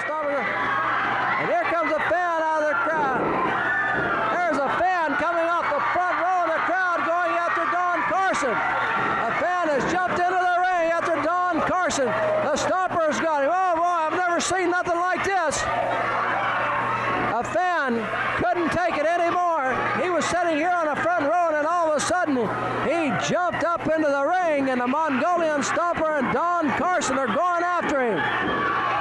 Stomper. And here comes a fan out of the crowd. There's a fan coming off the front row of the crowd going after Don Carson. A fan has jumped into the ring after Don Carson. The Stomper's got him. Oh boy, I've never seen nothing like this. A fan couldn't take it anymore. He was sitting here on the front row, and all of a sudden, he jumped up into the ring, and the Mongolian Stomper and Don Carson are going after him.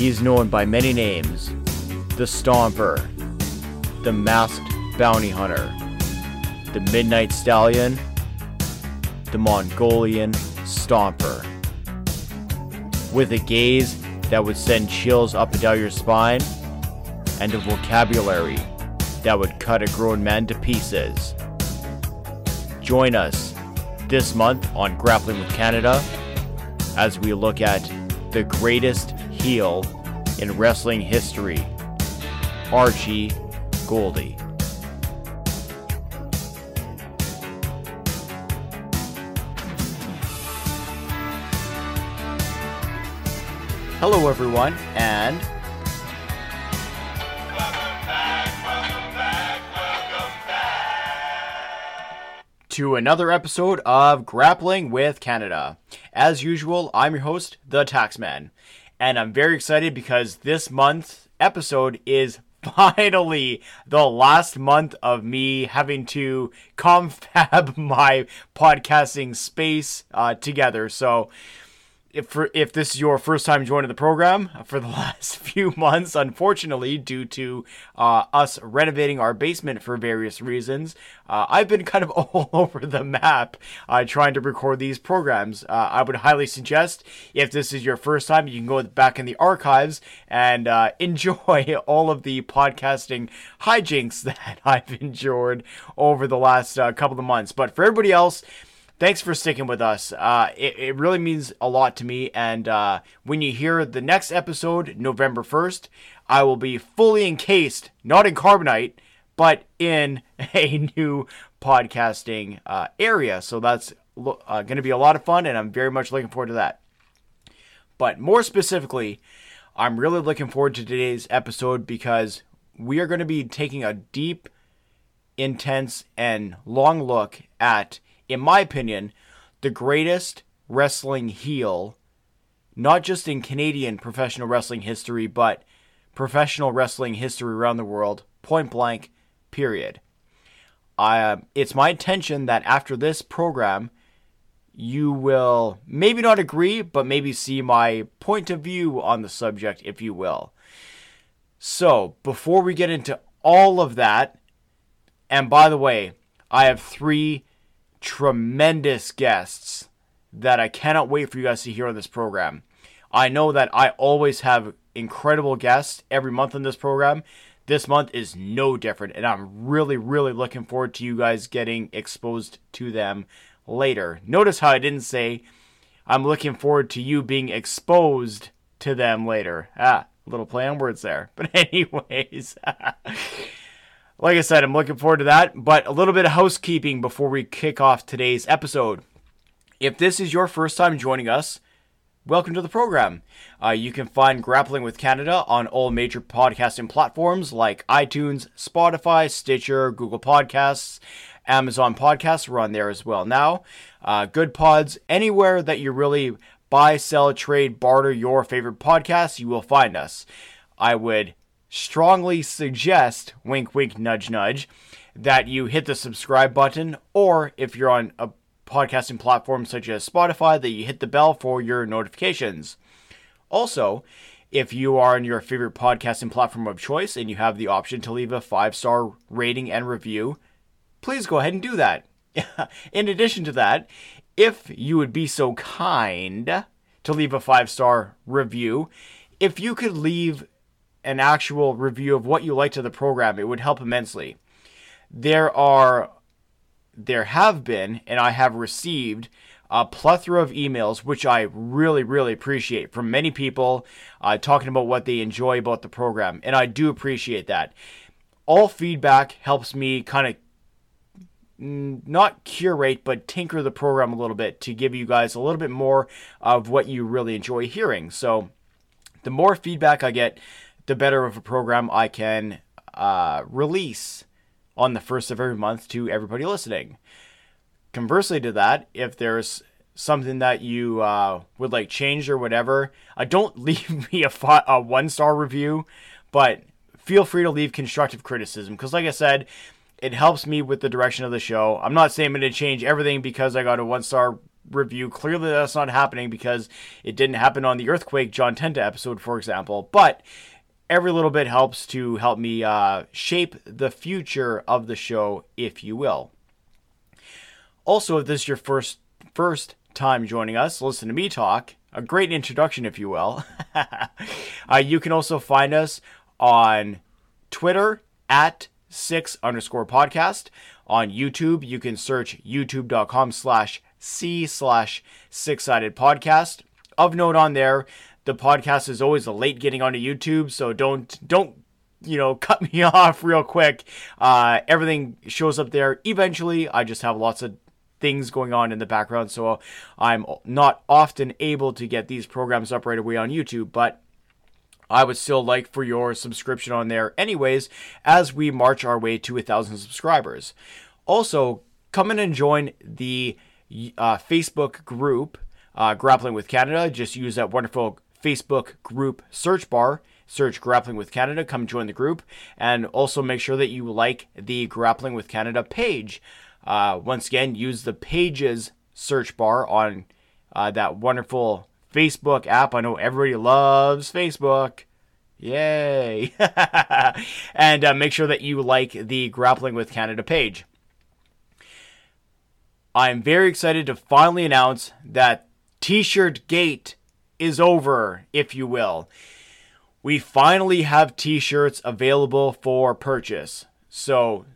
He's known by many names the Stomper, the Masked Bounty Hunter, the Midnight Stallion, the Mongolian Stomper. With a gaze that would send chills up and down your spine, and a vocabulary that would cut a grown man to pieces. Join us this month on Grappling with Canada as we look at the greatest heel in wrestling history, Archie Gouldie. Hello, everyone, and to another episode of Grappling with Canada. As usual, I'm your host, the Taxman, and I'm very excited because this month's episode is finally the last month of me having to confab my podcasting space uh, together. So, if for, if this is your first time joining the program for the last few months, unfortunately, due to uh, us renovating our basement for various reasons, uh, I've been kind of all over the map uh, trying to record these programs. Uh, I would highly suggest if this is your first time, you can go back in the archives and uh, enjoy all of the podcasting hijinks that I've endured over the last uh, couple of months. But for everybody else, thanks for sticking with us. Uh, it, it really means a lot to me. And uh, when you hear the next episode, November 1st, I will be fully encased, not in carbonite, but in a new podcasting uh, area. So that's uh, going to be a lot of fun, and I'm very much looking forward to that. But more specifically, I'm really looking forward to today's episode because we are going to be taking a deep, intense, and long look at, in my opinion, the greatest wrestling heel, not just in Canadian professional wrestling history, but professional wrestling history around the world, point blank, period. Uh, it's my intention that after this program, you will maybe not agree, but maybe see my point of view on the subject, if you will. So, before we get into all of that, and by the way, I have three tremendous guests that I cannot wait for you guys to hear on this program. I know that I always have incredible guests every month on this program. This month is no different, and I'm really, really looking forward to you guys getting exposed to them later. Notice how I didn't say I'm looking forward to you being exposed to them later. Ah, a little play on words there. But, anyways, like I said, I'm looking forward to that. But a little bit of housekeeping before we kick off today's episode. If this is your first time joining us, welcome to the program. Uh, you can find Grappling with Canada on all major podcasting platforms like iTunes, Spotify, Stitcher, Google Podcasts, Amazon Podcasts. We're on there as well now. Uh, good pods, anywhere that you really buy, sell, trade, barter your favorite podcasts, you will find us. I would strongly suggest, wink, wink, nudge, nudge, that you hit the subscribe button, or if you're on a podcasting platform such as Spotify, that you hit the bell for your notifications. Also, If you are on your favorite podcasting platform of choice and you have the option to leave a five star rating and review, please go ahead and do that. In addition to that, if you would be so kind to leave a five star review, if you could leave an actual review of what you liked of the program, it would help immensely. There are, there have been, and I have received a plethora of emails, which I really, really appreciate from many people uh, talking about what they enjoy about the program. And I do appreciate that. All feedback helps me kind of not curate, but tinker the program a little bit to give you guys a little bit more of what you really enjoy hearing. So, the more feedback I get, the better of a program I can uh, release on the first of every month to everybody listening. Conversely to that, if there's something that you uh, would like changed or whatever, uh, don't leave me a, a one star review, but feel free to leave constructive criticism because, like I said, it helps me with the direction of the show. I'm not saying I'm going to change everything because I got a one star review. Clearly, that's not happening because it didn't happen on the Earthquake John Tenta episode, for example. But every little bit helps to help me uh, shape the future of the show, if you will. Also, if this is your first first time joining us, listen to me talk. A great introduction, if you will. uh, you can also find us on Twitter at six underscore podcast. On YouTube, you can search youtube.com slash C slash six sided podcast. Of note on there, the podcast is always late getting onto YouTube, so don't don't you know cut me off real quick. Uh, everything shows up there eventually. I just have lots of things going on in the background, so I'm not often able to get these programs up right away on YouTube, but I would still like for your subscription on there anyways as we march our way to a thousand subscribers. Also, come in and join the uh, Facebook group uh, Grappling with Canada. Just use that wonderful Facebook group search bar. Search Grappling with Canada. Come join the group. And also make sure that you like the Grappling with Canada page. Uh, once again, use the pages search bar on uh, that wonderful Facebook app. I know everybody loves Facebook. Yay! and uh, make sure that you like the Grappling with Canada page. I'm very excited to finally announce that T shirt gate is over, if you will. We finally have t shirts available for purchase. So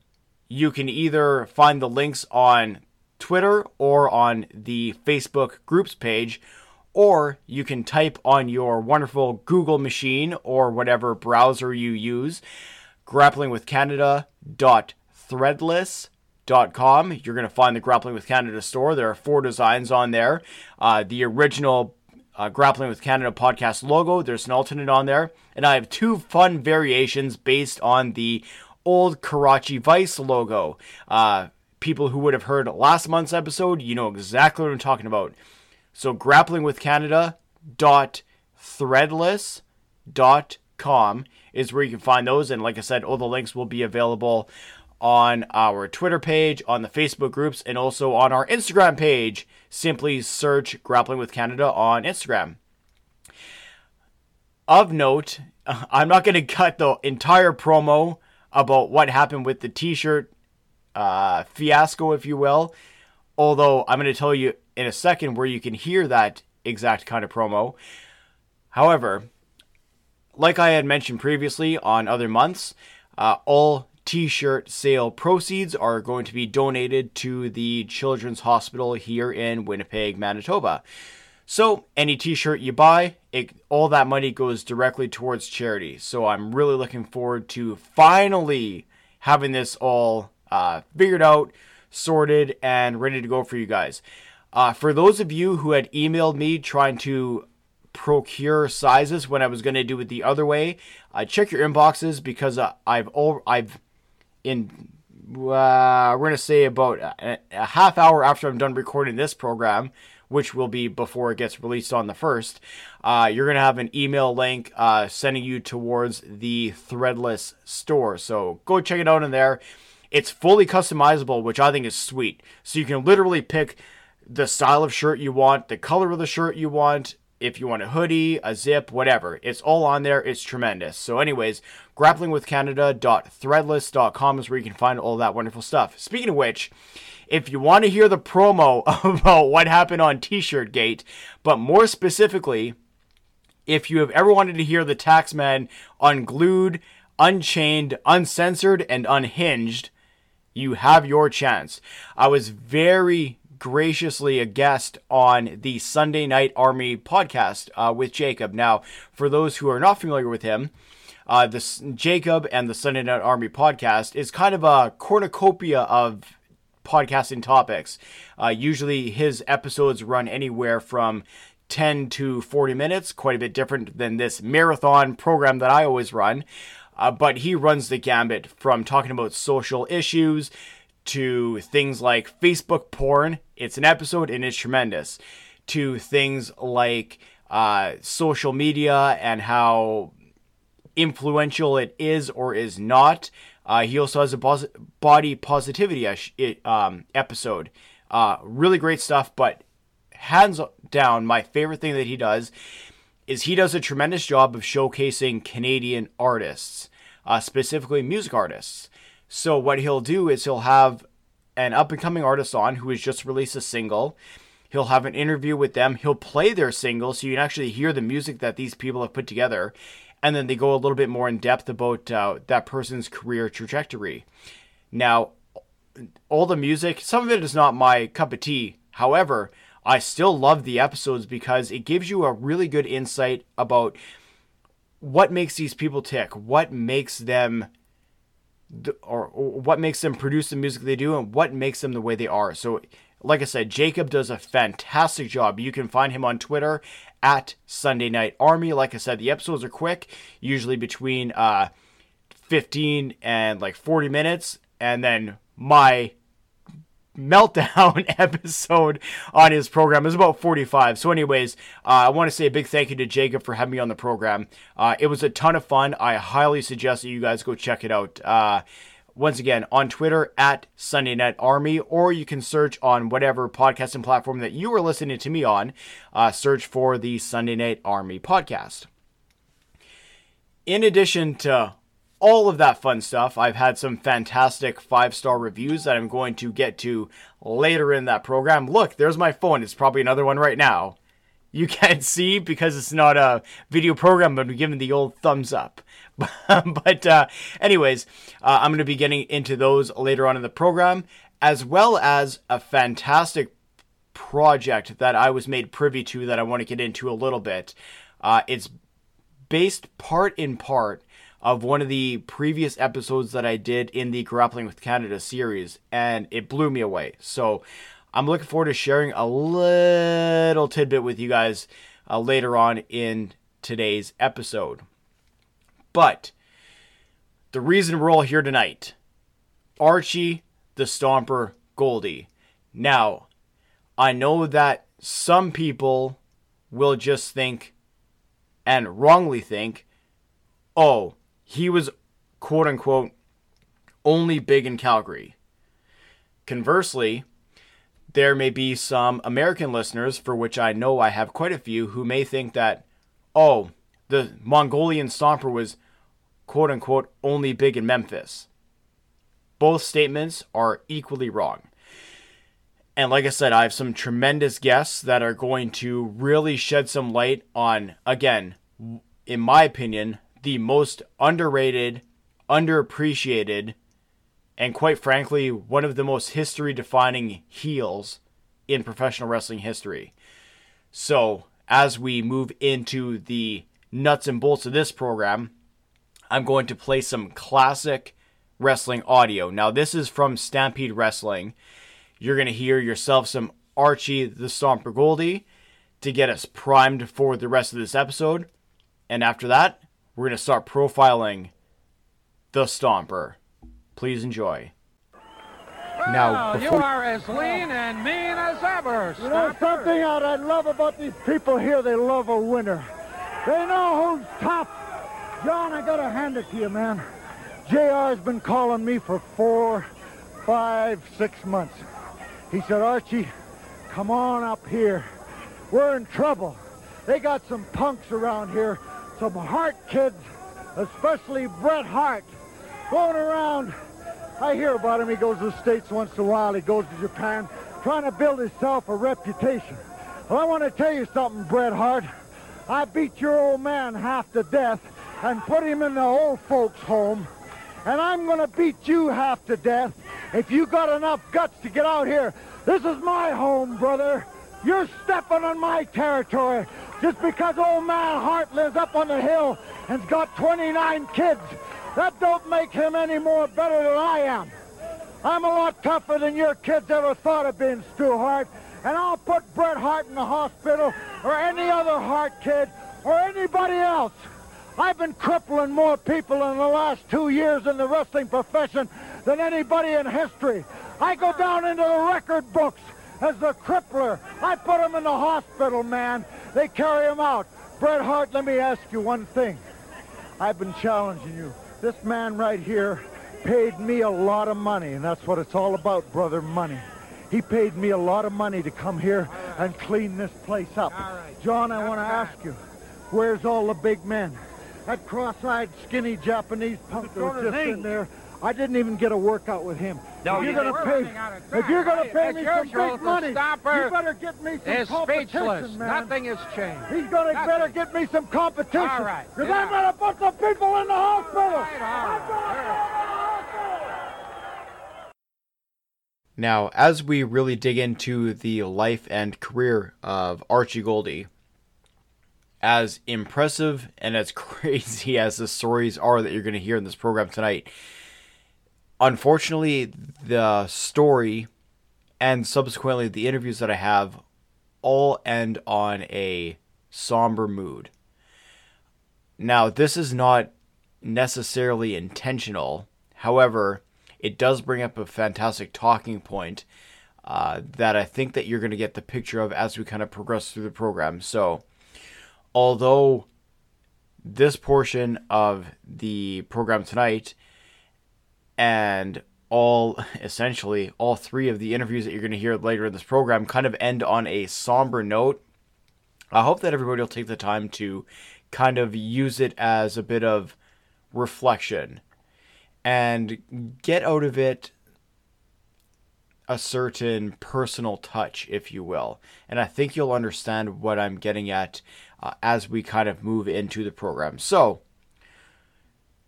you can either find the links on Twitter or on the Facebook groups page, or you can type on your wonderful Google machine or whatever browser you use grapplingwithcanada.threadless.com. You're going to find the Grappling with Canada store. There are four designs on there. Uh, the original uh, Grappling with Canada podcast logo, there's an alternate on there. And I have two fun variations based on the old Karachi Vice logo. Uh, people who would have heard last month's episode, you know exactly what I'm talking about. So grapplingwithcanada.threadless.com is where you can find those. And like I said, all the links will be available on our Twitter page, on the Facebook groups, and also on our Instagram page. Simply search Grappling with Canada on Instagram. Of note, I'm not going to cut the entire promo about what happened with the t shirt uh, fiasco, if you will. Although I'm going to tell you in a second where you can hear that exact kind of promo. However, like I had mentioned previously on other months, uh, all t shirt sale proceeds are going to be donated to the Children's Hospital here in Winnipeg, Manitoba. So, any t shirt you buy, it, all that money goes directly towards charity. So, I'm really looking forward to finally having this all uh, figured out, sorted, and ready to go for you guys. Uh, for those of you who had emailed me trying to procure sizes when I was going to do it the other way, uh, check your inboxes because uh, I've all I've in uh, we're to say about a, a, half hour after I'm done recording this program, which will be before it gets released on the first. Uh, you're to have an email link uh, sending you towards the Threadless store. So go check it out in there. It's fully customizable, which I think is sweet. So you can literally pick the style of shirt you want, the color of the shirt you want. If you want a hoodie, a zip, whatever. It's all on there. It's tremendous. So, anyways, grapplingwithcanada.threadless.com is where you can find all that wonderful stuff. Speaking of which, if you want to hear the promo about what happened on T shirt gate, but more specifically, if you have ever wanted to hear the Taxman unglued, unchained, uncensored, and unhinged, you have your chance. I was very graciously a guest on the Sunday Night Army podcast uh, with Jacob. Now, for those who are not familiar with him, uh, this Jacob and the Sunday Night Army podcast is kind of a cornucopia of podcasting topics. Uh, usually, his episodes run anywhere from 10 to 40 minutes, quite a bit different than this marathon program that I always run. Uh, but he runs the gambit from talking about social issues to things like Facebook porn. It's an episode and it's tremendous. To things like uh, social media and how influential it is or is not. Uh, he also has a pos- body positivity um, episode. Uh, really great stuff, but hands down, my favorite thing that he does is he does a tremendous job of showcasing Canadian artists, uh, specifically music artists. So what he'll do is he'll have an up and coming artist on who has just released a single. He'll have an interview with them. He'll play their single so you can actually hear the music that these people have put together. And then they go a little bit more in depth about uh, that person's career trajectory. Now, all the music, some of it is not my cup of tea. However, I still love the episodes because it gives you a really good insight about what makes these people tick, what makes them or, what makes them produce the music they do and what makes them the way they are. So like I said, Jacob does a fantastic job. You can find him on Twitter at Sunday Night Army. Like I said, the episodes are quick, usually between uh, 15 and like 40 minutes. And then my meltdown episode on his program. It was about 45. So, anyways, uh, I want to say a big thank you to Jacob for having me on the program. Uh, it was a ton of fun. I highly suggest that you guys go check it out. Uh, once again, on Twitter at Sunday Night Army, or you can search on whatever podcasting platform that you are listening to me on. Uh, search for the Sunday Night Army podcast. In addition to all of that fun stuff. I've had some fantastic five star reviews that I'm going to get to later in that program. Look, there's my phone. It's probably another one right now. You can't see because it's not a video program, but I'm giving the old thumbs up. but, uh, anyways, uh, I'm going to be getting into those later on in the program, as well as a fantastic project that I was made privy to that I want to get into a little bit. Uh, it's based part in part of one of the previous episodes that I did in the Grappling with Canada series, and it blew me away. So I'm looking forward to sharing a little tidbit with you guys uh, later on in today's episode. But the reason we're all here tonight Archie the Stomper Gouldie. Now, I know that some people will just think, and wrongly think, oh, he was quote unquote only big in Calgary. Conversely, there may be some American listeners, for which I know I have quite a few, who may think that, oh, the Mongolian Stomper was quote unquote only big in Memphis. Both statements are equally wrong. And like I said, I have some tremendous guests that are going to really shed some light on, again, in my opinion, the most underrated, underappreciated, and quite frankly, one of the most history defining heels in professional wrestling history. So, as we move into the nuts and bolts of this program, I'm going to play some classic wrestling audio. Now, this is from Stampede Wrestling. You're going to hear yourself some Archie the Stomper Gouldie to get us primed for the rest of this episode. And after that, we're going to start profiling the Stomper. Please enjoy. Now, before... you are as lean and mean as ever. You know something I love about these people here? They love a winner. They know who's top. John, I gotta hand it to you, man. JR's been calling me for four, five, six months. He said, Archie, come on up here. We're in trouble. They got some punks around here, some Hart kids, especially Bret Hart, going around. I hear about him. He goes to the States once in a while. He goes to Japan, trying to build himself a reputation. Well, I want to tell you something, Bret Hart. I beat your old man half to death and put him in the old folks' home. And I'm going to beat you half to death if you got enough guts to get out here. This is my home, brother. You're stepping on my territory just because old man Hart lives up on the hill and's got 29 kids. That don't make him any more better than I am. I'm a lot tougher than your kids ever thought of being, Stu Hart. And I'll put Bret Hart in the hospital or any other Hart kid or anybody else. I've been crippling more people in the last two years in the wrestling profession than anybody in history. I go down into the record books as the crippler. I put him in the hospital, man. They carry him out. Bret Hart, let me ask you one thing. I've been challenging you. This man right here paid me a lot of money, and that's what it's all about, brother, money. He paid me a lot of money to come here and clean this place up. John, I want to ask you, where's all the big men? That cross-eyed, skinny Japanese punk that was just in there, I didn't even get a workout with him. No, if you you're didn't. gonna pay, running if you're gonna pay me your some show big to money, you better get me some Is competition, speechless. man. Nothing has changed. He's gonna better get me some competition. All right, Because yeah. I'm gonna put some people in the hospital. All right, all I'm gonna right. put 'em in the hospital. Now, as we really dig into the life and career of Archie Gouldie, as impressive and as crazy as the stories are that you're going to hear in this program tonight, unfortunately, the story and subsequently the interviews that I have all end on a somber mood. Now, this is not necessarily intentional. However, it does bring up a fantastic talking point uh, that I think that you're going to get the picture of as we kind of progress through the program. So, although this portion of the program tonight and all essentially all three of the interviews that you're going to hear later in this program kind of end on a somber note I hope that everybody will take the time to kind of use it as a bit of reflection and get out of it a certain personal touch, if you will. And I think you'll understand what I'm getting at uh, as we kind of move into the program. So,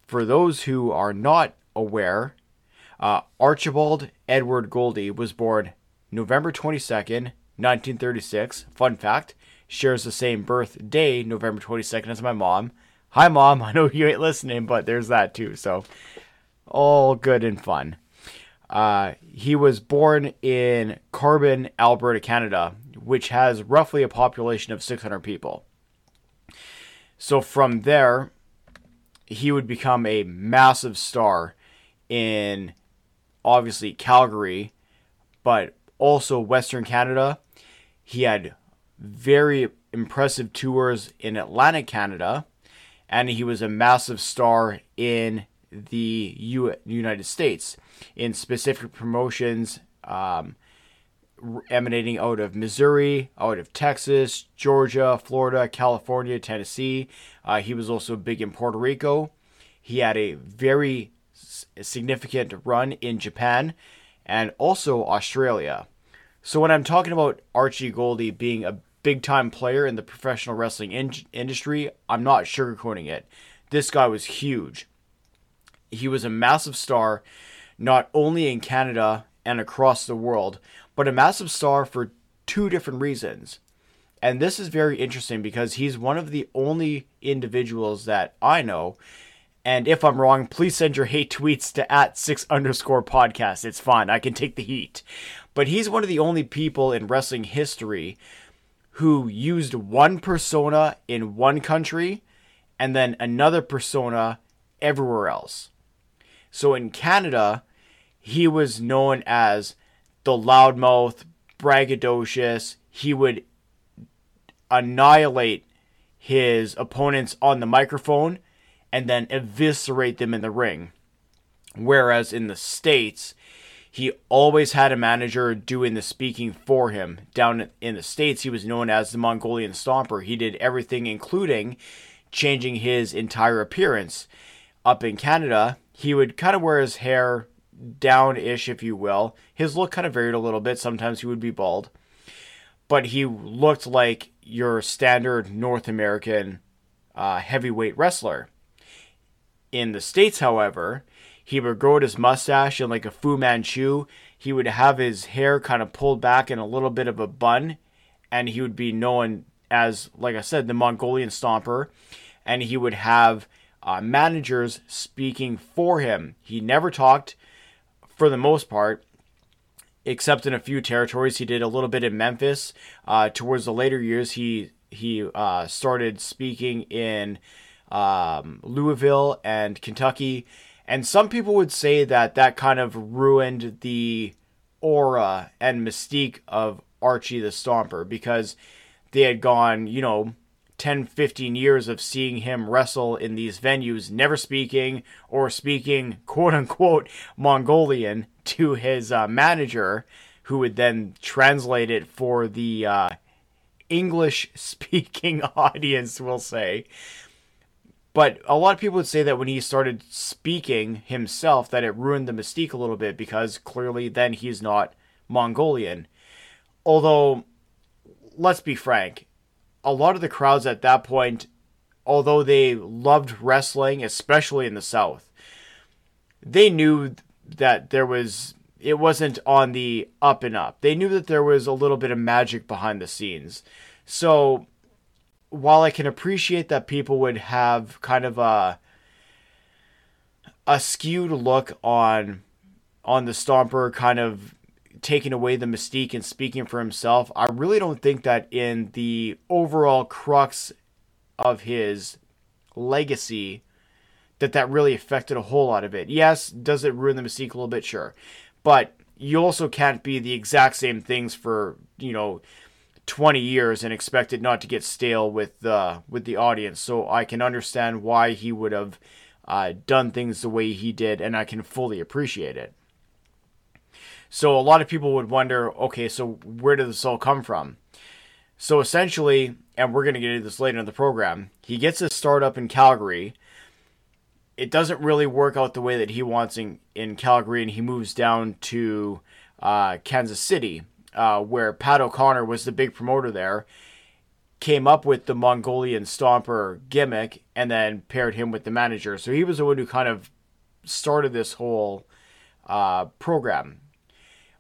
for those who are not aware, uh, Archibald Edward Gouldie was born November 22nd, 1936. Fun fact, shares the same birthday, November 22nd, as my mom. Hi, mom. I know you ain't listening, but there's that too. So, all good and fun. Uh, he was born in Carbon, Alberta, Canada, which has roughly a population of 600 people. So from there, he would become a massive star in obviously Calgary, but also Western Canada. He had very impressive tours in Atlantic Canada, and he was a massive star in the U- United States in specific promotions um, emanating out of Missouri, out of Texas, Georgia, Florida, California, Tennessee. Uh, he was also big in Puerto Rico. He had a very significant run in Japan and also Australia. So when I'm talking about Archie Gouldie being a big time player in the professional wrestling in- industry, I'm not sugarcoating it. This guy was huge. He was a massive star, not only in Canada and across the world, but a massive star for two different reasons. And this is very interesting because he's one of the only individuals that I know. And if I'm wrong, please send your hate tweets to at six underscore podcast. It's fine. I can take the heat. But he's one of the only people in wrestling history who used one persona in one country and then another persona everywhere else. So in Canada, he was known as the loudmouth, braggadocious. He would annihilate his opponents on the microphone and then eviscerate them in the ring. Whereas in the States, he always had a manager doing the speaking for him. Down in the States, he was known as the Mongolian Stomper. He did everything, including changing his entire appearance. Up in Canada, he would kind of wear his hair down ish, if you will. His look kind of varied a little bit. Sometimes he would be bald. But he looked like your standard North American uh, heavyweight wrestler. In the States, however, he would grow his mustache in like a Fu Manchu. He would have his hair kind of pulled back in a little bit of a bun, and he would be known as, like I said, the Mongolian Stomper. And he would have uh, managers speaking for him. He never talked, for the most part, except in a few territories. He did a little bit in Memphis. Uh, towards the later years, he he uh, started speaking in um, Louisville and Kentucky and some people would say that that kind of ruined the aura and mystique of Archie the Stomper because they had gone, you know, 10, 15 years of seeing him wrestle in these venues, never speaking or speaking quote unquote Mongolian to his uh, manager, who would then translate it for the uh, English speaking audience, we'll say. But a lot of people would say that when he started speaking himself, that it ruined the mystique a little bit because clearly then he's not Mongolian. Although, let's be frank, a lot of the crowds at that point, although they loved wrestling, especially in the South, they knew that there was it wasn't on the up and up. They knew that there was a little bit of magic behind the scenes. So while I can appreciate that people would have kind of a a skewed look on on the Stomper kind of taking away the mystique and speaking for himself, I really don't think that in the overall crux of his legacy that that really affected a whole lot of it. Yes, does it ruin the mystique a little bit? Sure. But you also can't be the exact same things for, you know, 20 years and expect it not to get stale with the with the audience. So I can understand why he would have uh, done things the way he did, and I can fully appreciate it. So a lot of people would wonder, okay, so where did this all come from? So essentially, and we're going to get into this later in the program, he gets his start up in Calgary. It doesn't really work out the way that he wants in, in Calgary, and he moves down to uh, Kansas City uh, where Pat O'Connor was the big promoter there, came up with the Mongolian Stomper gimmick and then paired him with the manager. So he was the one who kind of started this whole uh, program.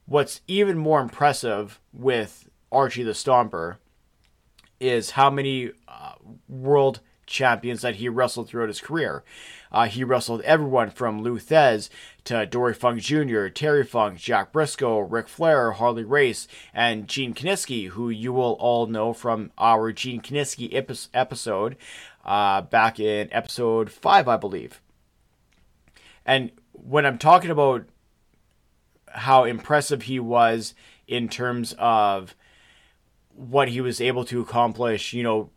What's even more impressive with Archie the Stomper is how many uh, world champions that he wrestled throughout his career. Uh, he wrestled everyone from Lou Thesz to Dory Funk Jr., Terry Funk, Jack Brisco, Ric Flair, Harley Race, and Gene Kiniski, who you will all know from our Gene Kiniski episode uh, back in episode 5, I believe. And when I'm talking about how impressive he was in terms of what he was able to accomplish, you know,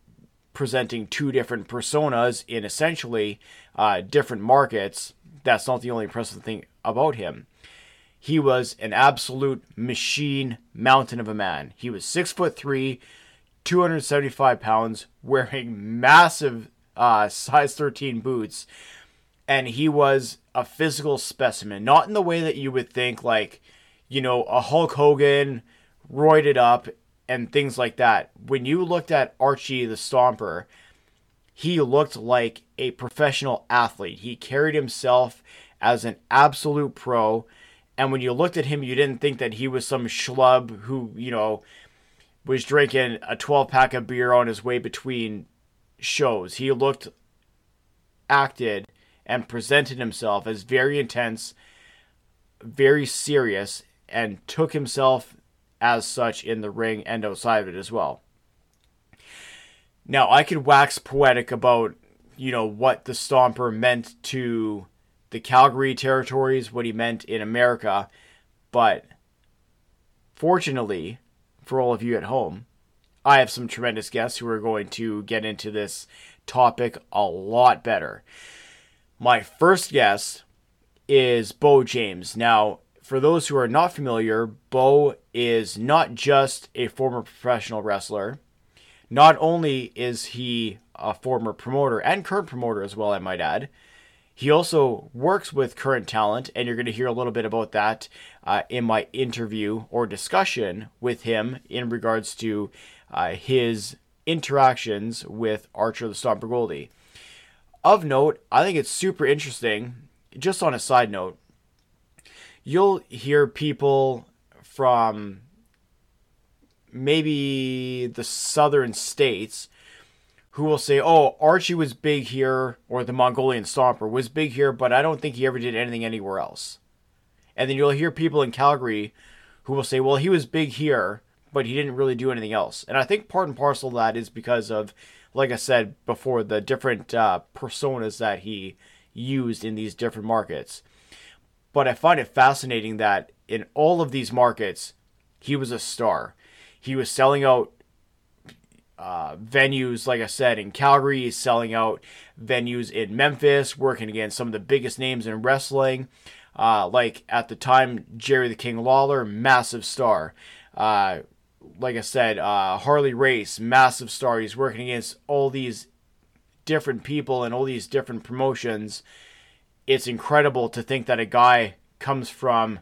presenting two different personas in essentially uh, different markets. That's not the only impressive thing about him. He was an absolute machine mountain of a man. He was six foot three, 275 pounds, wearing massive uh, size 13 boots, and he was a physical specimen. Not in the way that you would think, like, you know, a Hulk Hogan roided up and things like that. When you looked at Archie the Stomper, he looked like a professional athlete. He carried himself as an absolute pro. And when you looked at him, you didn't think that he was some schlub who, you know, was drinking a 12 pack of beer on his way between shows. He looked, acted, and presented himself as very intense, very serious, and took himself as such in the ring and outside of it as well. Now, I could wax poetic about, you know, what the Stomper meant to the Calgary territories, what he meant in America, but fortunately for all of you at home, I have some tremendous guests who are going to get into this topic a lot better. My first guest is Beau James. Now, for those who are not familiar, Beau is not just a former professional wrestler. Not only is he a former promoter and current promoter as well, I might add, he also works with current talent, and you're going to hear a little bit about that uh, in my interview or discussion with him in regards to uh, his interactions with Archie the Stomper Gouldie. Of note, I think it's super interesting. Just on a side note, you'll hear people from maybe the southern states who will say, "Oh, Archie was big here, or the Mongolian Stomper was big here, but I don't think he ever did anything anywhere else." And then you'll hear people in Calgary who will say, "Well, he was big here, but he didn't really do anything else." And I think part and parcel of that is because of, like I said before, the different uh, personas that he used in these different markets. But I find it fascinating that in all of these markets, he was a star. He was selling out uh, venues, like I said, in Calgary. He's selling out venues in Memphis, working against some of the biggest names in wrestling. Uh, like at the time, Jerry the King Lawler, massive star. Uh, like I said, uh, Harley Race, massive star. He's working against all these different people and all these different promotions. It's incredible to think that a guy comes from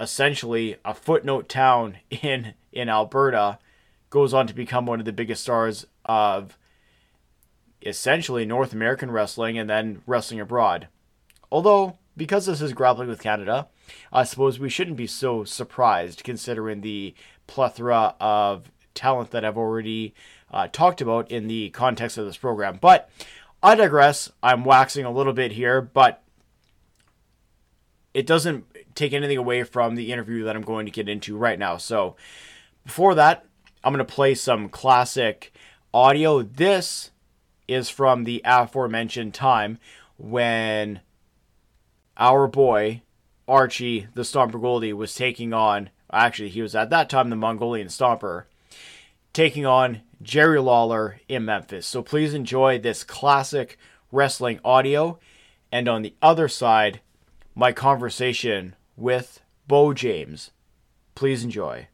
essentially a footnote town in in Alberta goes on to become one of the biggest stars of essentially North American wrestling and then wrestling abroad. Although, because this is grappling with Canada, I suppose we shouldn't be so surprised considering the plethora of talent that I've already uh, talked about in the context of this program. But I digress. I'm waxing a little bit here, but it doesn't take anything away from the interview that I'm going to get into right now. So, before that, I'm going to play some classic audio. This is from the aforementioned time when our boy Archie the Stomper Gouldie was taking on, actually, he was at that time the Mongolian Stomper, taking on Jerry Lawler in Memphis. So please enjoy this classic wrestling audio. And on the other side, my conversation with Beau James. Please enjoy.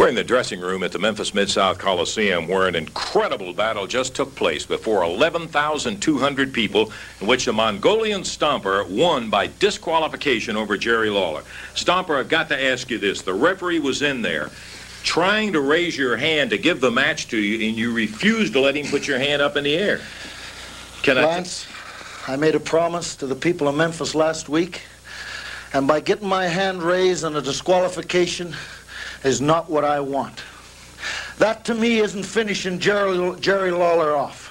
We're in the dressing room at the Memphis Mid-South Coliseum where an incredible battle just took place before 11,200 people in which the Mongolian Stomper won by disqualification over Jerry Lawler. Stomper, I've got to ask you this. The referee was in there trying to raise your hand to give the match to you and you refused to let him put your hand up in the air. Can I Lance, I... I made a promise to the people of Memphis last week and by getting my hand raised on a disqualification is not what I want. That to me isn't finishing Jerry, Jerry Lawler off.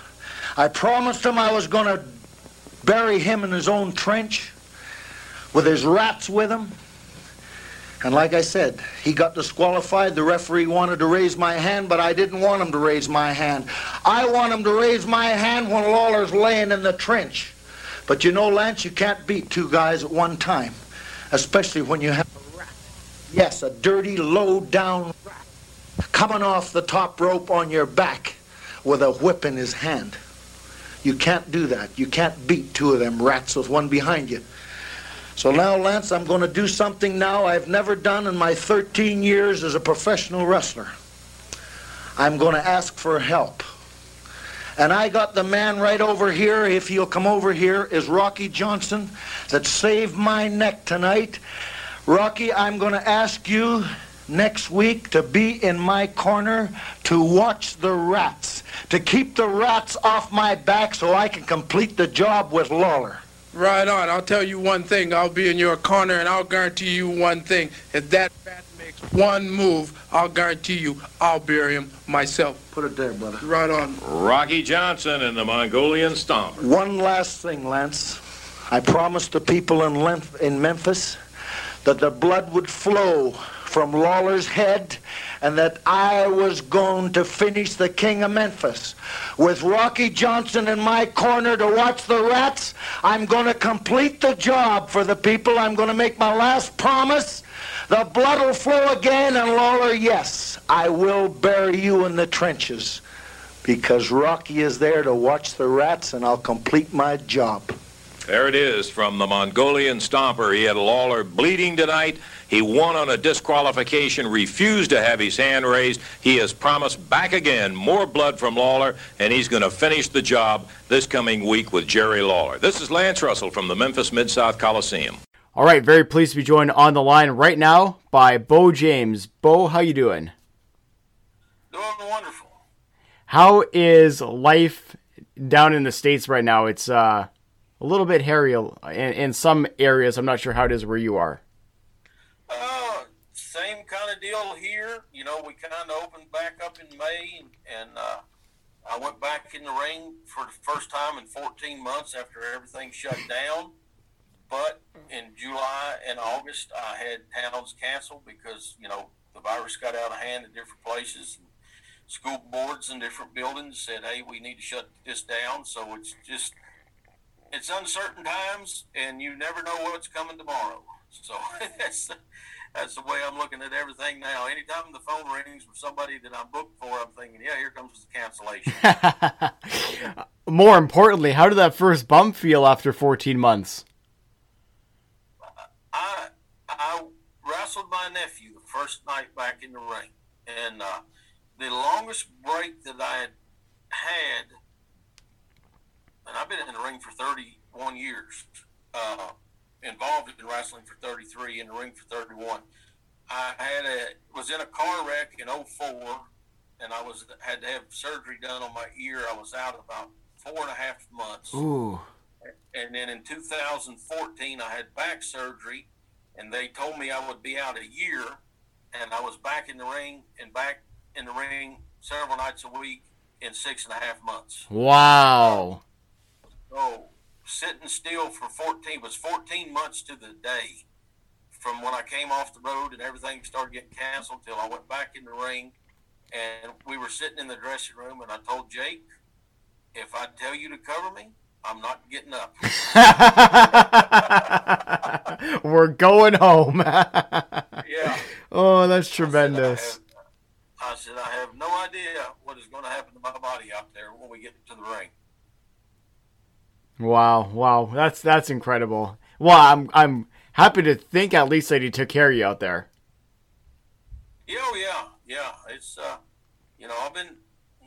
I promised him I was going to bury him in his own trench with his rats with him. And like I said, he got disqualified. The referee wanted to raise my hand, but I didn't want him to raise my hand. I want him to raise my hand when Lawler's laying in the trench. But you know, Lance, you can't beat two guys at one time, especially when you have Yes, a dirty, low-down rat coming off the top rope on your back with a whip in his hand. You can't do that. You can't beat two of them rats with one behind you. So now, Lance, I'm going to do something now I've never done in my 13 years as a professional wrestler. I'm going to ask for help. And I got the man right over here, if he'll come over here, is Rocky Johnson, that saved my neck tonight. Rocky, I'm going to ask you next week to be in my corner to watch the rats, to keep the rats off my back so I can complete the job with Lawler. Right on. I'll tell you one thing. I'll be in your corner, and I'll guarantee you one thing. If that rat makes one move, I'll guarantee you I'll bury him myself. Put it there, brother. Right on. Rocky Johnson and the Mongolian Stomp. One last thing, Lance. I promised the people in, in Memphis that the blood would flow from Lawler's head and that I was going to finish the King of Memphis. With Rocky Johnson in my corner to watch the rats, I'm going to complete the job for the people. I'm going to make my last promise. The blood will flow again, and Lawler, yes, I will bury you in the trenches because Rocky is there to watch the rats, and I'll complete my job. There it is from the Mongolian Stomper. He had Lawler bleeding tonight. He won on a disqualification, refused to have his hand raised. He has promised back again more blood from Lawler, and he's going to finish the job this coming week with Jerry Lawler. This is Lance Russell from the Memphis Mid South Coliseum. All right, very pleased to be joined on the line right now by Beau James. Beau, how you doing? Doing wonderful. How is life down in the states right now? It's uh, a little bit hairy in, in some areas. I'm not sure how it is where you are. Uh, same kind of deal here. You know, we kind of opened back up in May, and, and uh, I went back in the ring for the first time in 14 months after everything shut down. But in July and August, I had towns canceled because you know the virus got out of hand in different places. School boards and different buildings said, "Hey, we need to shut this down." So it's just it's uncertain times, and you never know what's coming tomorrow. So that's that's the way I'm looking at everything now. Anytime the phone rings from somebody that I'm booked for, I'm thinking, yeah, here comes the cancellation. More importantly, how did that first bump feel after 14 months? I I wrestled my nephew the first night back in the ring, and uh, the longest break that I had had, and I've been in the ring for 31 years, uh, involved in wrestling for 33, in the ring for 31. I had a was in a car wreck in 04, and I was had to have surgery done on my ear. I was out about four and a half months. Ooh. And then in 2014, I had back surgery, and they told me I would be out a year. And I was back in the ring and back in the ring several nights a week in six and a half months. Wow. So sitting still for 14 was 14 months to the day from when I came off the road and everything started getting canceled till I went back in the ring. And we were sitting in the dressing room, and I told Jake, if I tell you to cover me, I'm not getting up. We're going home. yeah. Oh, that's tremendous. I said, I have, I have no idea what is going to happen to my body out there when we get to the ring. Wow, wow, that's that's incredible. Well, I'm I'm happy to think at least that he took care of you out there. Yeah, oh, yeah, yeah. It's uh, you know, I've been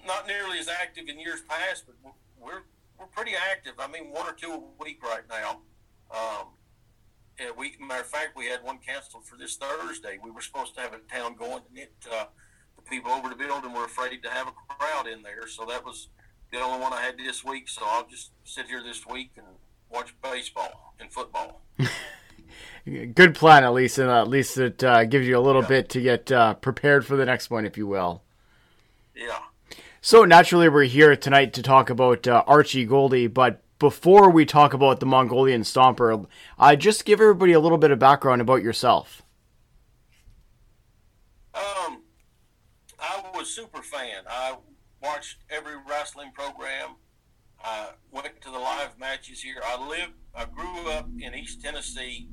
not nearly as active in years past, but we're we're pretty active. I mean, one or two a week right now. Um, yeah, we matter of fact, we had one canceled for this Thursday. We were supposed to have a town going, and it uh, the people over to the building were afraid to have a crowd in there, so that was the only one I had this week. So I'll just sit here this week and watch baseball and football. Good plan, at least, and at least it uh, gives you a little yeah. bit to get uh, prepared for the next one, if you will. Yeah. So naturally, we're here tonight to talk about uh, Archie Gouldie, but before we talk about the Mongolian Stomper, I uh, just give everybody a little bit of background about yourself. Um, I was super fan. I watched every wrestling program. I went to the live matches here. I lived, I grew up in East Tennessee,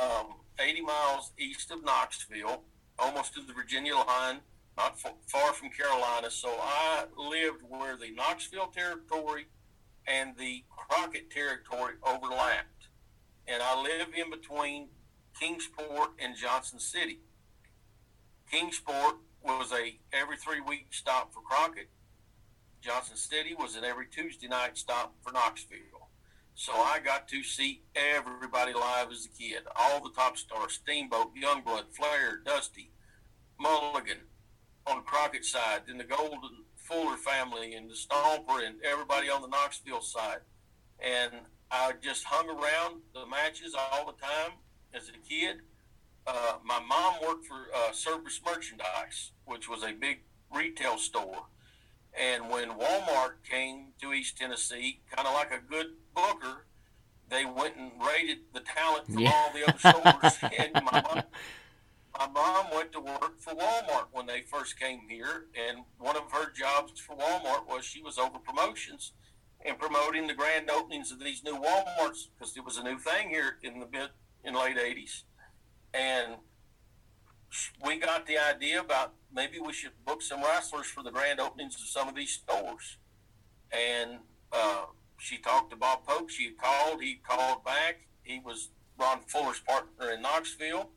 um, 80 miles east of Knoxville, almost to the Virginia line, not far from Carolina. So I lived where the Knoxville territory and the Crockett territory overlapped. And I live in between Kingsport and Johnson City. Kingsport was a every three week stop for Crockett. Johnson City was an every Tuesday night stop for Knoxville. So I got to see everybody live as a kid. All the top stars, Steamboat, Youngblood, Flair, Dusty, Mulligan on the Crockett side, then the Golden Fuller family and the Stomper and everybody on the Knoxville side. And I just hung around the matches all the time as a kid. Uh, my mom worked for uh, Service Merchandise, which was a big retail store. And when Walmart came to East Tennessee, kind of like a good booker, they went and raided the talent from yeah. all the other stores. and my mom, my mom went to work for Walmart when they first came here, and one of her jobs for Walmart was she was over promotions and promoting the grand openings of these new Walmarts because it was a new thing here in the mid in late '80s, and we got the idea about maybe we should book some wrestlers for the grand openings of some of these stores, and uh, she talked to Bob Polk. She called. He called back. He was Ron Fuller's partner in Knoxville.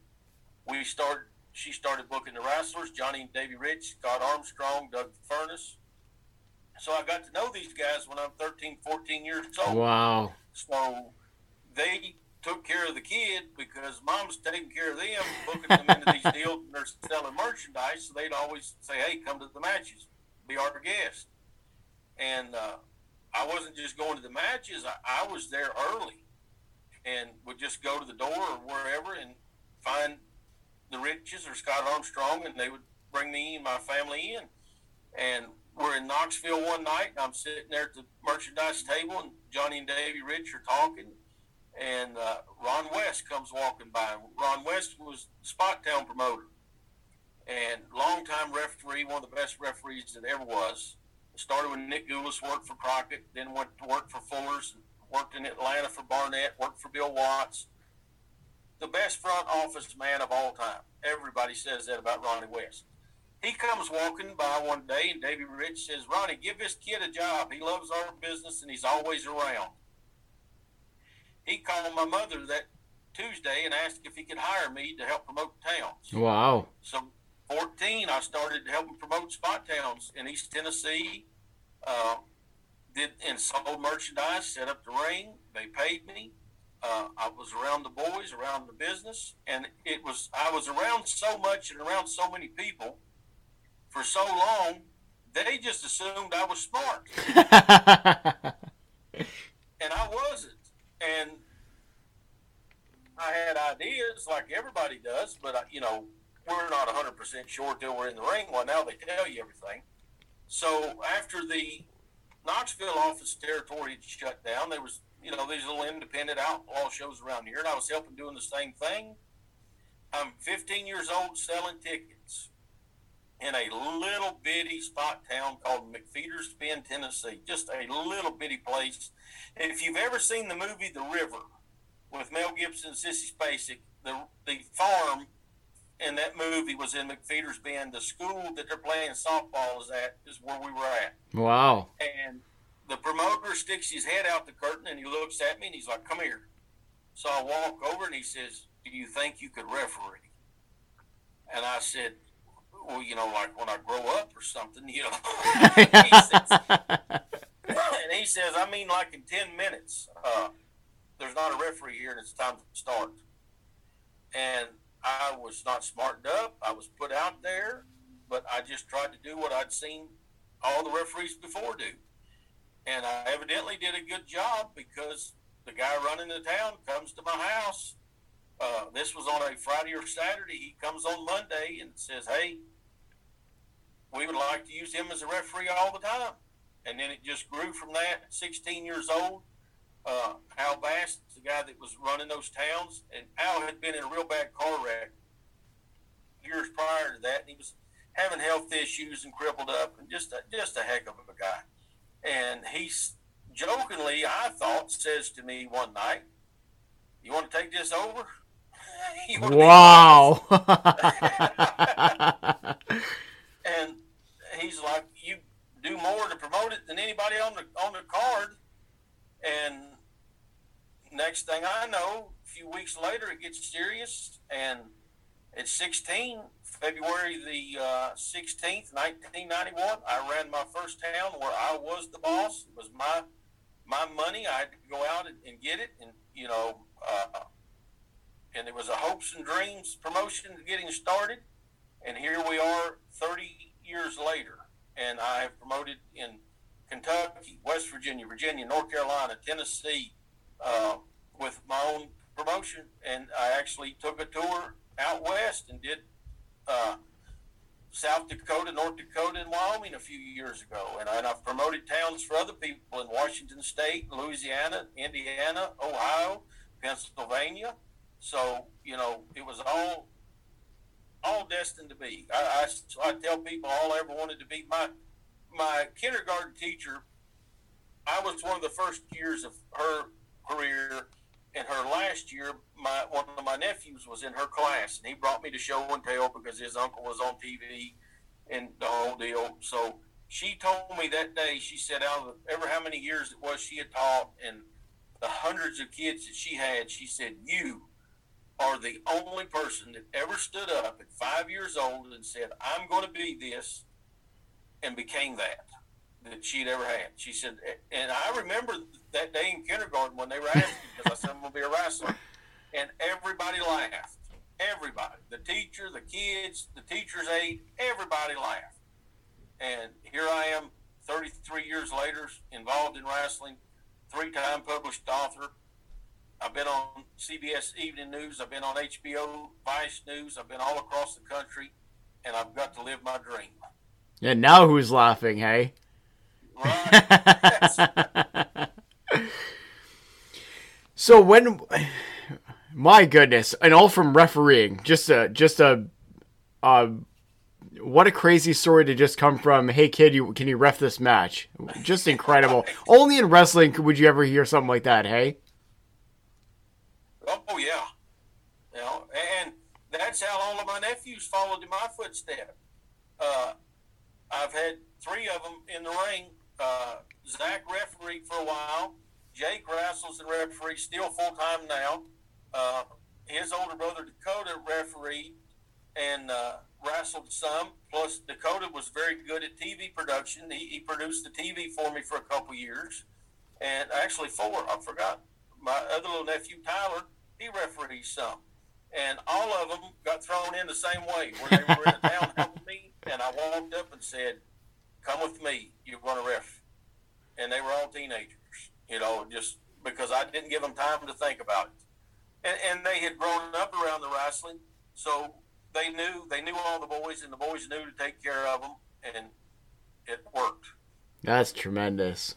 We started. She started booking the wrestlers: Johnny and Davy Rich, Scott Armstrong, Doug Furnas. So I got to know these guys when I'm 13, 14 years old. Wow. So they took care of the kid because mom's taking care of them, booking them into these deals, and they're selling merchandise. So they'd always say, "Hey, come to the matches, be our guest." And uh, I wasn't just going to the matches; I, I was there early, and would just go to the door or wherever and find the Riches or Scott Armstrong, and they would bring me and my family in. And we're in Knoxville one night, and I'm sitting there at the merchandise table, and Johnny and Davy Rich are talking, and uh, Ron West comes walking by. Ron West was Spot Town promoter and longtime referee, one of the best referees that ever was. Started with Nick Gulas, worked for Crockett, then went to work for Fuller's, worked in Atlanta for Barnett, worked for Bill Watts. The best front office man of all time. Everybody says that about Ronnie West. He comes walking by one day, and Davy Rich says, Ronnie, give this kid a job. He loves our business, and he's always around. He called my mother that Tuesday and asked if he could hire me to help promote towns. Wow. So, 14, I started helping promote spot towns in East Tennessee. Uh, did and sold merchandise, set up the ring. They paid me. Uh, I was around the boys, around the business, and it was I was around so much and around so many people for so long. They just assumed I was smart, and I wasn't. And I had ideas like everybody does, but I, you know we're not 100% sure till we're in the ring. Well, now they tell you everything. So after the Knoxville office territory had shut down, there was you know these little independent outlaw shows around here, and I was helping doing the same thing. I'm 15 years old selling tickets in a little bitty spot town called McFeeters Bend, Tennessee. Just a little bitty place. If you've ever seen the movie The River with Mel Gibson and Sissy Spacek, the the farm in that movie was in McFeeters Bend. The school that they're playing softball is at is where we were at. Wow. And the promoter sticks his head out the curtain and he looks at me and he's like, "Come here." So I walk over and he says, "Do you think you could referee?" And I said, "Well, you know, like when I grow up or something, you know." he says, and he says, "I mean, like in ten minutes. Uh, there's not a referee here, and it's time to start." And I was not smartened up. I was put out there, but I just tried to do what I'd seen all the referees before do. And I evidently did a good job because the guy running the town comes to my house. Uh, this was on a Friday or Saturday. He comes on Monday and says, Hey, we would like to use him as a referee all the time. And then it just grew from that. 16 years old, uh, Al Bass, the guy that was running those towns, and Al had been in a real bad car wreck years prior to that, and he was having health issues and crippled up, and just a, just a heck of a guy. And he jokingly, I thought, says to me one night, "You want to take this over?" wow. and he's like, "You do more to promote it than anybody on the on the card." And next thing I know, a few weeks later, it gets serious. And at 16, February the uh, 16th, 1991, I ran my first town where I was the boss. It was my my money. I had to go out and, and get it. And, you know, uh, and it was a hopes and dreams promotion getting started. And here we are 30 years later. And I have promoted in Kentucky, West Virginia, Virginia, North Carolina, Tennessee, uh, with my own promotion. And I actually took a tour out west and did uh, South Dakota, North Dakota, and Wyoming a few years ago. And, I, and I've promoted towns for other people in Washington State, Louisiana, Indiana, Ohio, Pennsylvania. So, you know, it was all all destined to be. I, I, I tell people all I ever wanted to be. My my kindergarten teacher, I was one of the first years of her career. In her last year, my one of my nephews was in her class, and he brought me to show and tell because his uncle was on TV and the whole deal. So she told me that day, she said, out of ever how many years it was she had taught and the hundreds of kids that she had, she said, You are the only person that ever stood up at five years old and said, I'm going to be this, and became that that she'd ever had. She said, and I remember that day in kindergarten when they were asking because I said I'm going to be a wrestler, and everybody laughed. Everybody, the teacher, the kids, the teacher's aide, everybody laughed. And here I am, 33 years later, involved in wrestling, three-time published author. I've been on CBS Evening News. I've been on HBO Vice News. I've been all across the country, and I've got to live my dream. And now who's laughing, hey? Right. so when, my goodness, and all from refereeing, just a just a, uh, what a crazy story to just come from. Hey kid, you can you ref this match? Just incredible. Only in wrestling would you ever hear something like that. Hey. Oh yeah, you know, and that's how all of my nephews followed in my footsteps. Uh, I've had three of them in the ring uh, Zach refereed for a while. Jake wrestles and referee, still full time now. Uh, his older brother Dakota refereed and uh, wrestled some. Plus, Dakota was very good at TV production. He, he produced the TV for me for a couple years, and actually four. I forgot. My other little nephew Tyler, he refereed some, and all of them got thrown in the same way. Where they were in a town helping me, and I walked up and said, come with me. You're going to ref. And they were all teenagers, you know, just because I didn't give them time to think about it. And, and they had grown up around the wrestling, so they knew they knew all the boys, and the boys knew to take care of them, and it worked. That's tremendous.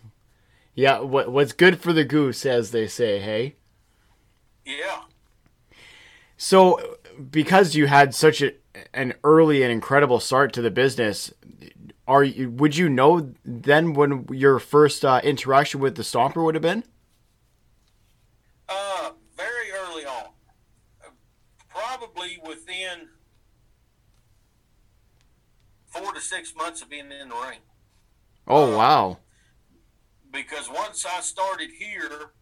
Yeah, what what's good for the goose, as they say. Hey. Yeah. So, because you had such a, an early and incredible start to the business, are you would you know then when your first uh, interaction with the Stomper would have been? Uh, very early on, probably within four to six months of being in the ring. Oh uh, wow! Because once I started here,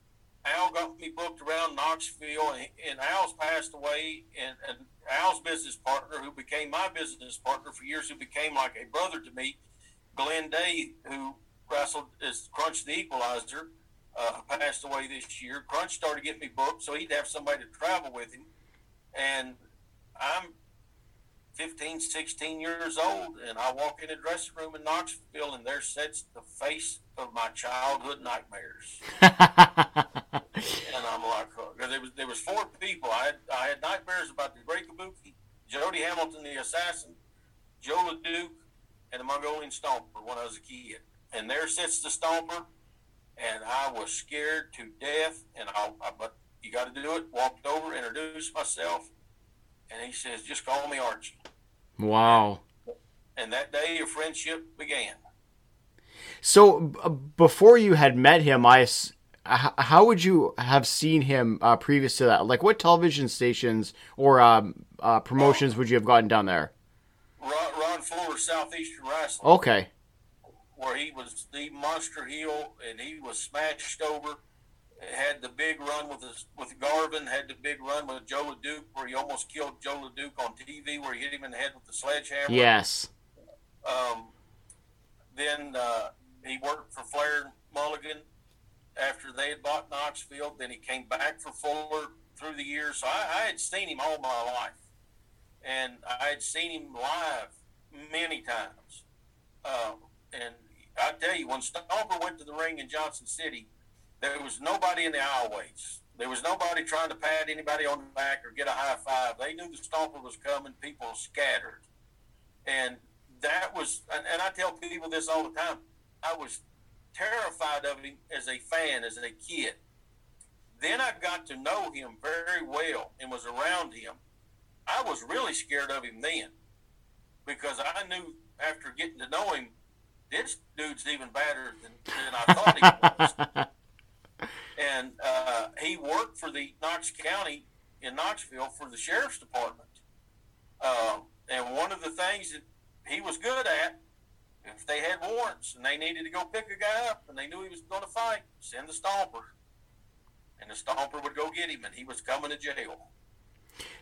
Al got me booked around Knoxville, and, and Al's passed away, and, and Al's business partner, who became my business partner for years, who became like a brother to me, Glenn Day, who wrestled as Crunch the Equalizer, uh, passed away this year. Crunch started getting me booked, so he'd have somebody to travel with him. And I'm 15, 16 years old, and I walk in a dressing room in Knoxville, and there sits the face of my childhood nightmares. and I'm like, oh, there was there was four people. I had I had nightmares about the Great Kabuki, Jody Hamilton, the assassin, Joe LeDuc, and the Mongolian Stomper when I was a kid. And there sits the Stomper, and I was scared to death. And I, I but you got to do it. Walked over, introduced myself, and he says, "Just call me Archie." Wow. And that day, a friendship began. So uh, before you had met him, I how would you have seen him uh, previous to that? Like, what television stations or um, uh, promotions would you have gotten down there? Ron, Ron Fuller, Southeastern Wrestling. Okay. Where he was the monster heel, and he was smashed over. Had the big run with his, with Garvin. Had the big run with Joe LeDuc, where he almost killed Joe LeDuc on TV, where he hit him in the head with the sledgehammer. Yes. Um, then uh, he worked for Flair Mulligan after they had bought Knoxville. Then he came back for Fuller through the years. So I, I had seen him all my life and I had seen him live many times. Um, and I tell you, when Stomper went to the ring in Johnson City, there was nobody in the aisleways. There was nobody trying to pat anybody on the back or get a high five. They knew the Stomper was coming. People scattered, and that was. And, and I tell people this all the time. I was terrified of him as a fan, as a kid. Then I got to know him very well and was around him I was really scared of him then because I knew after getting to know him, this dude's even badder than, than I thought he was. and uh, he worked for the Knox County in Knoxville for the sheriff's department. Uh, and one of the things that he was good at, if they had warrants and they needed to go pick a guy up and they knew he was going to fight, send the stomper. And the stomper would go get him and he was coming to jail.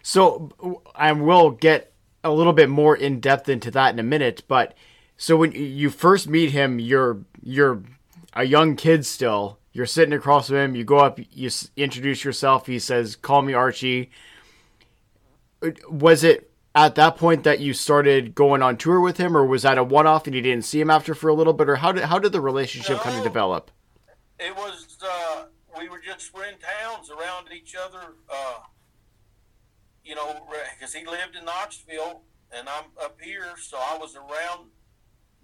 So I will get a little bit more in depth into that in a minute, but so when you first meet him, you're you're a young kid still. You're sitting across from him. You go up, you introduce yourself. He says, "Call me Archie." Was it at that point that you started going on tour with him, or was that a one-off and you didn't see him after for a little bit, or how did how did the relationship no, kind of develop? It was uh, we were just we're in towns around each other, uh, you know, because he lived in Knoxville and I'm up here, so I was around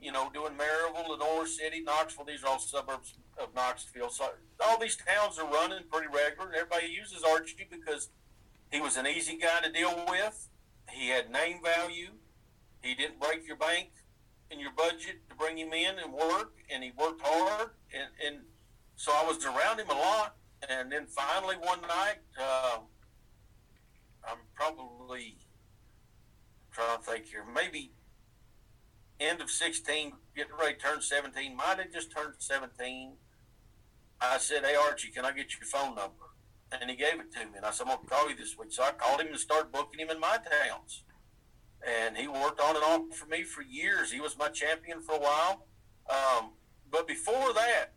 you know, doing Maryville, Lenoir City, Knoxville. These are all suburbs of Knoxville. So all these towns are running pretty regular. And everybody uses Archie because he was an easy guy to deal with. He had name value. He didn't break your bank and your budget to bring him in and work, and he worked hard. And, and so I was around him a lot. And then finally one night, uh, I'm probably trying to think here, maybe end of 16, getting ready to turn 17, might have just turned 17. I said, Hey, Archie, can I get your phone number? And he gave it to me. And I said, I'm going to call you this week. So I called him and started booking him in my towns. And he worked on and off for me for years. He was my champion for a while. Um, but before that,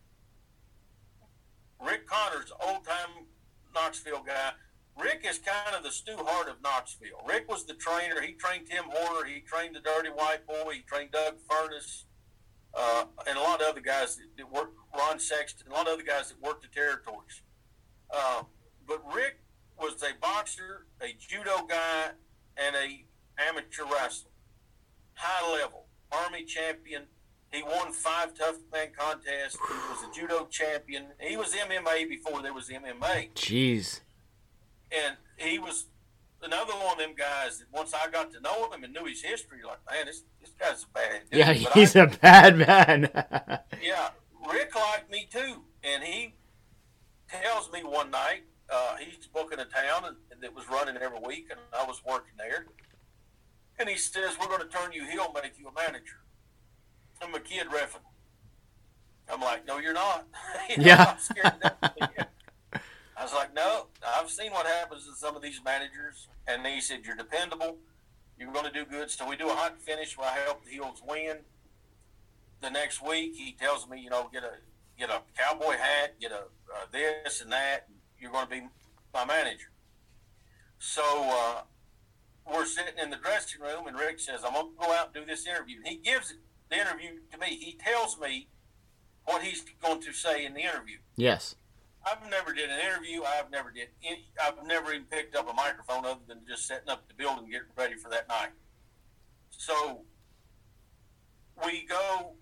Rick Connors, old time Knoxville guy, Rick is kind of the Stu Hart of Knoxville. Rick was the trainer. He trained Tim Horner. He trained the Dirty White Boy. He trained Doug Furnas, uh, and a lot of other guys that, that worked. Ron Sexton, a lot of other guys that worked the territories. Uh, but Rick was a boxer, a judo guy, and a amateur wrestler, high level, army champion. He won five tough man contests. He was a judo champion. He was MMA before there was MMA. Jeez and he was another one of them guys that once I got to know him and knew his history, like, man, this this guy's a bad dude. Yeah, he's I, a bad man. yeah, Rick liked me too, and he tells me one night uh, he's booking a town and, that was running every week, and I was working there, and he says we're going to turn you heel, and make you a manager. I'm a kid reffing. I'm like, no, you're not. you know, yeah. I was like, no, I've seen what happens to some of these managers. And he said, you're dependable. You're going to do good. So we do a hot finish where I help the heels win. The next week, he tells me, you know, get a get a cowboy hat, get a uh, this and that. And you're going to be my manager. So uh, we're sitting in the dressing room, and Rick says, I'm going to go out and do this interview. He gives the interview to me. He tells me what he's going to say in the interview. Yes. I've never did an interview. I've never did. Any, I've never even picked up a microphone other than just setting up the building, getting ready for that night. So we go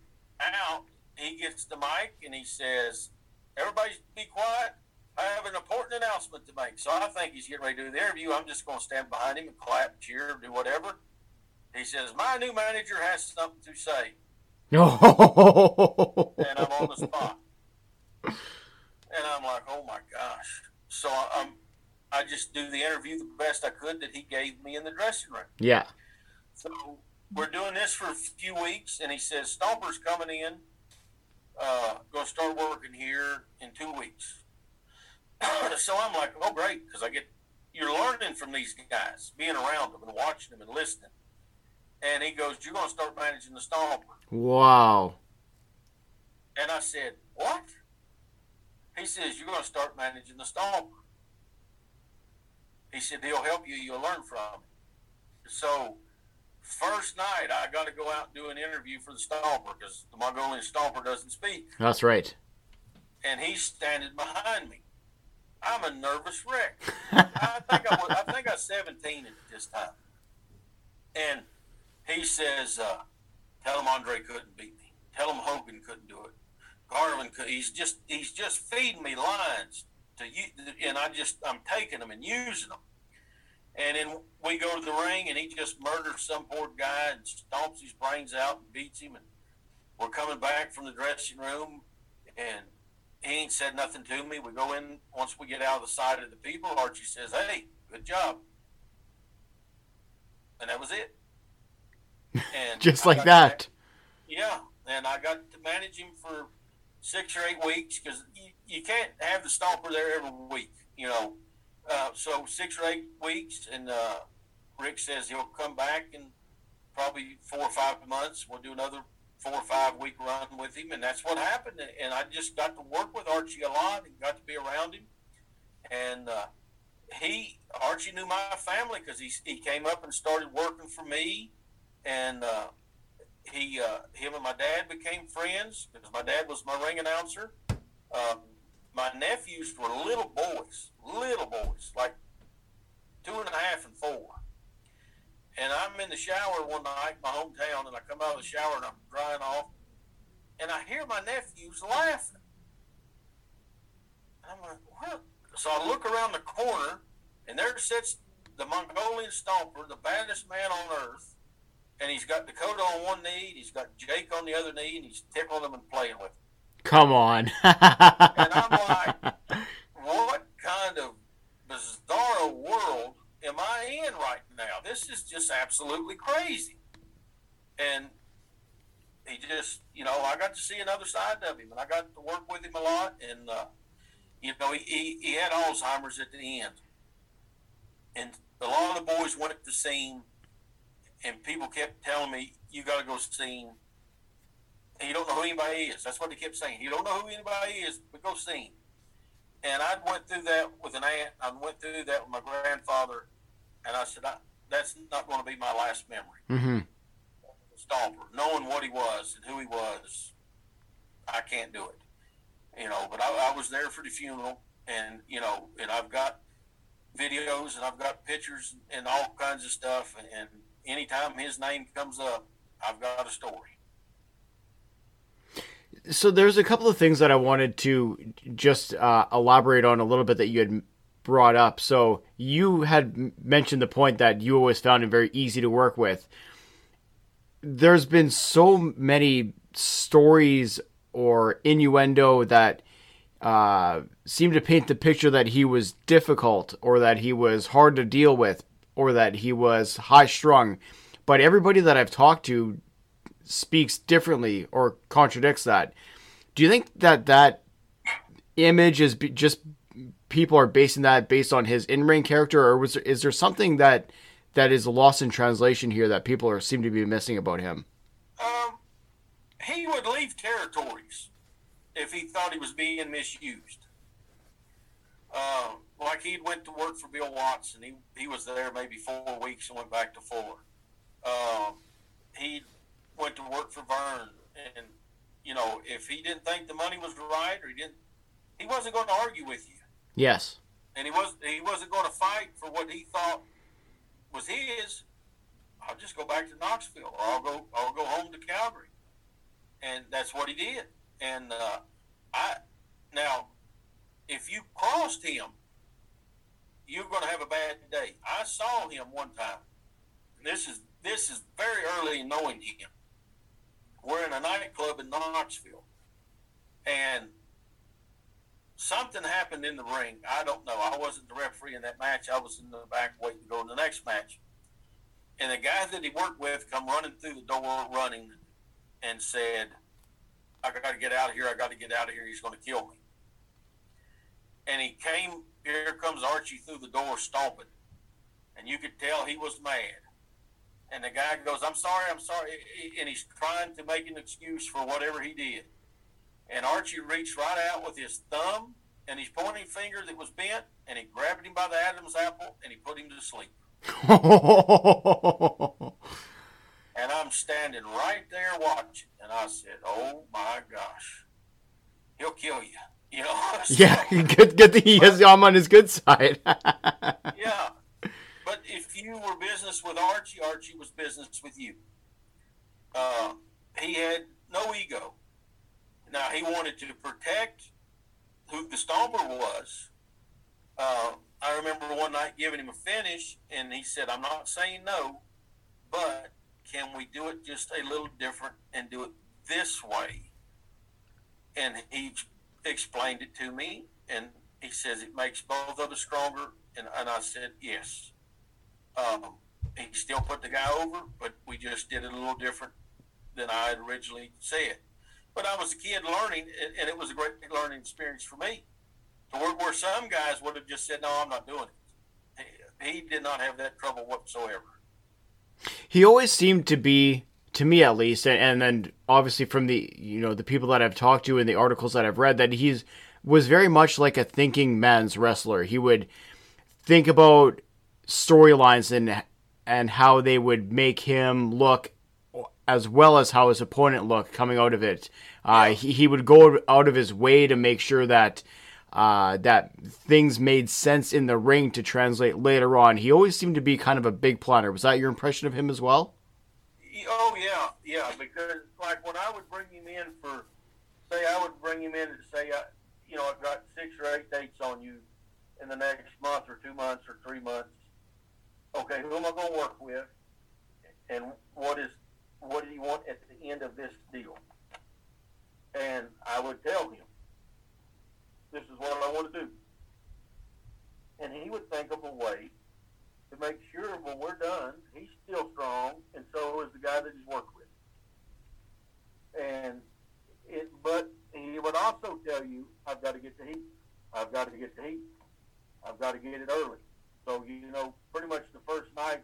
out. He gets the mic and he says, "Everybody, be quiet. I have an important announcement to make." So I think he's getting ready to do the interview. I'm just going to stand behind him and clap, cheer, do whatever. He says, "My new manager has something to say." and I'm on the spot. And I'm like, oh my gosh. So I'm, I just do the interview the best I could that he gave me in the dressing room. Yeah. So we're doing this for a few weeks, and he says Stomper's coming in. Uh, going to start working here in two weeks. so I'm like, oh great, because I get you're learning from these guys, being around them and watching them and listening. And he goes, you're going to start managing the Stomper. Wow. And I said, what? He says, You're going to start managing the storm. He said, He'll help you. You'll learn from him. So, first night, I got to go out and do an interview for the Stomper because the Mongolian Stomper doesn't speak. That's right. And he's standing behind me. I'm a nervous wreck. I think I was, I think I was 17 at this time. And he says, uh, "Tell him Andre couldn't beat me. Tell him Hogan couldn't do it. Garvin, he's just he's just feeding me lines to you, and I just I'm taking them and using them. And then we go to the ring, and he just murders some poor guy and stomps his brains out and beats him. And we're coming back from the dressing room, and he ain't said nothing to me. We go in once we get out of the sight of the people. Archie says, "Hey, good job," and that was it. And just like that. Back, yeah, and I got to manage him for six or eight weeks because you, you can't have the stomper there every week, you know. Uh, so six or eight weeks, and uh, Rick says he'll come back in probably four or five months. We'll do another four or five week run with him, and that's what happened. And I just got to work with Archie a lot and got to be around him. And uh, he Archie knew my family because he he came up and started working for me, and uh, he uh, him and my dad became friends because my dad was my ring announcer. Um, my nephews were little boys, little boys, like two and a half and four. And I'm in the shower one night my hometown, and I come out of the shower and I'm drying off, and I hear my nephews laughing. I'm like, what? So I look around the corner, and there sits the Mongolian Stomper, the baddest man on earth, and he's got Dakota on one knee, and he's got Jake on the other knee, and he's tickling them and playing with them. Come on. and I'm like, what kind of bizarre world am I in right now? This is just absolutely crazy. And he just, you know, I got to see another side of him, and I got to work with him a lot. And, uh, you know, he, he, he had Alzheimer's at the end. And a lot of the boys went to see him, and people kept telling me, you got to go see him and you don't know who anybody is. That's what they kept saying. You don't know who anybody is, but go see him. And I went through that with an aunt. I went through that with my grandfather, and I said, I, "That's not going to be my last memory." Mm-hmm. Stomper, knowing what he was and who he was, I can't do it. You know, but I, I was there for the funeral, and you know, and I've got videos and I've got pictures and all kinds of stuff. And, and anytime his name comes up, I've got a story so there's a couple of things that I wanted to just uh, elaborate on a little bit that you had brought up. So you had mentioned the point that you always found him very easy to work with. There's been so many stories or innuendo that uh, seem to paint the picture that he was difficult or that he was hard to deal with or that he was high strung. But everybody that I've talked to speaks differently or contradicts that. Do you think that that image is just people are basing that based on his in-ring character, or was there, is there something that that is lost in translation here that people are seem to be missing about him? Um, he would leave territories if he thought he was being misused. Um, like he went to work for Bill Watson. He he was there maybe four weeks and went back to Fuller. Um, he went to work for Verne, and you know, if he didn't think the money was right, or he didn't, he wasn't going to argue with you. Yes. And he was he wasn't going to fight for what he thought was his. I'll just go back to Knoxville, or I'll go I'll go home to Calgary, and that's what he did. And uh, I now, if you crossed him, you're going to have a bad day. I saw him one time. This is this is very early in knowing him we're in a nightclub in Knoxville, and something happened in the ring. I don't know. I wasn't the referee in that match. I was in the back waiting to go to the next match. And the guy that he worked with come running through the door, running, and said, "I got to get out of here. I got to get out of here. He's going to kill me." And he came. Here comes Archie through the door, stomping, and you could tell he was mad. And the guy goes, I'm sorry, I'm sorry. And he's trying to make an excuse for whatever he did. And Archie reached right out with his thumb and his pointing finger that was bent, and he grabbed him by the Adam's apple and he put him to sleep. and I'm standing right there watching, and I said, "Oh my gosh, he'll kill you." You know? yeah, good. Good thing he has I'm on his good side. yeah, but if you were business with Archie, Archie was business with you. Uh, he had no ego. Now he wanted to protect who the Stomper was. Uh, I remember one night giving him a finish, and he said, "I'm not saying no, but can we do it just a little different and do it this way?" And he explained it to me, and he says it makes both of us stronger. And, and I said, "Yes." Um, he still put the guy over, but we just did it a little different. than I had originally said. But I was a kid learning, and it was a great learning experience for me. To where, where some guys would have just said, "No, I'm not doing it." He, he did not have that trouble whatsoever. He always seemed to be, to me at least, and, and then obviously from the you know the people that I've talked to and the articles that I've read, that he's was very much like a thinking man's wrestler. He would think about storylines and and how they would make him look as well as how his opponent looked coming out of it. Uh, he, he would go out of his way to make sure that uh, that things made sense in the ring to translate later on. He always seemed to be kind of a big planner. Was that your impression of him as well? Oh yeah, yeah. Because like when I would bring him in for, say, I would bring him in and say, I, you know, I've got six or eight dates on you in the next month or two months or three months. Okay, who am I going to work with? And what is what do you want at the end of this deal? And I would tell him, this is what I want to do. And he would think of a way to make sure when we're done, he's still strong, and so is the guy that he's worked with. And it, but he would also tell you, I've got to get the heat. I've got to get the heat. I've got to get it early. So, you know, pretty much the first night,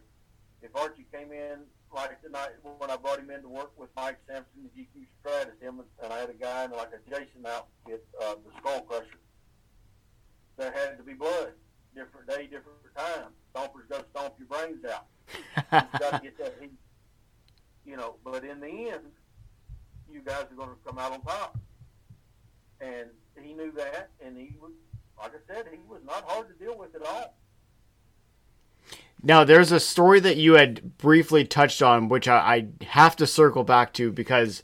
if Archie came in, like the night when I brought him in to work with Mike Sampson, the GQ Stratus, him and I had a guy in like a Jason outfit, uh, the Skull Crusher. There had to be blood. Different day, different time. Stompers go stomp your brains out. You've got to get that heat. You know, but in the end, you guys are going to come out on top. And he knew that, and he was, like I said, he was not hard to deal with at all. Now, there's a story that you had briefly touched on, which I, I have to circle back to because,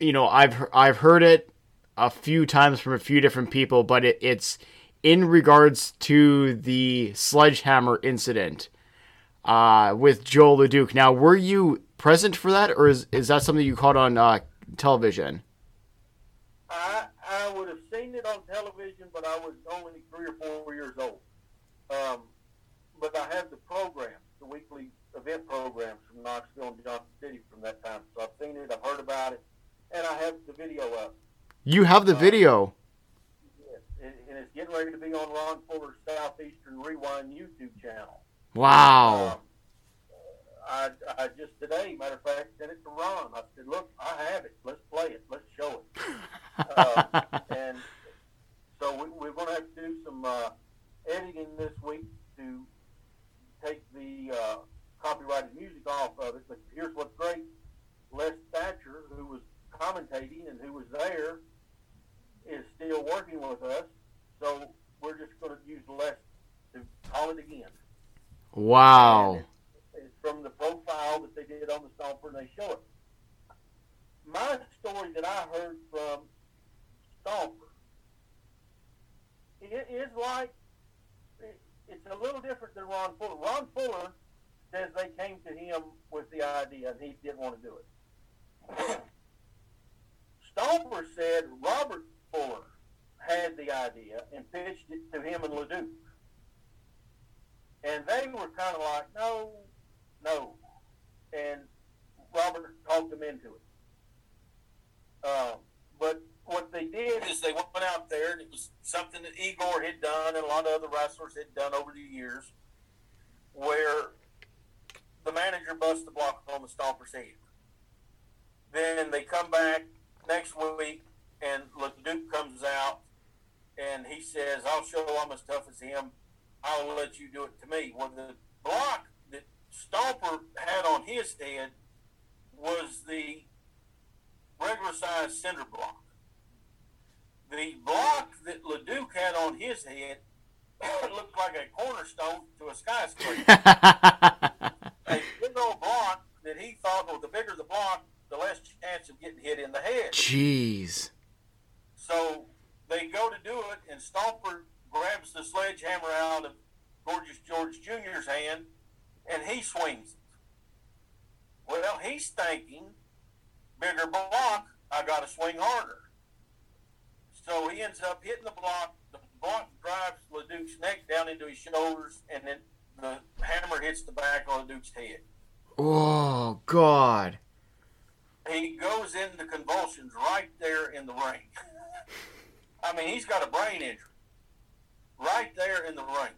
you know, I've I've heard it a few times from a few different people, but it, it's in regards to the sledgehammer incident uh, with Joe LeDuc. Now, were you present for that, or is is that something you caught on uh, television? I I would have seen it on television, but I was only three or four years old. Um, but I have the program, the weekly event programs from Knoxville and Johnson City from that time. So I've seen it, I've heard about it, and I have the video up. You have the uh, video. Yes, and it's getting ready to be on Ron Fuller's Southeastern Rewind YouTube channel. Wow. Um, I, I just today, matter of fact, sent it to Ron. I said, "Look, I have it. Let's play it. Let's show it." uh, and so we, we're going to have to do some uh, editing this week to take the uh, copyrighted music off of it. But here's what's great: Les Thatcher, who was commentating and who was there, is still working with us. So we're just going to use Les to call it again. Wow. It's, it's from the profile that they did on the Stomper, and they show it. My story that I heard from Stomper, it is like it's a little different than Ron Fuller. Ron Fuller says they came to him with the idea and he didn't want to do it. Stomper said Robert Fuller had the idea and pitched it to him and LeDuc. And they were kind of like, no, no. And Robert talked them into it. Uh, but what they did is they went out there, and it was something that Igor had done and a lot of other wrestlers had done over the years, where the manager busts the block on the Stomper's head. Then they come back next week, and LeDuc comes out, and he says, I'll show I'm as tough as him. I'll let you do it to me. Well, the block that Stomper had on his head was the regular size cinder block the block that LeDuc had on his head looked like a cornerstone to a skyscraper. a big old block that he thought, well, the bigger the block, the less chance of getting hit in the head. Jeez. So they go to do it, and Stomper grabs the sledgehammer out of Gorgeous George Jr.'s hand, and he swings it. Well, he's thinking, bigger block, I got to swing harder. So he ends up hitting the block. The block drives LeDuc's neck down into his shoulders, and then the hammer hits the back on LeDuc's head. Oh God! he goes into convulsions right there in the ring. I mean, he's got a brain injury right there in the ring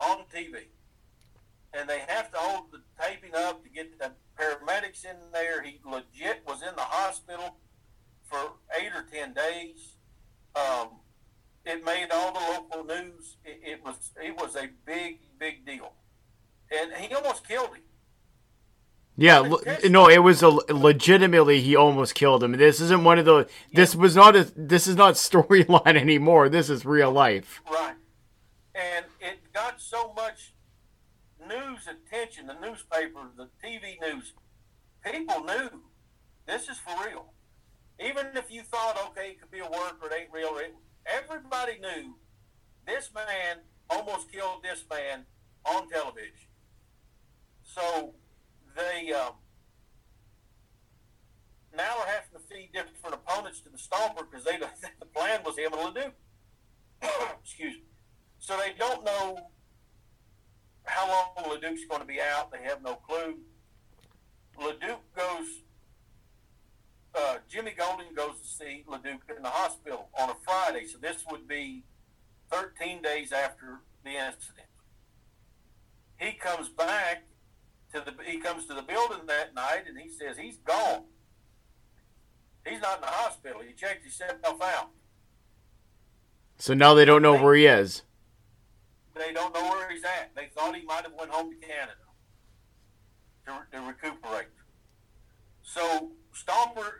on TV. And they have to hold the taping up to get the paramedics in there. He legit was in the hospital for eight or ten days. Um, it made all the local news. It, it was it was a big big deal, and he almost killed him. Yeah, no, it was a legitimately he almost killed him. This isn't one of the. This was not a. This is not storyline anymore. This is real life. Right, and it got so much news attention. The newspaper, the TV news, people knew this is for real. Even if you thought, okay, it could be a work or it ain't real, it, everybody knew this man almost killed this man on television. So they um, now are having to feed different opponents to the Stomper because they the plan was him and Leduc. Excuse me. So they don't know how long Leduc's going to be out. They have no clue. Leduc goes. Uh, Jimmy Golden goes to see Leduc in the hospital on a Friday, so this would be 13 days after the incident. He comes back to the he comes to the building that night and he says he's gone. He's not in the hospital. He checked himself out. So now they don't know they, where he is. They don't know where he's at. They thought he might have went home to Canada to, to recuperate. So Stomper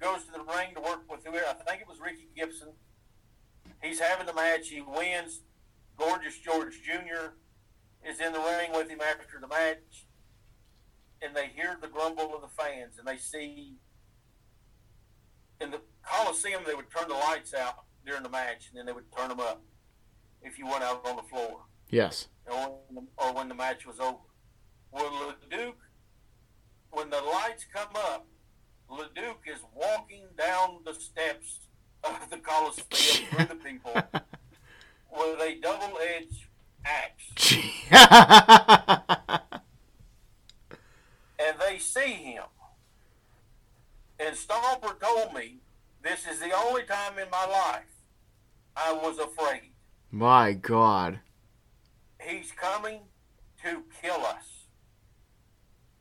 goes to the ring to work with whoever. I think it was Ricky Gibson. He's having the match. He wins. Gorgeous George Jr. is in the ring with him after the match and they hear the grumble of the fans and they see in the Coliseum they would turn the lights out during the match and then they would turn them up if you went out on the floor. Yes. Or, or when the match was over. Well, Leduc, when the lights come up, Leduc is walking down the steps of the Coliseum through the people with a double-edged axe. and they see him. And Stomper told me, this is the only time in my life I was afraid. My God. He's coming to kill us.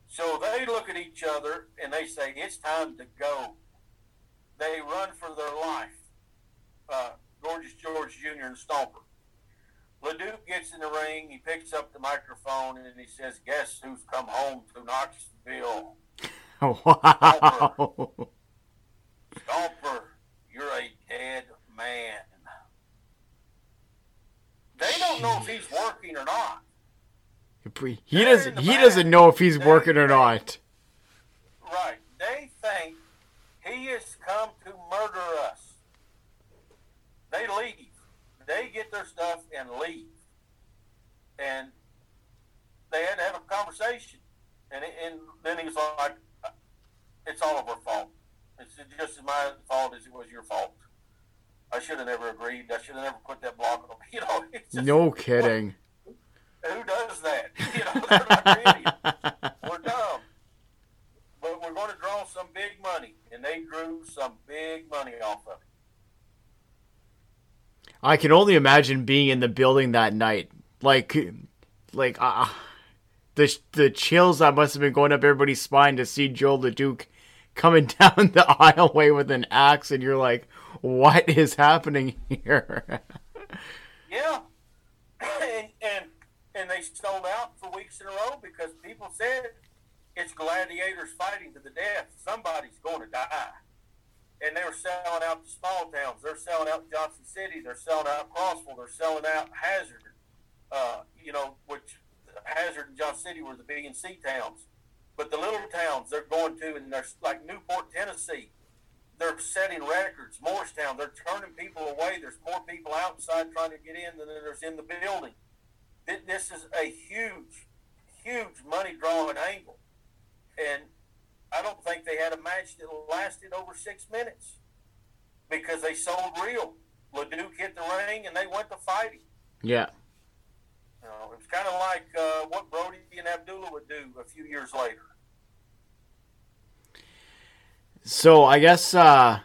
So they look at each other and they say, it's time to go. They run for their life. Uh, Gorgeous George Jr. and Stomper. Leduc gets in the ring, he picks up the microphone, and he says, Guess who's come home to Knoxville? Wow. Stomper, Stomper you're a dead man. They don't know if he's working or not. He doesn't. He doesn't know if he's working or not. Right. They think he has come to murder us. They leave they get their stuff and leave. And they had to have a conversation. And, and then he was like, it's all of our fault. It's just as my fault as it was your fault. I should have never agreed. I should have never put that block on. You know, just, no kidding. Who does that? You know, We're dumb. But we're going to draw some big money, and they drew some big money off of it. I can only imagine being in the building that night, like, like uh, the the chills that must have been going up everybody's spine to see Joe LeDuc coming down the aisleway with an axe, and you're like, what is happening here? yeah, and, and and they sold out for weeks in a row because people said it's gladiators fighting to the death. Somebody's going to die and they were selling out the small towns. They're selling out Johnson City. They're selling out Crossville. They're selling out Hazard. Uh, you know, which Hazard and Johnson City were the B and C towns. But the little towns they're going to, and there's like Newport, Tennessee. They're setting records. Morristown, they're turning people away. There's more people outside trying to get in than there's in the building. This is a huge, huge money drawing angle. And I don't think they had a match that lasted over six minutes because they sold real. Leduc hit the ring and they went to fighting. Yeah. You know, it was kind of like uh, what Brody and Abdullah would do a few years later. So I guess uh,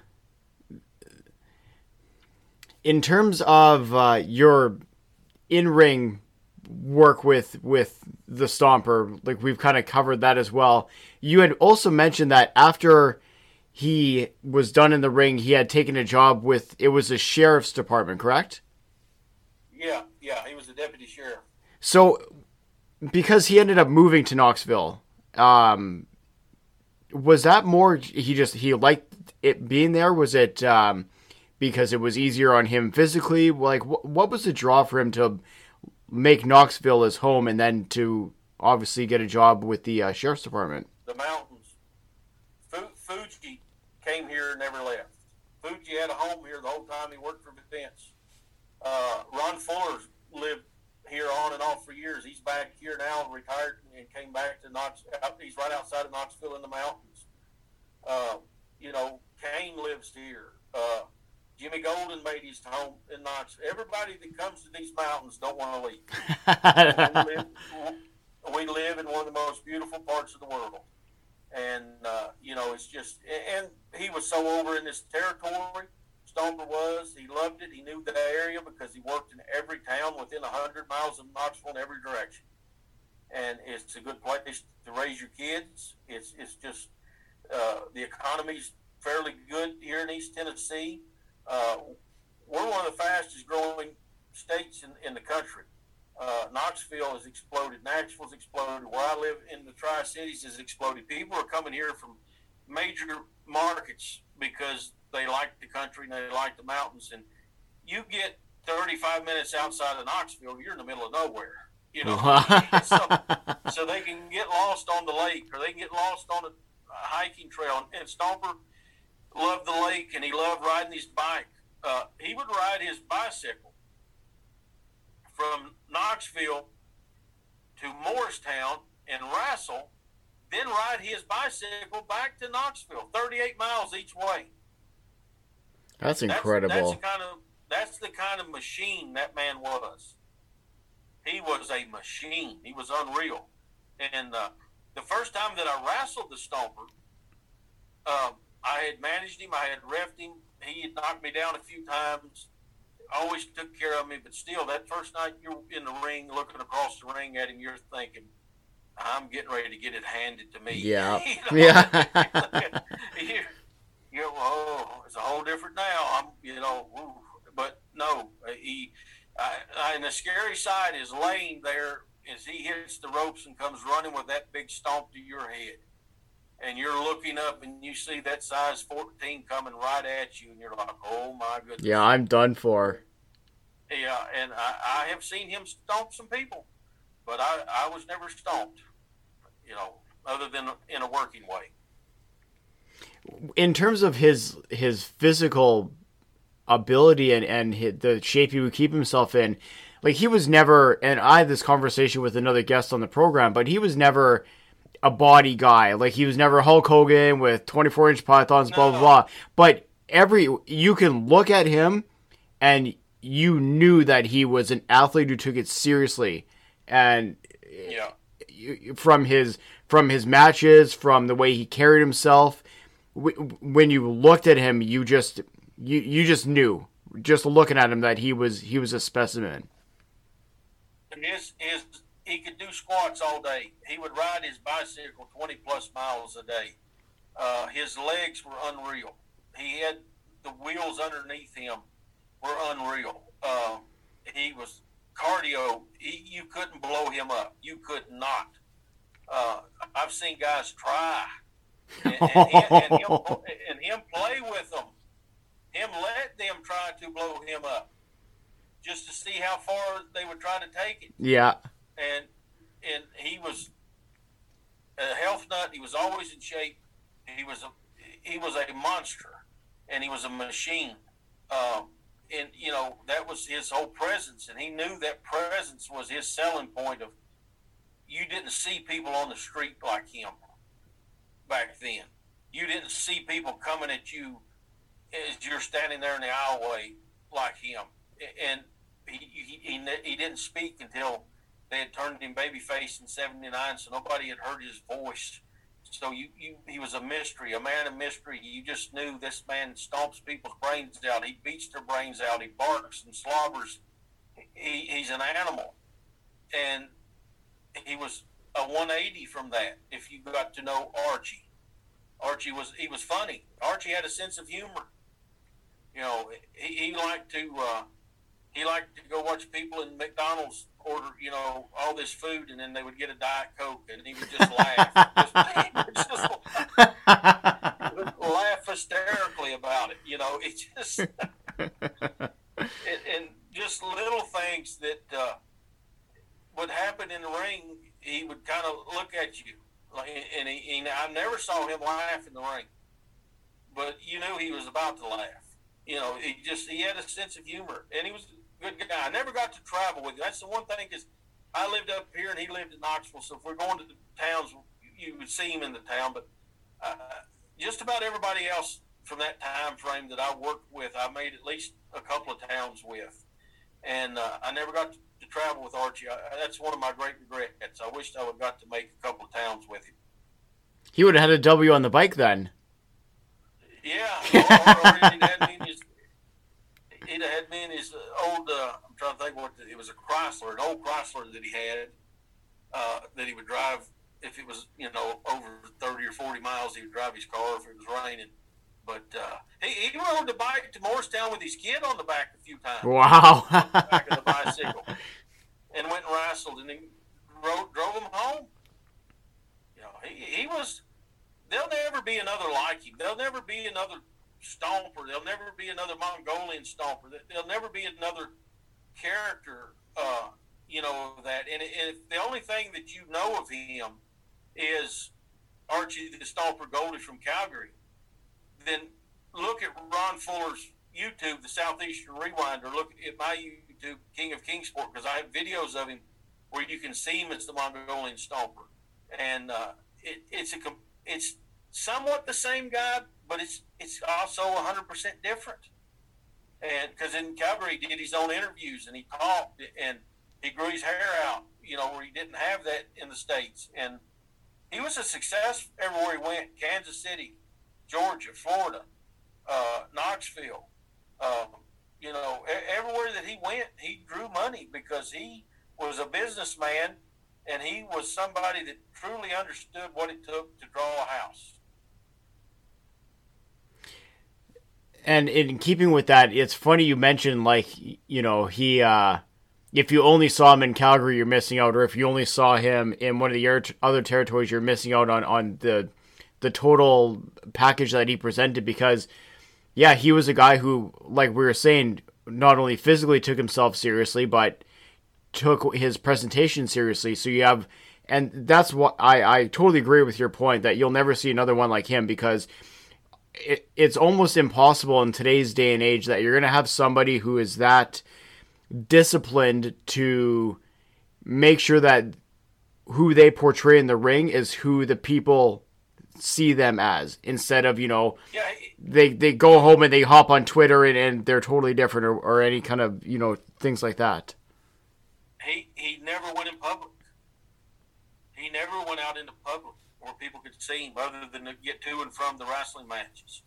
in terms of uh, your in-ring work with with the Stomper, like we've kind of covered that as well. You had also mentioned that after he was done in the ring, he had taken a job with it was a sheriff's department, correct? Yeah, yeah, he was a deputy sheriff. So, because he ended up moving to Knoxville, um, was that more he just he liked it being there? Was it um, because it was easier on him physically? Like, wh- what was the draw for him to make Knoxville his home and then to obviously get a job with the uh, sheriff's department? The mountains. Fu- Fuji came here and never left. Fuji had a home here the whole time he worked for defense. Uh, Ron Fuller lived here on and off for years. He's back here now, retired, and came back to Knox. He's right outside of Knoxville in the mountains. Uh, you know, Kane lives here. Uh, Jimmy Golden made his home in Knoxville. Everybody that comes to these mountains don't want to leave. we, live, we live in one of the most beautiful parts of the world, and uh, you know, it's just. And he was so over in this territory Stomper was. He loved it. He knew the area because he worked in every town within 100 miles of Knoxville in every direction. And it's a good place to raise your kids. It's, it's just uh, the economy's fairly good here in East Tennessee. Uh, we're one of the fastest growing states in, in the country. Uh, Knoxville has exploded. Nashville's exploded. Where I live in the Tri Cities has exploded. People are coming here from major markets because they like the country and they like the mountains. And you get 35 minutes outside of Knoxville, you're in the middle of nowhere. You know, so, so, they can get lost on the lake or they can get lost on a, hiking trail. And, Stomper loved the lake and he loved riding his bike. Uh, he would ride his bicycle from Knoxville to Morristown and Rassle, then ride his bicycle back to Knoxville, 38 miles each way. That's incredible. That's, that's, the kind of that's the kind of machine that man was. He was a machine. He was unreal. And uh, the first time that I wrestled the Stomper, uh, I had managed him. I had refed him. He had knocked me down a few times. Always took care of me, but still, that first night you're in the ring, looking across the ring at him, you're thinking, "I'm getting ready to get it handed to me." Yeah, you know? yeah. you know, oh, it's a whole different now. I'm, you know, woo. but no, uh, he, I, I, and the scary side is laying there as he hits the ropes and comes running with that big stomp to your head. And you're looking up and you see that size 14 coming right at you, and you're like, oh my goodness. Yeah, I'm done for. Yeah, and I, I have seen him stomp some people, but I, I was never stomped, you know, other than in a working way in terms of his his physical ability and and his, the shape he would keep himself in, like he was never. And I had this conversation with another guest on the program, but he was never a body guy. Like he was never Hulk Hogan with 24 inch pythons, blah, blah, blah. But every, you can look at him and you knew that he was an athlete who took it seriously. And yeah. from his, from his matches, from the way he carried himself, when you looked at him, you just you you just knew just looking at him that he was he was a specimen. He could do squats all day. He would ride his bicycle twenty plus miles a day. Uh, his legs were unreal. He had the wheels underneath him were unreal. Uh, he was cardio. He, you couldn't blow him up. You could not. Uh, I've seen guys try and, and, him, and, him, and him play with them. Him let them try to blow him up, just to see how far they would try to take it. Yeah. And and he was a health nut. He was always in shape. He was a he was a monster, and he was a machine. Um, and you know that was his whole presence, and he knew that presence was his selling point. Of you didn't see people on the street like him back then. You didn't see people coming at you as you're standing there in the aisleway like him. And he, he, he, he didn't speak until they had turned him babyface in 79, so nobody had heard his voice. So you, you he was a mystery, a man of mystery. You just knew this man stomps people's brains out. He beats their brains out. He barks and slobbers. He, he's an animal, and he was a 180 from that. If you got to know Archie, Archie was he was funny. Archie had a sense of humor. You know, he, he liked to uh, he liked to go watch people in McDonald's order, you know, all this food, and then they would get a diet coke, and he would just laugh, just, just laugh hysterically about it. You know, it just and, and, just little things that uh, would happen in the ring. He would kind of look at you, and he, he, I never saw him laugh in the ring, but you knew he was about to laugh. You know, he just he had a sense of humor, and he was good guy. I never got to travel with him. That's the one thing is I lived up here and he lived in Knoxville. So if we're going to the towns, you would see him in the town. But uh, just about everybody else from that time frame that I worked with, I made at least a couple of towns with. And uh, I never got to, to travel with Archie. I, that's one of my great regrets. I wished I would have got to make a couple of towns with him. He would have had a W on the bike then. Yeah, or, or he'd had me in his he'd have had me in his old. Uh, I'm trying to think what it was a Chrysler, an old Chrysler that he had uh, that he would drive if it was you know over 30 or 40 miles. He would drive his car if it was raining. But uh, he, he rode the bike to Morristown with his kid on the back a few times. Wow! back of the bicycle, and went and wrestled, and he rode, drove him home. You know, he, he was. There'll never be another like him. There'll never be another stomper. There'll never be another Mongolian stomper. There'll never be another character, uh, you know, that. And if the only thing that you know of him is Archie the Stomper Gouldie from Calgary, then look at Ron Fuller's YouTube, the Southeastern Rewind, or look at my YouTube, King of Kingsport, because I have videos of him where you can see him as the Mongolian Stomper. And uh, it, it's a it's somewhat the same guy, but it's it's also 100% different. And because in Calgary, he did his own interviews and he talked and he grew his hair out, you know, where he didn't have that in the States. And he was a success everywhere he went Kansas City, Georgia, Florida, uh, Knoxville. Uh, you know, everywhere that he went, he drew money because he was a businessman and he was somebody that truly understood what it took to draw a house. And in keeping with that, it's funny you mentioned like you know he uh, if you only saw him in Calgary, you're missing out, or if you only saw him in one of the other territories, you're missing out on on the the total package that he presented. Because yeah, he was a guy who, like we were saying, not only physically took himself seriously, but took his presentation seriously. So you have, and that's what I I totally agree with your point that you'll never see another one like him because it, it's almost impossible in today's day and age that you're going to have somebody who is that disciplined to make sure that who they portray in the ring is who the people see them as instead of you know yeah, they they go home and they hop on twitter and, and they're totally different or, or any kind of you know things like that. He he never went in public. He never went out into public people could see him other than to get to and from the wrestling matches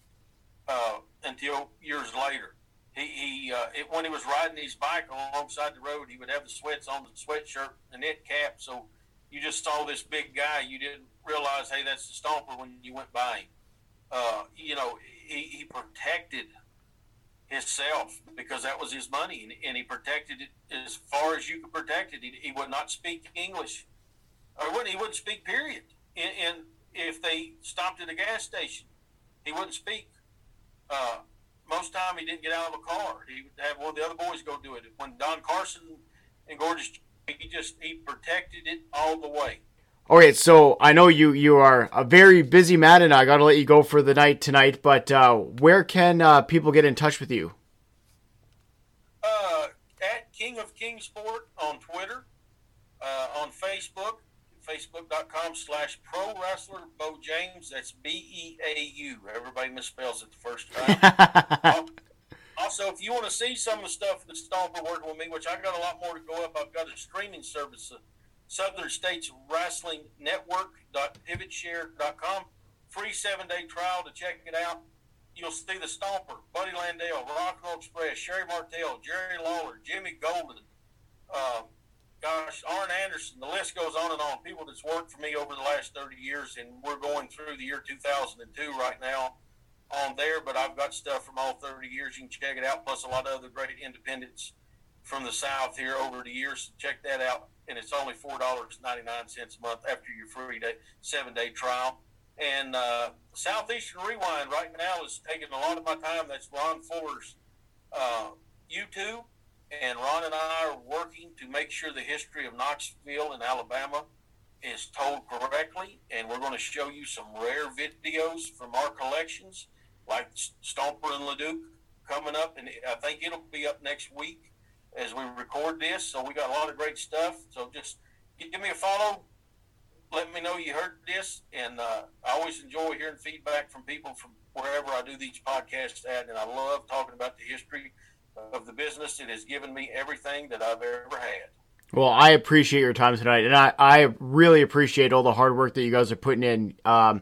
uh, until years later. He, he uh, it, when he was riding his bike alongside the road, he would have the sweats on the sweatshirt and knit cap. So you just saw this big guy. You didn't realize, hey, that's the stomper when you went by him. Uh, you know, he, he protected himself because that was his money, and, and, he protected it as far as you could protect it. He, he would not speak English, or wouldn't, he wouldn't speak. Period and, and if they stopped at a gas station, he wouldn't speak. Uh, most time he didn't get out of a car. He would have one of the other boys go do it. When Don Carson and Gorgeous, he just he protected it all the way. All right, so I know you you are a very busy man, and I got to let you go for the night tonight. But uh, where can uh, people get in touch with you? Uh, at King of Kingsport on Twitter, uh, on Facebook, facebook.com slash pro wrestler Beau James. That's B E A U. Everybody misspells it the first time. also, if you want to see some of the stuff that Stomper working with me, which I got a lot more to go up, I've got a streaming service, Southern States Wrestling Network.pivotshare.com. Free seven day trial to check it out. You'll see the Stomper, Buddy Landel, Rock and Roll Express, Sherri Martel, Jerry Lawler, Jimmy Golden, uh, gosh, Arn Anderson. The list goes on and on. People that's worked for me over the last 30 years, and we're going through the year 2002 right now on there. But I've got stuff from all 30 years. You can check it out, plus a lot of other great independents from the South here over the years. Check that out, and it's only four dollars ninety nine cents a month after your free day seven day trial. And uh, Southeastern Rewind right now is taking a lot of my time. That's Ron Fuller's uh, YouTube. And Ron and I are working to make sure the history of Knoxville in Alabama is told correctly. And we're going to show you some rare videos from our collections, like Stomper and Leduc coming up. And I think it'll be up next week as we record this. So we got a lot of great stuff. So just give me a follow, let me know you heard this. And uh, I always enjoy hearing feedback from people from wherever I do these podcasts at. And I love talking about the history of the business. It has given me everything that I've ever had. Well, I appreciate your time tonight, and I, I really appreciate all the hard work that you guys are putting in. Um,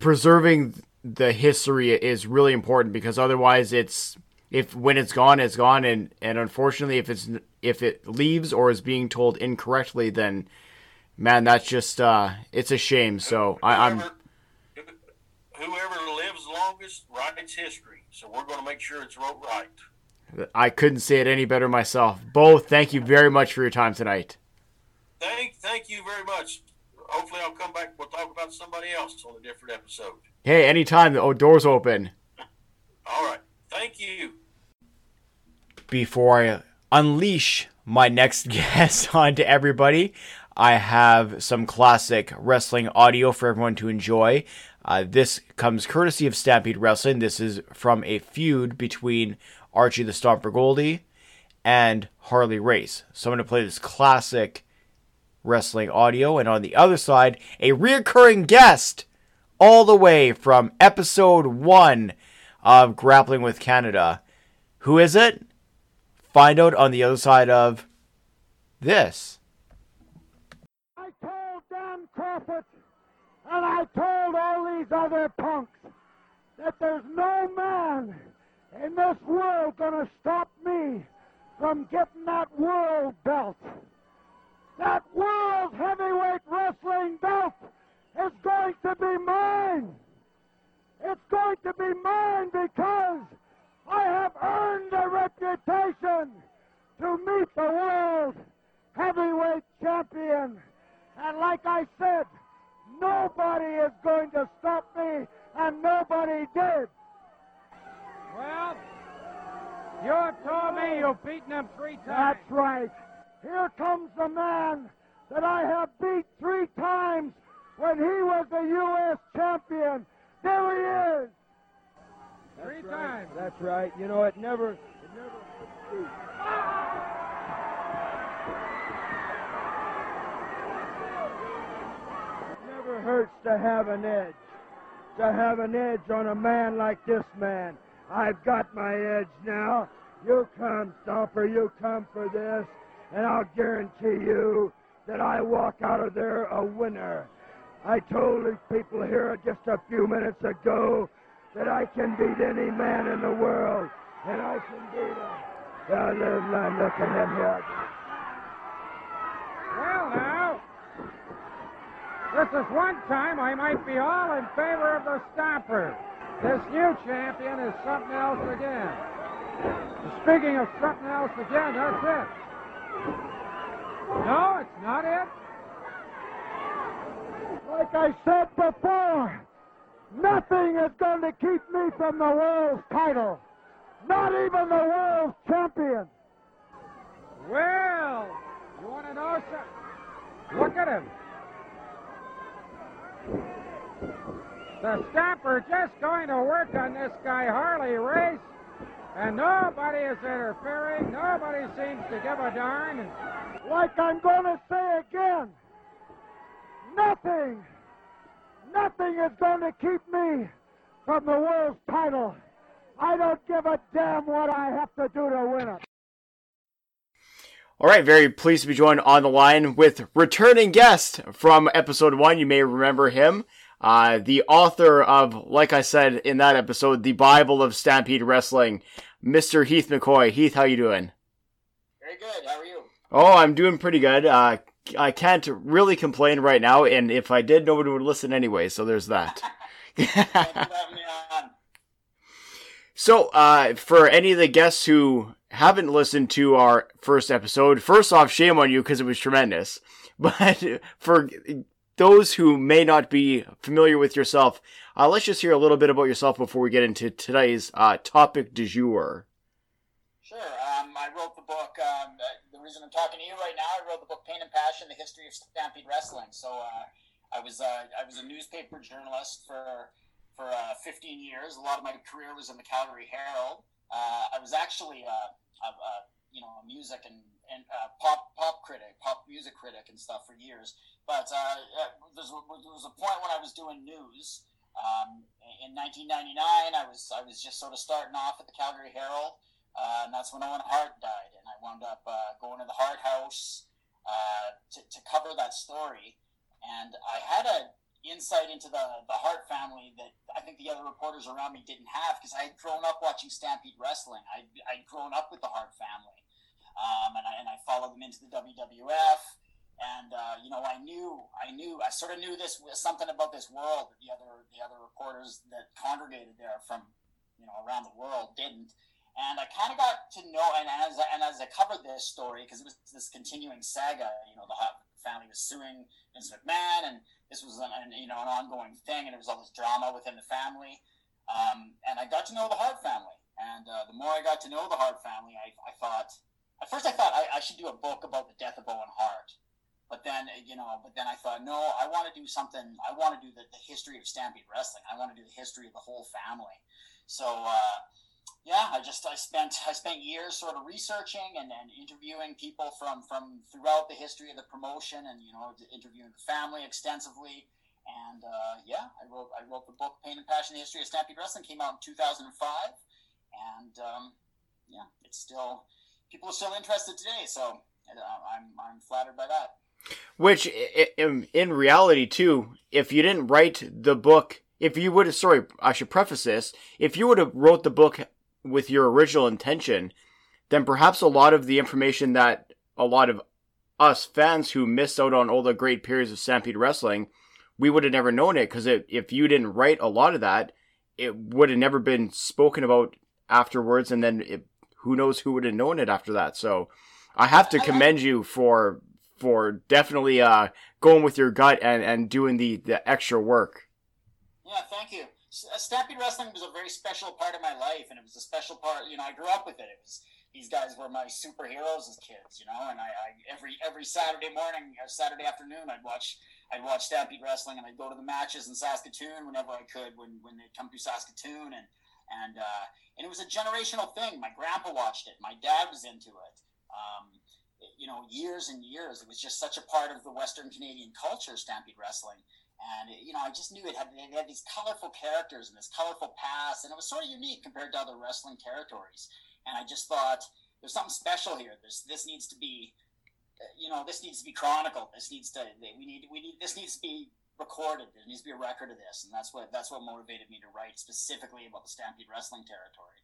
preserving the history is really important because otherwise, it's if when it's gone, it's gone, and and unfortunately, if it's if it leaves or is being told incorrectly, then man, that's just uh, it's a shame. So whoever, I, am whoever lives longest writes history. So we're going to make sure it's wrote right. I couldn't say it any better myself. Beau, thank you very much for your time tonight. Thank, thank you very much. Hopefully, I'll come back. We'll talk about somebody else on a different episode. Hey, anytime. The door's open. All right. Thank you. Before I unleash my next guest onto everybody, I have some classic wrestling audio for everyone to enjoy. Uh, this comes courtesy of Stampede Wrestling. This is from a feud between Archie the Stomper Gouldie and Harley Race. So I'm going to play this classic wrestling audio. And on the other side, a reoccurring guest all the way from episode one of Grappling with Canada. Who is it? Find out on the other side of this. I told Dan Kroffat, and I told all these other punks that there's no man in this world gonna stop me from getting that world belt. That world heavyweight wrestling belt is going to be mine. It's going to be mine because I have earned a reputation to meet the world heavyweight champion. And like I said, nobody is going to stop me, and nobody did. Well, you told me you've beaten him three times. That's right. Here comes the man that I have beat three times when he was the U.S. champion. There he is. Three times. That's right. You know, it never, it never. never hurts to have an edge. To have an edge on a man like this man. I've got my edge now. You come, Stomper, you come for this, and I'll guarantee you that I walk out of there a winner. I told these people here just a few minutes ago that I can beat any man in the world, and I can beat him. Now, look at him here. Well, now, this is one time I might be all in favor of the Stomper. This new champion is something else again. Speaking of something else again, that's it. No, it's not it. Like I said before, nothing is going to keep me from the world's title. Not even the world's champion. Well, you want to know something? Look at him. The Stomper just going to work on this guy Harley Race, and nobody is interfering. Nobody seems to give a darn. Like I'm going to say again, nothing, nothing is going to keep me from the world's title. I don't give a damn what I have to do to win it. All right, very pleased to be joined on the line with returning guest from episode one. You may remember him, uh, the author of, like I said in that episode, the Bible of Stampede Wrestling, Mr. Heath McCoy. Heath, how you doing? Very good. How are you? Oh, I'm doing pretty good. Uh, I can't really complain right now, and if I did, nobody would listen anyway. So there's that. so, uh, for any of the guests who haven't listened to our first episode, first off, shame on you because it was tremendous. But for those who may not be familiar with yourself, uh, let's just hear a little bit about yourself before we get into today's uh, topic du jour. Sure. Um, I wrote the book. Um, the reason I'm talking to you right now, I wrote the book Pain and Passion: The History of Stampede Wrestling. So uh, I was uh, I was a newspaper journalist for for uh, 15 years. A lot of my career was in the Calgary Herald. Uh, I was actually a, a, you know a music and, and uh, pop pop critic, pop music critic, and stuff for years. But uh, there, was, there was a point when I was doing news. Um, in 1999, I was I was just sort of starting off at the Calgary Herald, uh, and that's when Owen Hart died, and I wound up uh, going to the Hart House uh, to, to cover that story. And I had a insight into the, the Hart family that I think the other reporters around me didn't have because I had grown up watching Stampede Wrestling. I, I'd grown up with the Hart family. Um, and, I, and I followed them into the WWF. And, uh, you know, I knew, I knew, I sort of knew this something about this world that the other, the other reporters that congregated there from, you know, around the world didn't. And I kind of got to know, and as, and as I covered this story, because it was this continuing saga, you know, the Hart family was suing Vince McMahon, and this was an, an, you know an ongoing thing, and there was all this drama within the family. Um, and I got to know the Hart family, and uh, the more I got to know the Hart family, I, I thought at first I thought I, I, should do a book about the death of Owen Hart, but then you know, but then I thought no, I want to do something. I want to do the, the history of Stampede Wrestling. I want to do the history of the whole family. So. Uh, yeah, I just I spent I spent years sort of researching and, interviewing people from from throughout the history of the promotion, and you know interviewing the family extensively. And uh, yeah, I wrote I wrote the book Pain and Passion: The History of Stampede Wrestling. Came out in 2005, and um, yeah, it's still people are still interested today. So I'm I'm flattered by that. Which, in, in reality, too, if you didn't write the book, if you would have, sorry, I should preface this, if you would have wrote the book with your original intention, then perhaps a lot of the information that a lot of us fans who missed out on all the great periods of Stampede Wrestling, we would have never known it because if you didn't write a lot of that, it would have never been spoken about afterwards, and then it, who knows who would have known it after that. So I have to commend you for for definitely uh, going with your gut and, and doing the, the extra work. Yeah, thank you. Uh, Stampede Wrestling was a very special part of my life, and it was a special part. You know, I grew up with it. It was these guys were my superheroes as kids, you know. And I, I every every Saturday morning, or Saturday afternoon, I'd watch I'd watch Stampede Wrestling, and I'd go to the matches in Saskatoon whenever I could when when they'd come through Saskatoon, and and uh, and it was a generational thing. My grandpa watched it. My dad was into it. Um, you know, years and years. It was just such a part of the Western Canadian culture, Stampede Wrestling and you know, I just knew it had it had these colorful characters and this colorful past, and it was sort of unique compared to other wrestling territories. And I just thought there's something special here. This this needs to be, you know, this needs to be chronicled. This needs to we need we need this needs to be recorded. There needs to be a record of this, and that's what that's what motivated me to write specifically about the Stampede Wrestling territory.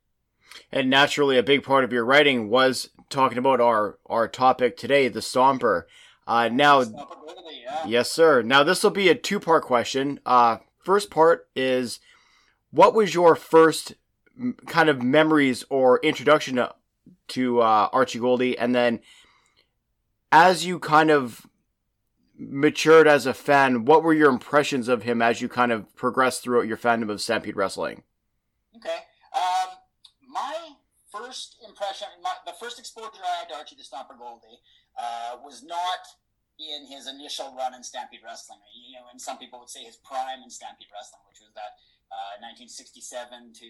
And naturally, a big part of your writing was talking about our our topic today, the Stomper. Uh, now, yeah. yes, sir. Now this will be a two-part question. Uh, first part is, what was your first kind of memories or introduction to, to uh, Archie Gouldie, and then as you kind of matured as a fan, what were your impressions of him as you kind of progressed throughout your fandom of Stampede Wrestling? Okay. Um, my first impression, my, the first exposure I had to Archie the Stomper Gouldie uh, was not in his initial run in Stampede Wrestling. You know, and some people would say his prime in Stampede Wrestling, which was that uh, 1967 to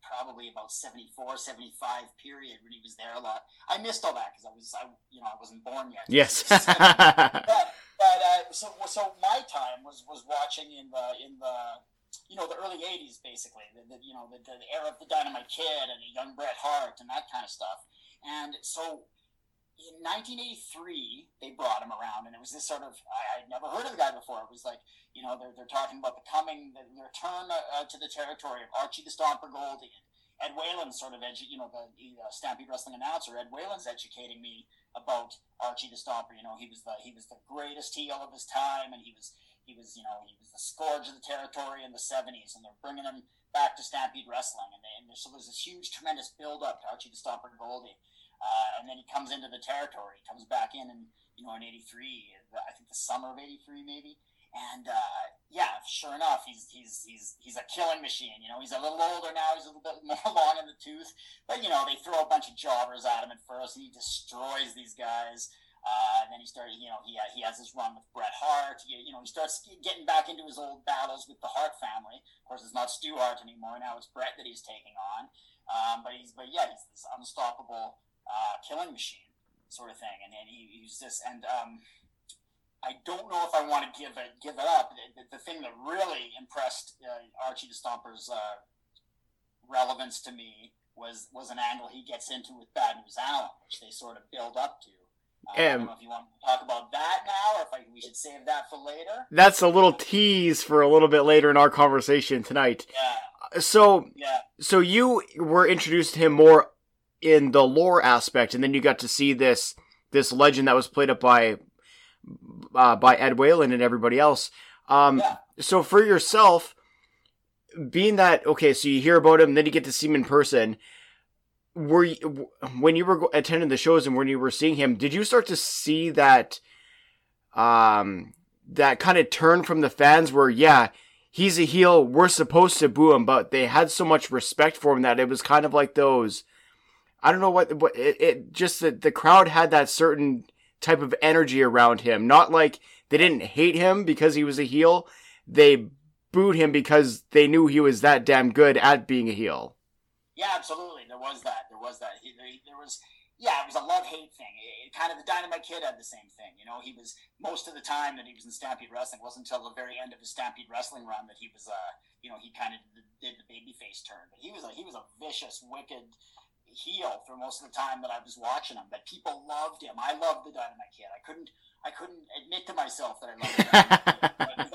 probably about 74, 75 period when he was there a lot. I missed all that because I was, I, you know, I wasn't born yet. Yes. but but uh, so so my time was was watching in the in the you know the early 80s basically the, the you know the, the era of the dynamite kid and the young bret hart and that kind of stuff and so in 1983, they brought him around, and it was this sort of I, would never heard of the guy before. It was like you know they're, they're talking about the coming, the, the return uh, to the territory of Archie the Stomper Gouldie. Ed Whalen's sort of edu- you know the, the uh, Stampede Wrestling announcer. Ed Whalen's educating me about Archie the Stomper. You know he was the he was the greatest heel of his time, and he was he was you know he was the scourge of the territory in the 70s, and they're bringing him back to Stampede Wrestling, and, they, and so there's this huge tremendous build up to Archie the Stomper Gouldie uh, and then he comes into the territory. Comes back in, and you know, in '83, I think the summer of '83, maybe. And uh, yeah, sure enough, he's he's he's he's a killing machine. You know, he's a little older now. He's a little bit more long in the tooth, but you know, they throw a bunch of jobbers at him at first, and he destroys these guys. Uh, and then he started, you know, he, he has his run with Bret Hart. He, you know, he starts getting back into his old battles with the Hart family. Of course, it's not Stu Hart anymore. Now it's Bret that he's taking on. Um, but he's, but yeah, he's this unstoppable uh, killing machine sort of thing. And, and he, he's just and um, I don't know if I want to give it give it up. The, the thing that really impressed uh, Archie Stomper's uh, relevance to me was was an angle he gets into with Bad News Allen, which they sort of build up to. Uh, I don't know if you want to talk about that now, or if I, we should save that for later. That's a little tease for a little bit later in our conversation tonight. Yeah. So, yeah. so you were introduced to him more in the lore aspect, and then you got to see this this legend that was played up by uh, by Ed Whalen and everybody else. Um, yeah. So for yourself, being that okay, so you hear about him, then you get to see him in person. Were you, when you were attending the shows and when you were seeing him, did you start to see that um, that kind of turn from the fans where yeah, he's a heel, we're supposed to boo him, but they had so much respect for him that it was kind of like those I don't know what, what it, it just the, the crowd had that certain type of energy around him. Not like they didn't hate him because he was a heel. They booed him because they knew he was that damn good at being a heel. Yeah, absolutely. There was that. There was that. He, there was, yeah, it was a love hate thing. It, it, kind of the Dynamite Kid had the same thing. You know, he was most of the time that he was in Stampede Wrestling wasn't until the very end of his Stampede Wrestling run that he was, uh, you know, he kind of did, did the babyface turn. But he was a he was a vicious, wicked heel for most of the time that I was watching him, but people loved him. I loved the Dynamite Kid. I couldn't I couldn't admit to myself that I loved him.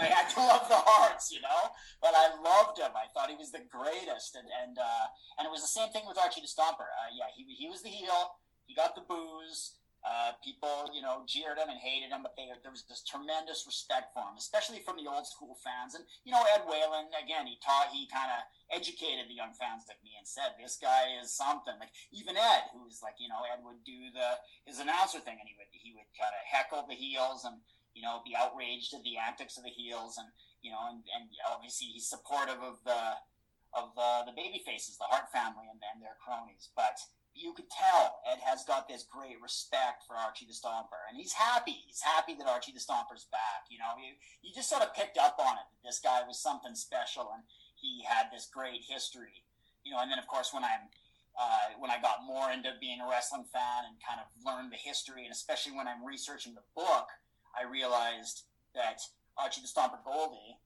I had to love the Harts, you know. But I loved him. I thought he was the greatest, and and uh, and it was the same thing with Archie the Stomper. Uh, yeah, he he was the heel. He got the booze. Uh, people, you know, jeered him and hated him, but they, there was this tremendous respect for him, especially from the old school fans. And you know, Ed Whalen, again, he taught, he kind of educated the young fans like me and said, "This guy is something." Like even Ed, who's like, you know, Ed would do the his announcer thing, and he would he would kind of heckle the heels and you know be outraged at the antics of the heels, and you know, and, and obviously he's supportive of the of uh, the baby faces, the Hart family, and, and their cronies, but you could tell Ed has got this great respect for Archie the Stomper, and he's happy. He's happy that Archie the Stomper's back. You know, you, you just sort of picked up on it that this guy was something special, and he had this great history. You know, and then of course when I'm uh, when I got more into being a wrestling fan and kind of learned the history, and especially when I'm researching the book, I realized that Archie the Stomper Gouldie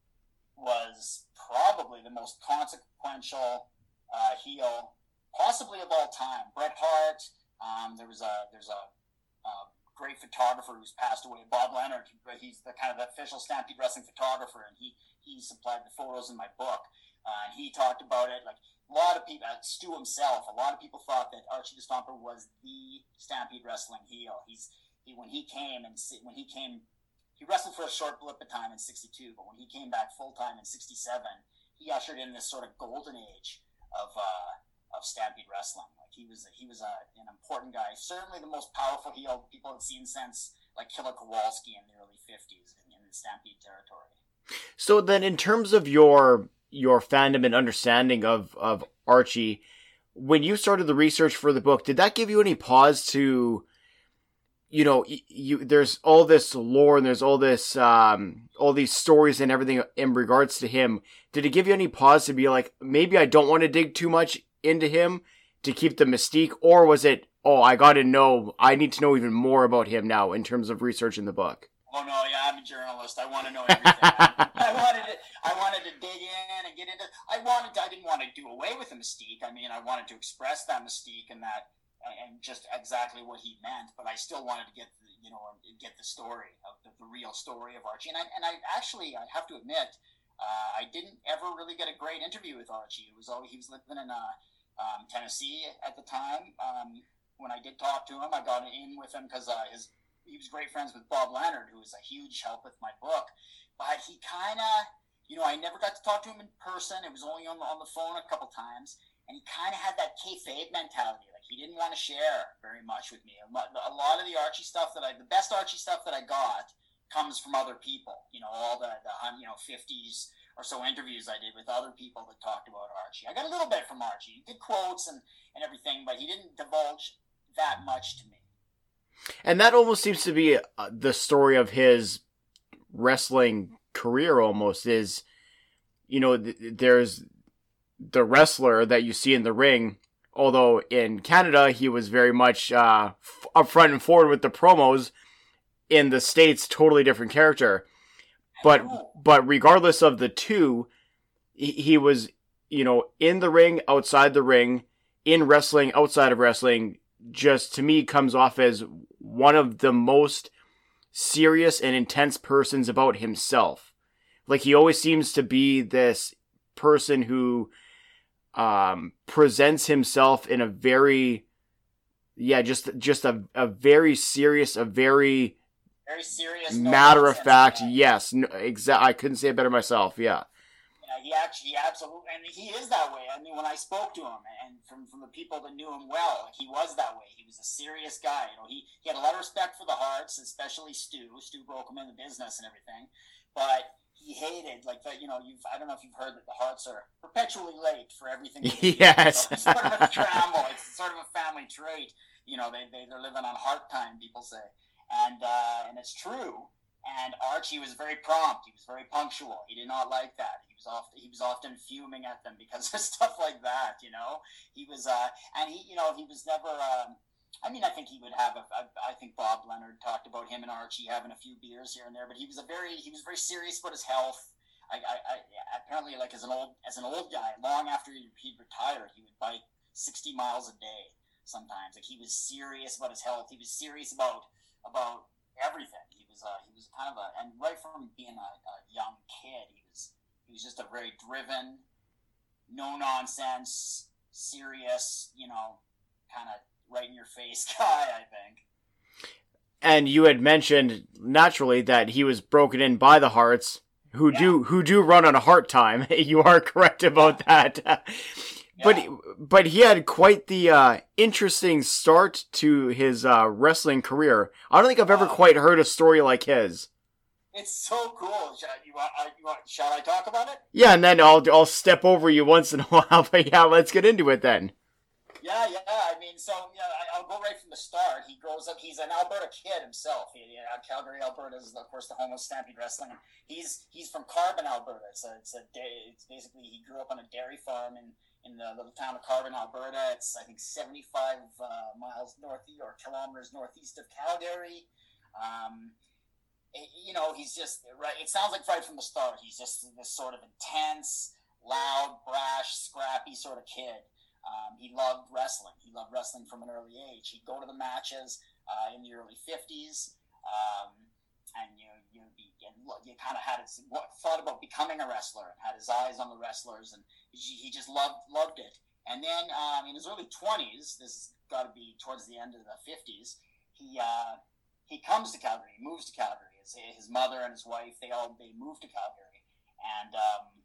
was probably the most consequential uh, heel possibly of all time. Bret Hart. Um, there was a there's a, a, great photographer who's passed away, Bob Leonard. He's the kind of official Stampede Wrestling photographer, and he he supplied the photos in my book. Uh, and he talked about it like a lot of people. Uh, Stu himself. A lot of people thought that Archie Stomper was the Stampede Wrestling heel. He's he when he came and when he came. He wrestled for a short blip of time in '62, but when he came back full time in '67, he ushered in this sort of golden age of uh, of Stampede Wrestling. Like he was, he was a, an important guy. Certainly the most powerful heel people have seen since like Killer Kowalski in the early '50s in, in the Stampede territory. So then, in terms of your your fandom and understanding of of Archie, when you started the research for the book, did that give you any pause to? you know you there's all this lore and there's all this um all these stories and everything in regards to him did it give you any pause to be like maybe i don't want to dig too much into him to keep the mystique, or was it, oh, I got to know, I need to know even more about him now in terms of researching the book? Oh no, yeah, I'm a journalist. I want to know everything. I wanted to, I wanted to dig in and get into. I wanted, to, I didn't want to do away with the mystique. I mean, I wanted to express that mystique and that and just exactly what he meant. But I still wanted to get the, you know get the story of the, the real story of Archie. And I and I actually I have to admit uh, I didn't ever really get a great interview with Archie. It was always, he was living in uh, um, Tennessee at the time. Um, when I did talk to him, I got in with him because uh, his he was great friends with Bob Leonard, who was a huge help with my book. But he kind of, you know, I never got to talk to him in person. It was only on the, on the phone a couple times and he kind of had that kayfabe mentality. Like he didn't want to share very much with me. A lot of the Archie stuff that I, the best Archie stuff that I got, comes from other people. You know, all the, the you know fifties or so interviews I did with other people that talked about Archie. I got a little bit from Archie, good quotes and and everything, but he didn't divulge that much to me. And that almost seems to be uh, the story of his wrestling career. Almost is, you know, th- there's the wrestler that you see in the ring. Although in Canada he was very much uh, up front and forward with the promos, in the states, totally different character. But but regardless of the two, he, he was you know in the ring, outside the ring, in wrestling, outside of wrestling. Just to me comes off as one of the most serious and intense persons about himself. Like he always seems to be this person who um, presents himself in a very, yeah, just just a, a very serious, a very very serious, matter of fact. Yes, no, exactly. I couldn't say it better myself. Yeah. Yeah, he actually, he absolutely, and he is that way. I mean, when I spoke to him, and from from the people that knew him well, he was that way. He was a serious guy. You know, he he had a lot of respect for the Harts, especially Stu. Stu broke him in the business and everything, but he hated like that. You know, you've I don't know if you've heard that the Harts are perpetually late for everything. yes, so it's sort of a scramble. It's sort of a family trait. You know, they they they're living on Hart time. People say, and uh, and it's true. And Archie was very prompt. He was very punctual. He did not like that. He was often he was often fuming at them because of stuff like that. You know, he was uh, and he you know he was never. Um, I mean, I think he would have. A, I, think Bob Leonard talked about him and Archie having a few beers here and there, but he was a very he was very serious about his health. I, I, I apparently like as an old as an old guy, long after he, he retired, he would bike sixty miles a day sometimes. Like he was serious about his health. He was serious about about everything. He was uh, he was kind of a and right from being a, a young kid, he was he was just a very driven, no nonsense, serious, you know, kind of right in your face guy, I think. And you had mentioned naturally that he was broken in by the Harts who yeah. do who do run on a Hart time. you are correct about that. Yeah. But but he had quite the uh, interesting start to his uh, wrestling career. I don't think I've ever quite heard a story like his. It's so cool. Shall, you want, you want, shall I talk about it? Yeah, and then I'll I'll step over you once in a while. But yeah, let's get into it then. Yeah, yeah. I mean, so yeah, I, will go right from the start. He grows up. He's an Alberta kid himself. He, you know, Calgary, Alberta is of course the home of Stampede Wrestling. He's he's from Carbon, Alberta. It's a it's a it's basically he grew up on a dairy farm in in the little town of Carbon, Alberta. It's I think 75 uh, miles northeast or kilometers northeast of Calgary. Um, it, you know, he's just right. It sounds like right from the start. He's just this sort of intense, loud, brash, scrappy sort of kid. Um, he loved wrestling. He loved wrestling from an early age. He'd go to the matches uh, in the early 50s. Um, and you you be, you kind of had his what, thought about becoming a wrestler and had his eyes on the wrestlers and he, just loved loved it. And then um, in his early 20s, this has got to be towards the end of the 50s, he uh, he comes to Calgary. He moves to Calgary. His, his mother and his wife they all they move to Calgary, and um,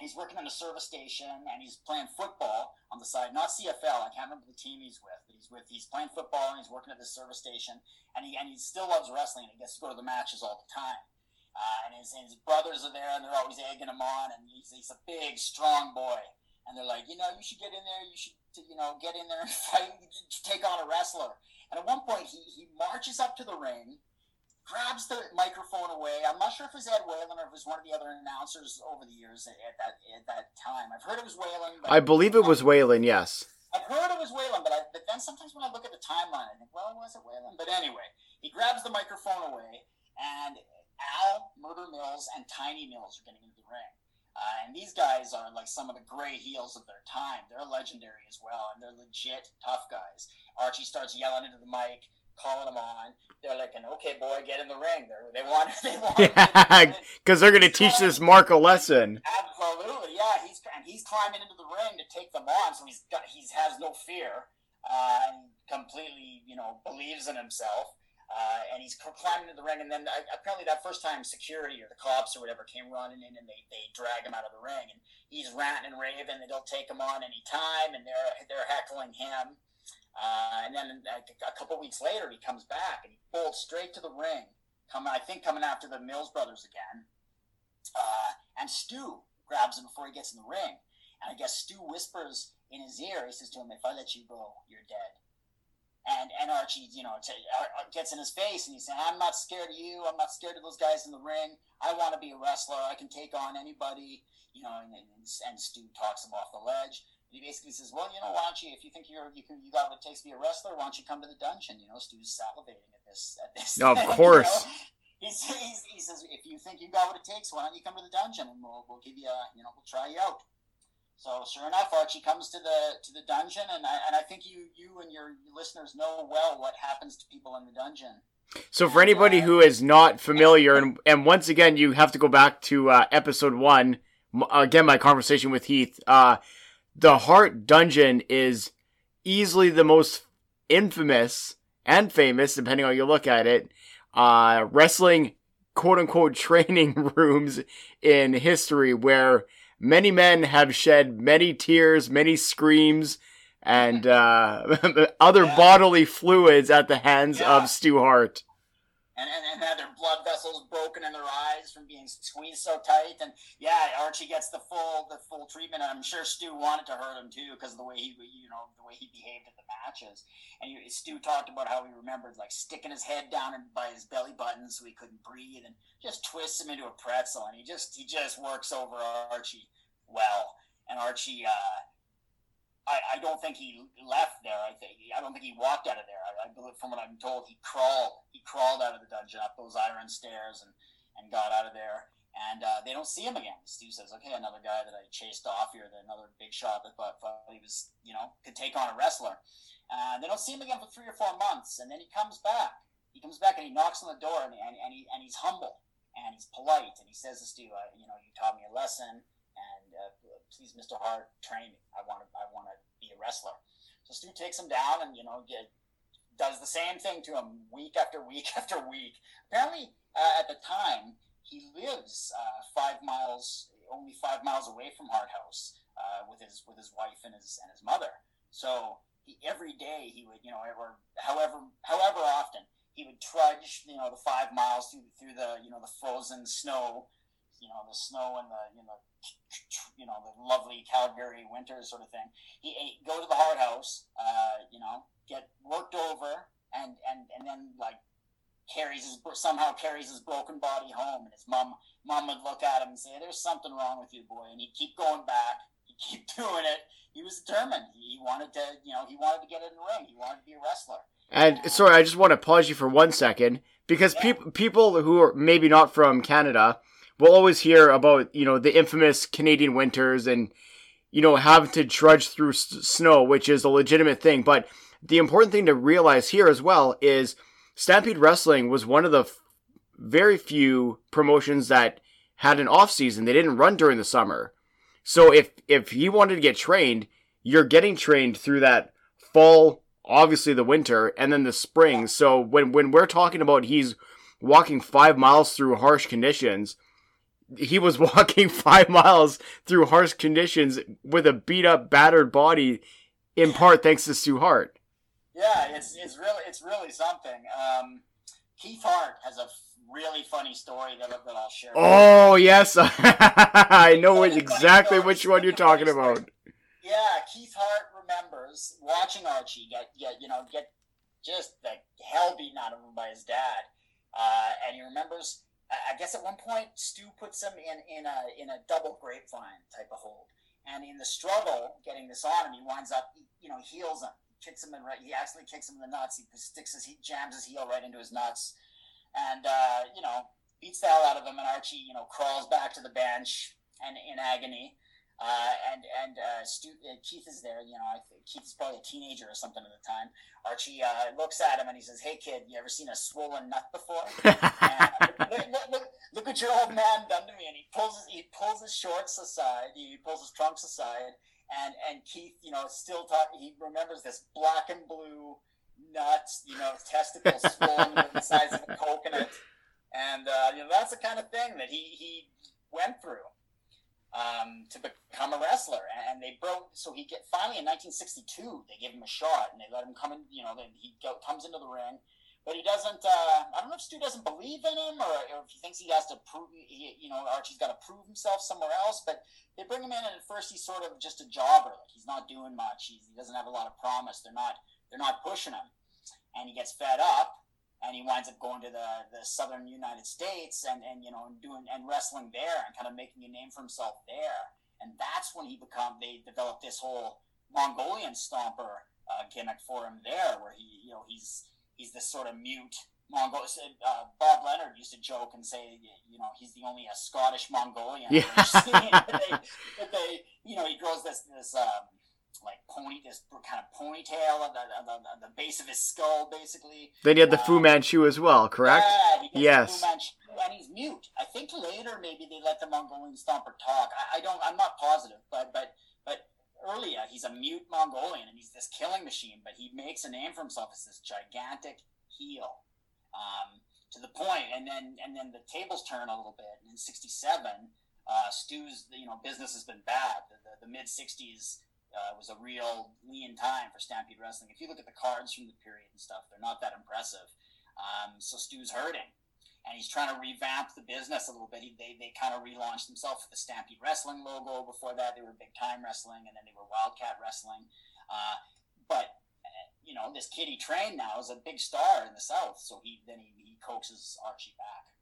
he's working in a service station and he's playing football on the side, not CFL. I can't remember the team he's with, but he's with he's playing football and he's working at this service station and he and he still loves wrestling and he gets to go to the matches all the time. Uh, and, his, and his brothers are there and they're always egging him on and he's, he's a big strong boy and they're like you know you should get in there you should you know get in there and fight take on a wrestler and at one point he, he marches up to the ring grabs the microphone away. I'm not sure if it was Ed Whalen or if it was one of the other announcers over the years at, at that at that time. I've heard it was Whalen. I believe it was Whalen. Yes. I've heard it was Whalen, but, I, but then sometimes when I look at the timeline, I think, well, was it Whalen? But anyway, he grabs the microphone away, and Al, Murder Mills, and Tiny Mills are getting into the ring. Uh, and these guys are like some of the great heels of their time. They're legendary as well, and they're legit tough guys. Archie starts yelling into the mic, calling them on. They're like, "An "Okay, boy, get in the ring." They're, they want, they want, yeah, because they're going to teach this Mark a lesson. Absolutely, yeah. He's and he's climbing into the ring to take them on, so he's got he has no fear uh, and completely, you know, believes in himself. Uh, and he's climbing into the ring, and then uh, apparently that first time security or the cops or whatever came running in, and they, they drag him out of the ring, and he's ranting and raving that they'll take him on any time, and they're they're heckling him. Uh, and then a, a couple weeks later, he comes back and he bolts straight to the ring, coming I think coming after the Mills brothers again. Uh, and Stu grabs him before he gets in the ring, and I guess Stu whispers in his ear. He says to him, "If I let you go, you're dead." And, and Archie, you know, uh, uh, gets in his face and he's saying, I'm not scared of you. I'm not scared of those guys in the ring. I want to be a wrestler. I can take on anybody, you know, and, and, and Stu talks him off the ledge. He basically says, well, you know, why don't you, if you think you're, you can, you got what it takes to be a wrestler, why don't you come to the dungeon? You know, Stu's salivating at this, at this. No, of course. you know? he's, he's, he says, if you think you got what it takes, why don't you come to the dungeon and we'll, we'll give you a, you know, we'll try you out. So sure enough, Archie comes to the to the dungeon, and I, and I think you you and your listeners know well what happens to people in the dungeon. So for anybody who is not familiar, and and once again, you have to go back to uh, episode one. Again, my conversation with Heath. Uh, the Hart Dungeon is easily the most infamous and famous, depending on how you look at it, uh, wrestling quote unquote training rooms in history where many men have shed many tears, many screams, and uh, other yeah. bodily fluids at the hands yeah. of Stu Hart and, and, and had their blood vessels broken in their eyes from being squeezed so tight. And yeah, Archie gets the full the full treatment. And I'm sure Stu wanted to hurt him too because of the way he you know the way he behaved at the matches. And Stu talked about how he remembered like sticking his head down by his belly button so he couldn't breathe, and just twists him into a pretzel. And he just he just works over Archie well. And Archie. Uh, I, I don't think he left there. I think I don't think he walked out of there. I, I believe, from what I'm told, he crawled. He crawled out of the dungeon up those iron stairs and, and got out of there. And uh, they don't see him again. Stu says, "Okay, another guy that I chased off here, another big shot that thought, he was, you know, could take on a wrestler." And they don't see him again for three or four months, and then he comes back. He comes back and he knocks on the door, and, and, and, he, and he's humble and he's polite, and he says to uh, "You know, you taught me a lesson." Please, Mr. Hart, train me. I want to, I want to be a wrestler. So Stu takes him down and, you know, get, does the same thing to him week after week after week. Apparently, uh, at the time, he lives uh, five miles, only five miles away from Hart House uh, with his with his wife and his and his mother. So he, every day he would, you know, or however however often he would trudge, you know, the five miles through through the you know the frozen snow you know the snow and the you know you know the lovely Calgary winter sort of thing. He go to the Hart House, uh, you know, get worked over, and and and then like carries his somehow carries his broken body home, and his mom mom would look at him and say, "There's something wrong with you, boy," and he'd keep going back. He'd keep doing it. He was determined. He wanted to, you know, he wanted to get in the ring. He wanted to be a wrestler. And sorry, I just want to pause you for one second because yeah. people people who are maybe not from Canada we'll always hear about you know the infamous Canadian winters and you know having to trudge through s- snow, which is a legitimate thing. But the important thing to realize here as well is Stampede Wrestling was one of the f- very few promotions that had an off season. They didn't run during the summer. So if if he wanted to get trained, you're getting trained through that fall, obviously the winter, and then the spring. So when when we're talking about he's walking five miles through harsh conditions, he was walking five miles through harsh conditions with a beat up, battered body, in part thanks to Stu Hart. Yeah, it's it's really it's really something. Um, Keith Hart has a really funny story that, that I'll share. Oh yes, I know exactly which one you're talking about. Yeah, Keith Hart remembers watching Archie get get you know get just the hell beaten out of him by his dad, uh, and he remembers I guess at one point Stu puts him in, in a in a double grapevine type of hold, and in the struggle getting this on him, he winds up you know heals him, kicks him in right. He actually kicks him in the nuts. He sticks his he jams his heel right into his nuts, and uh, you know beats the hell out of him. And Archie you know crawls back to the bench, and in agony. Uh, and and uh, Stu, uh, Keith is there. You know, I think Keith is probably a teenager or something at the time. Archie uh, looks at him and he says, "Hey kid, you ever seen a swollen nut before? look, look, look, look what your old man done to me." And he pulls his, he pulls his shorts aside, he pulls his trunks aside, and and Keith, you know, still talking. He remembers this black and blue nuts, you know, testicles swollen the size of a coconut, and uh, you know that's the kind of thing that he he went through um, to become a wrestler. And they broke. So he get finally in 1962 they give him a shot and they let him come in. You know, then he go, comes into the ring, but he doesn't. Uh, I don't know if Stu doesn't believe in him or, or if he thinks he has to prove. He, you know, Archie's got to prove himself somewhere else. But they bring him in, and at first he's sort of just a jobber. Like he's not doing much. He's, he doesn't have a lot of promise. They're not. They're not pushing him, and he gets fed up and he winds up going to the, the southern United States and, and you know and doing and wrestling there and kind of making a name for himself there. And that's when he become they developed this whole Mongolian stomper uh, gimmick for him there, where he you know he's he's this sort of mute Mongol. Uh, Bob Leonard used to joke and say, you know, he's the only a Scottish Mongolian. Yeah. they, they, you know, he grows this this um, like pony, this kind of ponytail on the, the, the base of his skull, basically. Then he had the um, Fu Manchu as well, correct? Yeah, yes. And he's mute. I think later maybe they let the Mongolian Stomper talk. I, I don't. I'm not positive, but but but earlier he's a mute Mongolian and he's this killing machine. But he makes a name for himself as this gigantic heel. Um, to the point, and then and then the tables turn a little bit. And in '67, uh, Stu's you know business has been bad. The, the, the mid '60s uh, was a real lean time for Stampede Wrestling. If you look at the cards from the period and stuff, they're not that impressive. Um, so Stu's hurting, and he's trying to revamp the business a little bit. He, they they kind of relaunched themselves with the Stampede Wrestling logo. Before that, they were Big Time Wrestling, and then they were Wildcat Wrestling. Uh, but you know, this kid he trained now is a big star in the South, so he then he, he coaxes Archie back.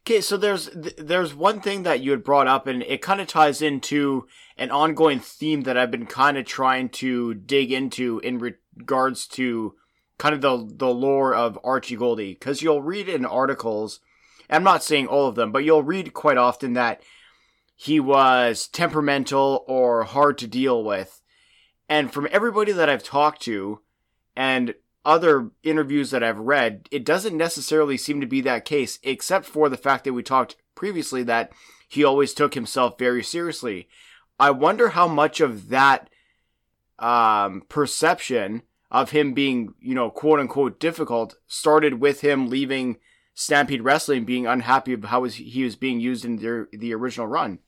Okay, so there's there's one thing that you had brought up, and it kind of ties into an ongoing theme that I've been kind of trying to dig into in regards to kind of the the lore of Archie Gouldie, because you'll read in articles. I'm not saying all of them, but you'll read quite often that he was temperamental or hard to deal with. And from everybody that I've talked to, and other interviews that I've read, it doesn't necessarily seem to be that case, except for the fact that we talked previously that he always took himself very seriously. I wonder how much of that um, perception of him being, you know, quote unquote difficult started with him leaving Stampede Wrestling, being unhappy of how he was being used in the, the original run.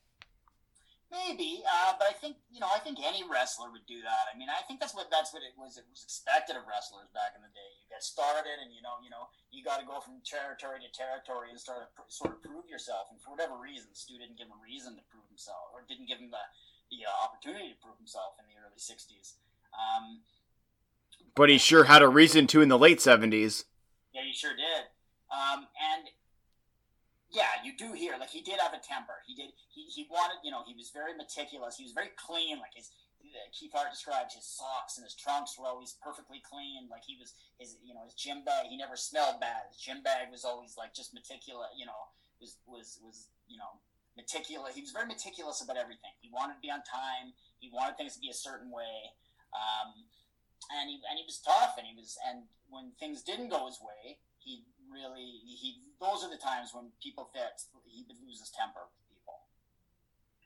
Maybe, uh, but I think you know, I think any wrestler would do that. I mean, I think that's what that's what it was. It was expected of wrestlers back in the day. You get started, and you know, you know, you got to go from territory to territory and start to pr- sort of prove yourself. And for whatever reason, Stu didn't give him a reason to prove himself, or didn't give him the the uh, opportunity to prove himself in the early '60s. Um, but he sure had a reason to in the late '70s. Yeah, he sure did. Um, and yeah, you do hear like he did have a temper. He did. He, he wanted. You know, he was very meticulous. He was very clean. Like his Keith Hart described his socks and his trunks were always perfectly clean. Like he was his you know his gym bag. He never smelled bad. His gym bag was always like just meticulous. You know, was was was you know meticulous. He was very meticulous about everything. He wanted to be on time. He wanted things to be a certain way. Um, and he and he was tough. And he was and when things didn't go his way, he really he those are the times when people that he would lose his temper with people.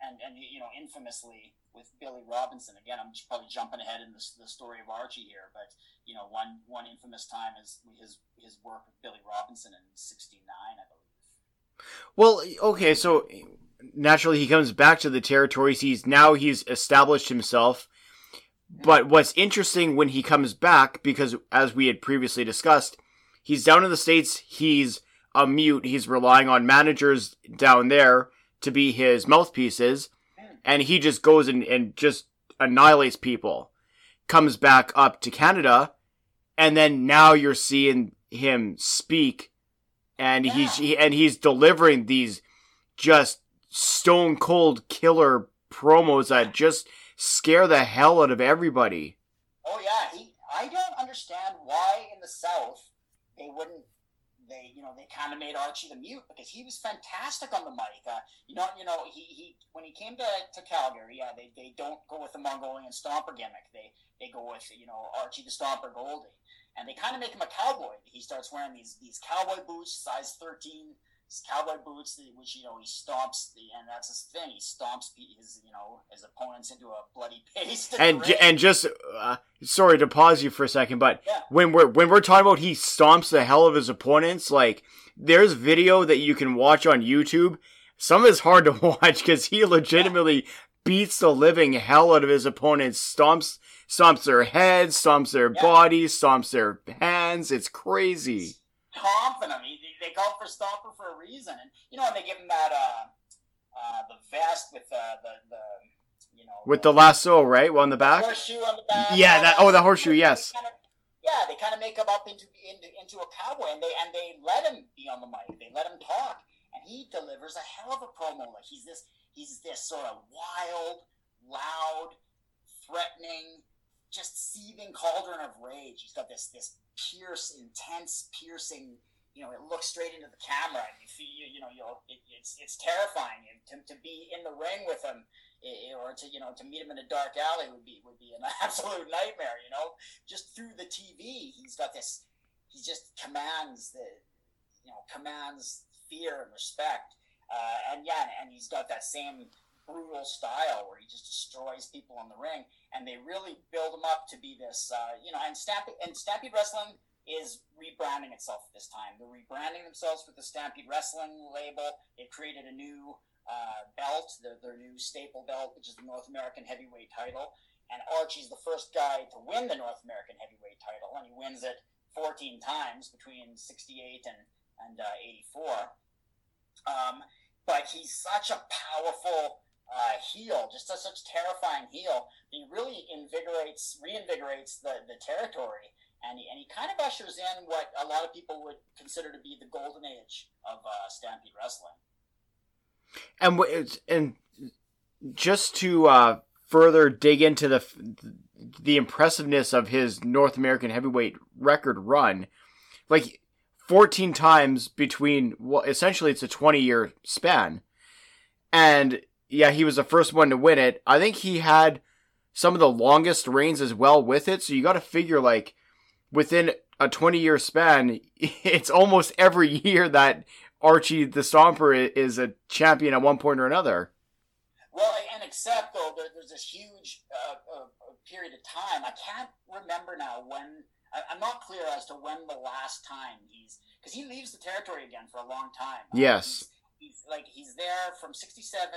And and you know infamously with billy robinson again i'm probably jumping ahead in the, the story of archie here but you know one one infamous time is his his work with billy robinson in 69 i believe. Well okay so naturally he comes back to the territories. He's now he's established himself. But what's interesting when he comes back because as we had previously discussed he's down in the States. He's a mute. He's relying on managers down there to be his mouthpieces. And he just goes and, and just annihilates people. Comes back up to Canada. And then now you're seeing him speak. And yeah. he's he, and he's delivering these just stone cold killer promos that just scare the hell out of everybody. Oh yeah, he I don't understand why in the South they wouldn't they you know they kind of made Archie the mute because he was fantastic on the mic. Uh, you know, you know he, he when he came to, to Calgary, yeah, they, they don't go with the Mongolian stomper gimmick. They they go with you know Archie the Stomper Gouldie, and they kind of make him a cowboy. He starts wearing these these cowboy boots, size thirteen cowboy boots, which you know he stomps, the, and that's his thing. He stomps his you know his opponents into a bloody paste. And and just uh, sorry to pause you for a second, but yeah. when we're when we're talking about he stomps the hell of his opponents, like there's video that you can watch on YouTube. Some is hard to watch because he legitimately yeah. beats the living hell out of his opponents, stomps stomps their heads, stomps their yeah. bodies, stomps their hands. It's crazy. Stomping them. He, they call for Stomper for a reason, and you know, and they give him that uh, uh, the vest with uh, the the you know with the, the lasso, right, on the back. Horseshoe on the back. Yeah, that. Oh, the horseshoe. Yes. Kind of, yeah, they kind of make him up into, into into a cowboy, and they and they let him be on the mic. They let him talk, and he delivers a hell of a promo. Like he's this he's this sort of wild, loud, threatening, just seething cauldron of rage. He's got this this pierce, intense, piercing you know, it looks straight into the camera, and you feel, you, you know, you'll, it, it's it's terrifying. And to, to be in the ring with him, or to you know, to meet him in a dark alley would be would be an absolute nightmare. You know, just through the TV, he's got this. He just commands the, you know, commands fear and respect. Uh, and yeah, and he's got that same brutal style where he just destroys people in the ring, and they really build him up to be this, uh, you know, and Stampede and Stampede Wrestling is rebranding itself at this time. They're rebranding themselves with the Stampede Wrestling label. They've created a new uh, belt, their, their new staple belt, which is the North American Heavyweight title. And Archie's the first guy to win the North American Heavyweight title, and he wins it 14 times between 68 and, and uh, 84. Um, but he's such a powerful uh, heel, just such a, such terrifying heel. He really invigorates, reinvigorates the, the territory and he, and he kind of ushers in what a lot of people would consider to be the golden age of uh, Stampede Wrestling. And and just to uh, further dig into the the impressiveness of his North American heavyweight record run, like 14 times between well, essentially it's a 20 year span, and yeah, he was the first one to win it. I think he had some of the longest reigns as well with it. So you got to figure like within a 20 year span, it's almost every year that Archie the Stomper is a champion at one point or another. Well, and except though, there, there's this huge uh, uh, period of time. I can't remember now when. I, am not clear as to when the last time he's because he leaves the territory again for a long time. Yes. Um, he's, he's, like he's there from 67,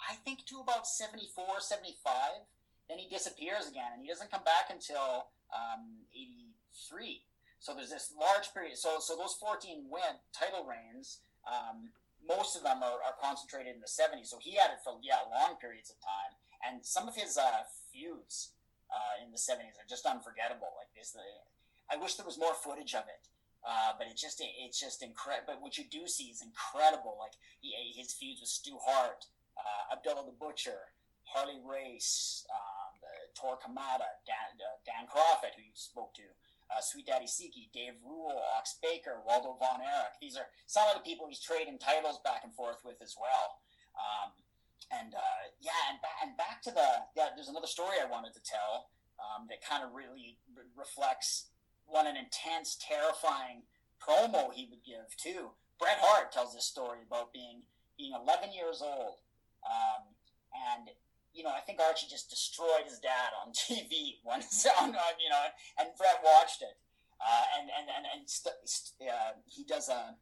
I think, to about 74, 75. Then he disappears again, and he doesn't come back until um, 80 three. So there's this large period. So so those 14 win title reigns. Um, most of them are, are, concentrated in the 70s. So he had it for yeah long periods of time, and some of his uh, feuds uh, in the 70s are just unforgettable. Like this, uh, I wish there was more footage of it. Uh, but it's just it's just incredible. But what you do see is incredible. Like he, his feuds with Stu Hart, uh, Abdullah the Butcher, Harley Race, um, Tor Kamata, Dan, uh, Dan Kroffat, who you spoke to, uh, Sweet Daddy Siki, Dave Ruhl, Ox Baker, Waldo Von Erich. These are some of the people he's trading titles back and forth with as well. Um, and uh, yeah, and, ba- and back to the yeah, there's another story I wanted to tell um, that kind of really re- reflects what an intense, terrifying promo he would give too. Bret Hart tells this story about being being 11 years old, um, and you know, I think Archie just destroyed his dad on TV once, on, you know, and Bret watched it. Uh, and and and, and st- st- uh, he does a,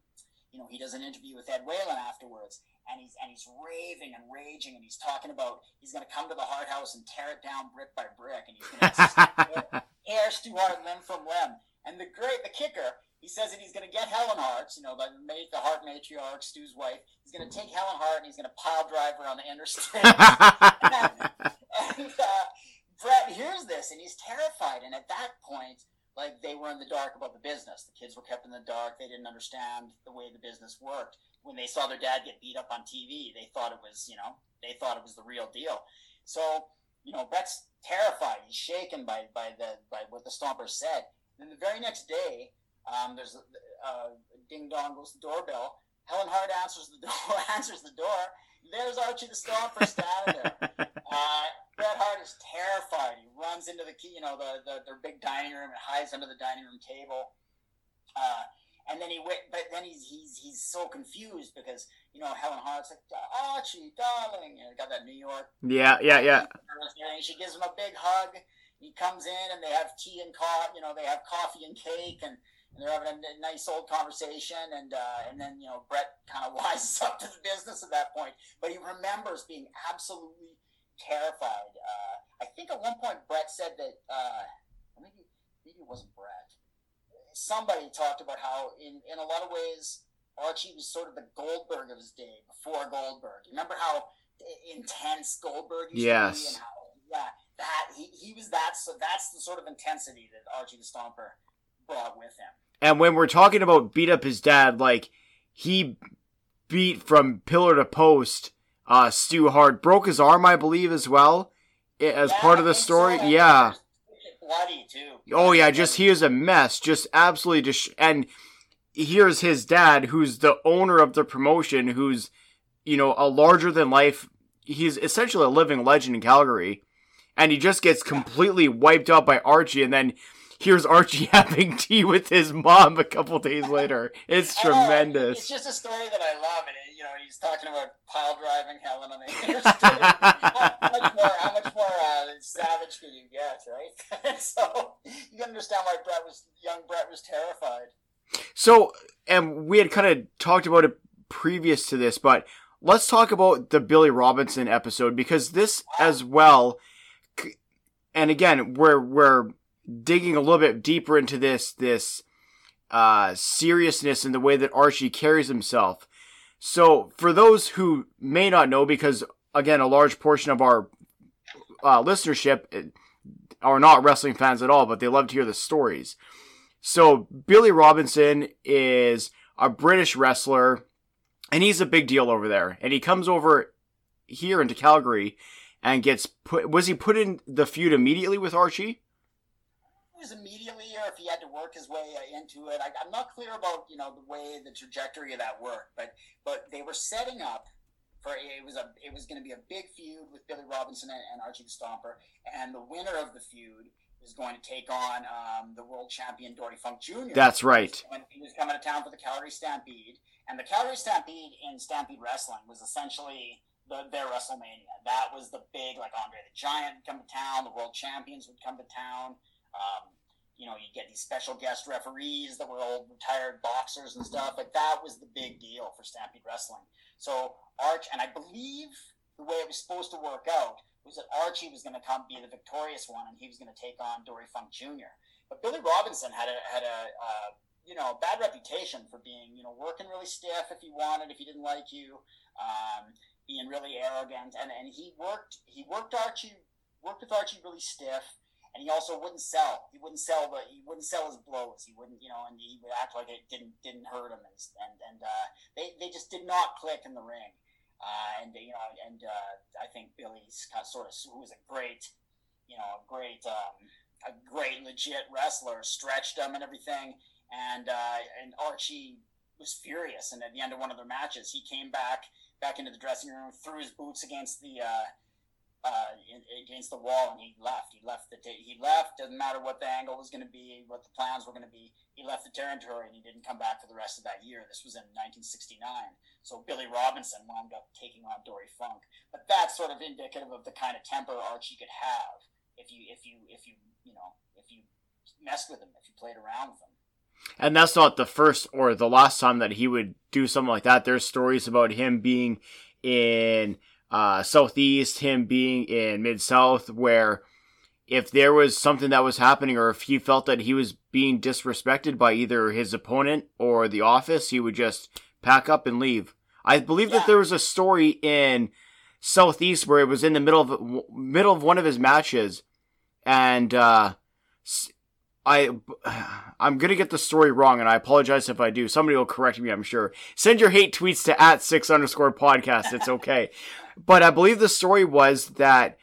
you know, he does an interview with Ed Whalen afterwards, and he's and he's raving and raging, and he's talking about he's going to come to the Hart House and tear it down brick by brick, and he's going to tear Stu Hart limb from limb. And the great, the kicker he says that he's going to get Helen Hart, you know, the, the Hart matriarch, Stu's wife. He's going to take Helen Hart and he's going to pile drive her on the interstate. and, and uh, Bret hears this and he's terrified. And at that point, like they were in the dark about the business. The kids were kept in the dark. They didn't understand the way the business worked. When they saw their dad get beat up on TV, they thought it was, you know, they thought it was the real deal. So, you know, Bret's terrified. He's shaken by by the by what the Stompers said. And the very next day, um, there's uh, ding dong goes the doorbell. Helen Hart answers the door. answers the door. There's Archie the Stomper standing there. Uh, Bret Hart is terrified. He runs into the key, you know, the, the their big dining room and hides under the dining room table. Uh, and then he went, but then he's he's he's so confused because you know Helen Hart's like Archie, darling, and got that New York. Yeah, yeah, yeah. And she gives him a big hug. He comes in and they have tea and coffee. You know, they have coffee and cake and and they're having a nice old conversation, and uh, and then you know Bret kind of wises up to the business at that point, but he remembers being absolutely terrified. Uh, I think at one point Bret said that uh, maybe maybe it wasn't Bret. Somebody talked about how in in a lot of ways Archie was sort of the Goldberg of his day before Goldberg. You Remember how intense Goldberg used yes. to be, and how yeah that he, he was that so that's the sort of intensity that Archie the Stomper brought with him. And when we're talking about beat up his dad, like he beat from pillar to post uh, Stu Hart, broke his arm, I believe, as well, as yeah, part of the story. So. Yeah. Bloody too. Oh yeah, just he is a mess, just absolutely just. And here's his dad, who's the owner of the promotion, who's you know a larger than life. He's essentially a living legend in Calgary, and he just gets completely wiped out by Archie, and then here's Archie having tea with his mom a couple days later. It's tremendous. it's just a story that I love, and you know he's talking about pile driving Helen on the interstate. how, much more, how much more uh, savage could you get, right? so you can understand why Bret was young. Bret was terrified. So, and we had kind of talked about it previous to this, but let's talk about the Billy Robinson episode because this as well. And again, we're we're digging a little bit deeper into this this uh, seriousness in the way that Archie carries himself. So, for those who may not know, because again, a large portion of our uh, listenership eh, are not wrestling fans at all, but they love to hear the stories. So, Billy Robinson is a British wrestler, and he's a big deal over there. And he comes over here into Calgary and gets put. Was he put in the feud immediately with Archie? Was immediately or if he had to work his way uh, into it. I, am not clear about you know the way the trajectory of that worked, but but they were setting up for it was a it was going to be a big feud with Billy Robinson and, and, Archie the Stomper, and the winner of the feud is going to take on um, the world champion Dory Funk Jr. That's right. When he was coming to town for the Calgary Stampede, and the Calgary Stampede in Stampede Wrestling was essentially the, their WrestleMania. That was the big, like Andre the Giant would come to town, the world champions would come to town. Um, you know, you get these special guest referees that were old retired boxers and stuff. Like that was the big deal for Stampede Wrestling. So Arch, and I believe the way it was supposed to work out was that Archie was going to come be the victorious one, and he was going to take on Dory Funk Jr. But Billy Robinson had a had a uh, you know bad reputation for being you know working really stiff if he wanted, if he didn't like you, um, being really arrogant, and and he worked he worked Archie worked with Archie really stiff and he also wouldn't sell. He wouldn't sell the he wouldn't sell his blows. He wouldn't, you know, and he would act like it didn't didn't hurt him, and and, and uh, they they just did not click in the ring. Uh, and you know, and uh, I think Billy's sort of who was a great, you know, a great um, a great legit wrestler, stretched him and everything. And uh, and Archie was furious. And at the end of one of their matches, he came back back into the dressing room, threw his boots against the uh, against the wall, and he left. He left the t- he left. Doesn't matter what the angle was going to be, what the plans were going to be. He left the territory, and he didn't come back for the rest of that year. This was in 1969. So Billy Robinson wound up taking on Dory Funk. But that's sort of indicative of the kind of temper Archie could have if you if you if you you know if you messed with him, if you played around with him. And that's not the first or the last time that he would do something like that. There's stories about him being in uh, Southeast, him being in Mid South, where if there was something that was happening or if he felt that he was being disrespected by either his opponent or the office, he would just pack up and leave. I believe yeah. that there was a story in Southeast where it was in the middle of middle of one of his matches, and uh, I I'm gonna get the story wrong, and I apologize if I do. Somebody will correct me, I'm sure. Send your hate tweets to at six underscore podcast. It's okay. but I believe the story was that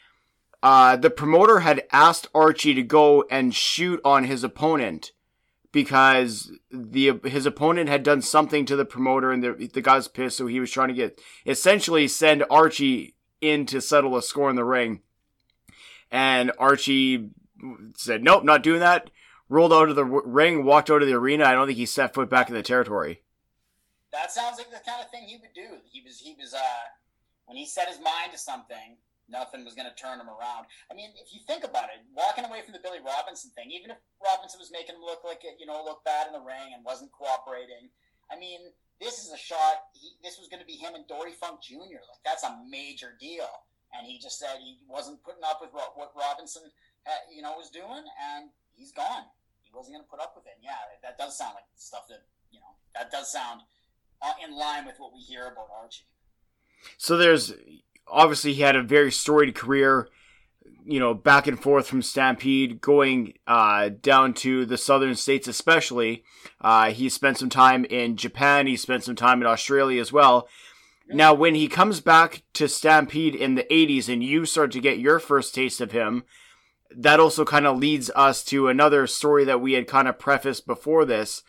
uh, the promoter had asked Archie to go and shoot on his opponent because the his opponent had done something to the promoter and the the guy was pissed, so he was trying to get essentially send Archie in to settle a score in the ring. And Archie said, "Nope, not doing that." Rolled out of the ring, walked out of the arena. I don't think he set foot back in the territory. That sounds like the kind of thing he would do. He was he was uh when he set his mind to something, nothing was going to turn him around. I mean, if you think about it, walking away from the Billy Robinson thing, even if Robinson was making him look like it, you know look bad in the ring and wasn't cooperating, I mean, this is a shot. He, this was going to be him and Dory Funk Jr. Like that's a major deal, and he just said he wasn't putting up with what, what Robinson, had, you know, was doing, and he's gone. He wasn't going to put up with it. And yeah, that does sound like stuff that you know. That does sound uh, in line with what we hear about Archie. So there's obviously he had a very storied career, you know, back and forth from Stampede, going uh, down to the southern states, especially. Uh, he spent some time in Japan. He spent some time in Australia as well. Now, when he comes back to Stampede in the 80s and you start to get your first taste of him, that also kind of leads us to another story that we had kind of prefaced before this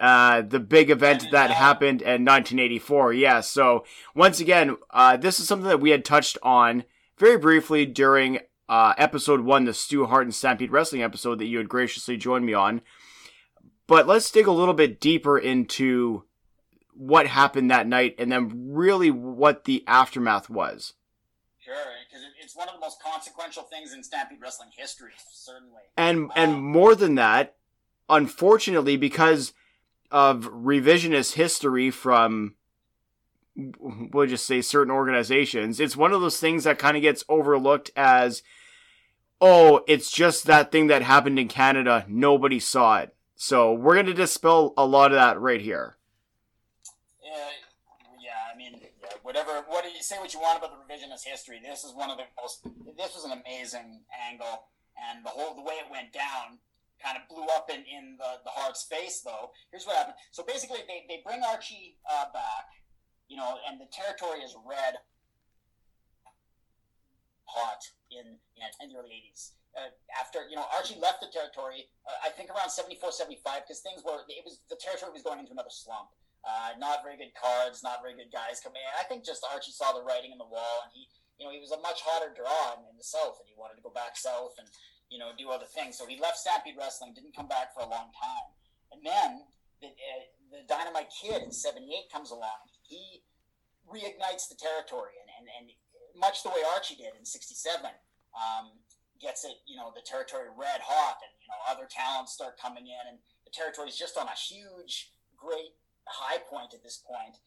uh, the big event that happened in 1984. Yeah, so once again, uh, this is something that we had touched on very briefly during uh, episode one, the Stu Hart and Stampede Wrestling episode that you had graciously joined me on. But let's dig a little bit deeper into what happened that night and then really what the aftermath was. Sure, because it's one of the most consequential things in Stampede Wrestling history, certainly. And and um, more than that, unfortunately, because of revisionist history from we'll just say certain organizations. It's one of those things that kind of gets overlooked as oh it's just that thing that happened in canada. Nobody saw it. So we're going to dispel a lot of that right here. Yeah yeah i mean whatever what do you say what you want about the revisionist history. This is one of the most this was an amazing angle and the whole the way it went down kind of blew up in, in the, the Hart's face, though. Here's what happened. So basically, they, they bring Archie uh, back, you know, and the territory is red hot in, in, in the early 80s. Uh, after, you know, Archie left the territory, uh, I think around 74, 75, because things were, it was, the territory was going into another slump. Uh, not very good cards, not very good guys coming in. I think just Archie saw the writing in the wall, and he, you know, he was a much hotter draw in, in the South, and he wanted to go back south, and you know, do other things. So he left Stampede Wrestling, didn't come back for a long time. And then the, uh, the Dynamite Kid in 78 comes along. He reignites the territory and, and, and much the way Archie did in 67, um, gets it, you know, the territory red hot and, you know, other talents start coming in and the territory is just on a huge, great high point at this point.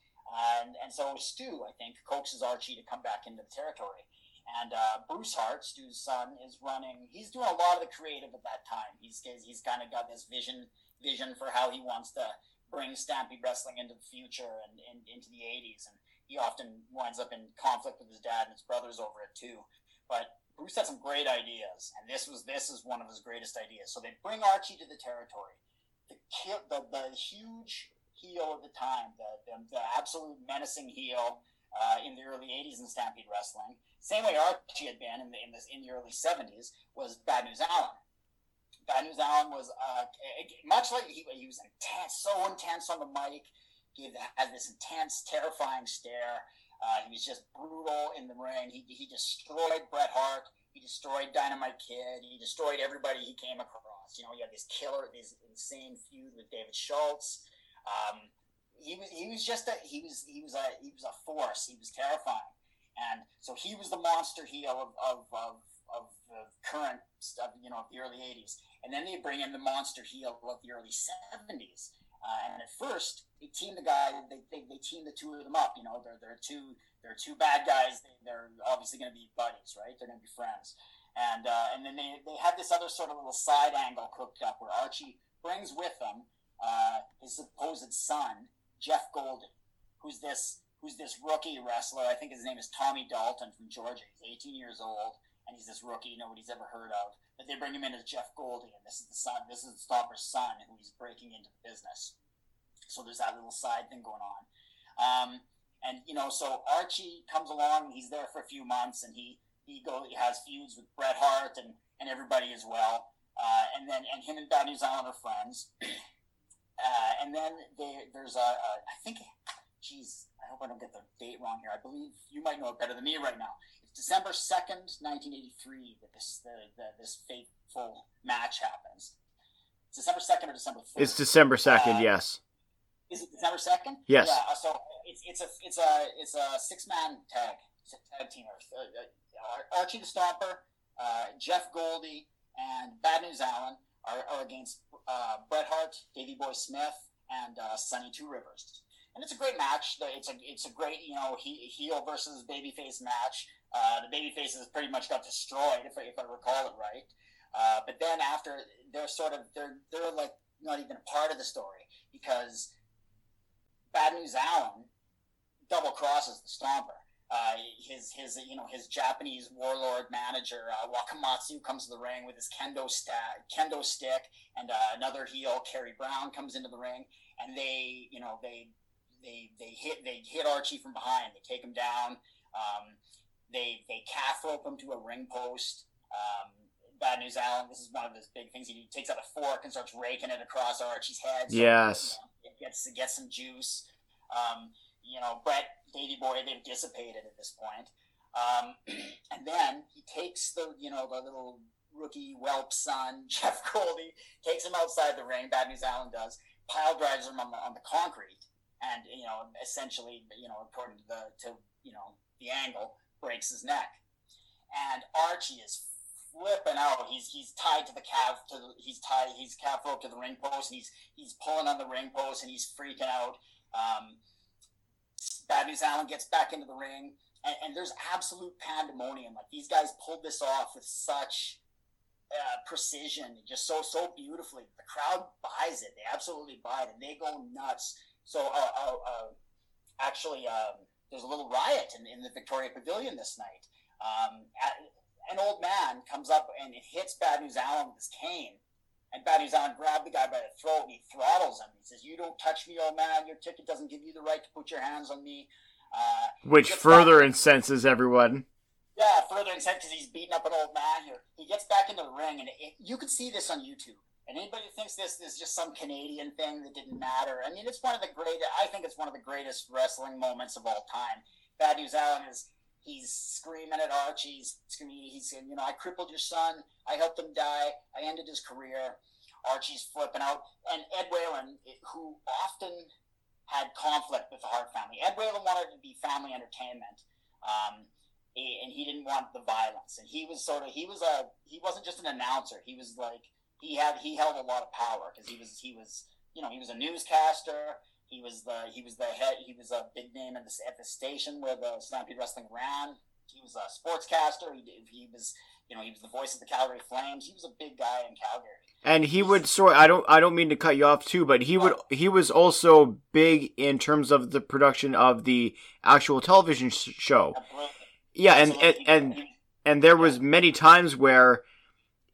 And, and so Stu, I think, coaxes Archie to come back into the territory. And uh, Bruce Hart, Stu's son, is running. He's doing a lot of the creative at that time. He's he's kind of got this vision vision for how he wants to bring Stampede Wrestling into the future and, and into the '80s. And he often winds up in conflict with his dad and his brothers over it too. But Bruce had some great ideas, and this was this is one of his greatest ideas. So they bring Archie to the territory. The the, the huge heel of the time, the, the, the absolute menacing heel uh, in the early 80s in Stampede Wrestling. Same way Archie had been in the, in, this, in the early 70s was Bad News Allen. Bad News Allen was uh, much like he, he was intense, so intense on the mic. He had this intense, terrifying stare. Uh, he was just brutal in the ring. He, he destroyed Bret Hart. He destroyed Dynamite Kid. He destroyed everybody he came across. You know, he had this killer, this insane feud with David Schultz. Um, he was he was just a he was he was a he was a force. He was terrifying, and so he was the monster heel of of of, of the current stuff, you know, of the early '80s. And then they bring in the monster heel of the early '70s. Uh, and at first, they team the guy. They, they, they team the two of them up. You know, they're they're two they're two bad guys. They, are obviously going to be buddies, right? They're going to be friends. And uh, and then they, they had this other sort of little side angle cooked up where Archie brings with him uh, his supposed son, Jeff Gouldie, who's this who's this rookie wrestler. I think his name is Tommy Dalton from Georgia. He's 18 years old, and he's this rookie nobody's ever heard of. But they bring him in as Jeff Gouldie, and this is the son. This is the Stomper's son, who he's breaking into the business. So there's that little side thing going on. Um, and you know, so Archie comes along. He's there for a few months, and he he go he has feuds with Bret Hart and and everybody as well. uh, and then and him and Bad News Allen are friends. Uh, and then they, there's a, a, I think, geez, hope I don't get the date wrong here. I believe you might know it better than me right now. It's December 2nd, 1983, that this, the, the, this fateful match happens. It's December 2nd or December 3rd? It's December 2nd, Uh, yes. Is it December 2nd? Yes. Yeah, so it's, it's a it's a it's a six man tag tag team. Uh, uh, Archie the Stomper, uh, Jeff Gouldie, and Bad News Allen are, are against uh, Bret Hart, Davey Boy Smith, and uh, Sonny Two Rivers. And it's a great match. It's a it's a great you know he, heel versus babyface match. Uh, the babyfaces pretty much got destroyed if I, if I recall it right. Uh, but then after they're sort of they're they're like not even a part of the story because Bad News Allen double crosses the Stomper. Uh, his his you know his Japanese warlord manager uh, Wakamatsu comes to the ring with his kendo sta- kendo stick, and uh, another heel Kerry Brown comes into the ring, and they you know they they they hit they hit Archie from behind. They take him down. Um, they they calf rope him to a ring post. Um, Bad News Allen, this is one of his big things. He takes out a fork and starts raking it across Archie's head. So, Yes. you know, it gets it gets some juice. Um, you know, Bret, Davey Boy, they've dissipated at this point. Um, and then he takes the, you know, the little rookie whelp son, Jeff Gouldie, takes him outside the ring. Bad News Allen does. Pile drives him on the, on the concrete. And, you know, essentially, you know, according to the, to, you know, the angle, breaks his neck. And Archie is flipping out. He's he's tied to the calf to the, he's tied he's calf rope to the ring post and he's he's pulling on the ring post and he's freaking out. Um, Bad News Allen gets back into the ring and, and there's absolute pandemonium. Like these guys pulled this off with such uh, precision, just so so beautifully. The crowd buys it. They absolutely buy it, and they go nuts. So, uh, uh, uh, actually, um, there's a little riot in, in the Victoria Pavilion this night. Um, at, an old man comes up and hits Bad News Allen with his cane. And Bad News Allen grabbed the guy by the throat and he throttles him. He says, You don't touch me, old man. Your ticket doesn't give you the right to put your hands on me. Uh, Which further back- incenses everyone. yeah, further incentive because he's beating up an old man here. He gets back into the ring, and it, you can see this on YouTube. And anybody who thinks this is just some Canadian thing that didn't matter, I mean, it's one of the great. I think it's one of the greatest wrestling moments of all time. Bad News Allen is he's screaming at Archie. He's screaming. He's saying, you know, I crippled your son. I helped him die. I ended his career. Archie's flipping out, and Ed Whalen, who often had conflict with the Hart family. Ed Whalen wanted to be family entertainment. Um, and he didn't want the violence. And he was sort of he was a he wasn't just an announcer. He was like he had he held a lot of power because he was he was you know he was a newscaster. He was the he was the head. He was a big name at the at the station where the Stampede Wrestling ran. He was a sportscaster. He, he was you know he was the voice of the Calgary Flames. He was a big guy in Calgary. And he would sorry, I don't I don't mean to cut you off too, but he would he was also big in terms of the production of the actual television sh- show. Yeah, and and and, and there was many times where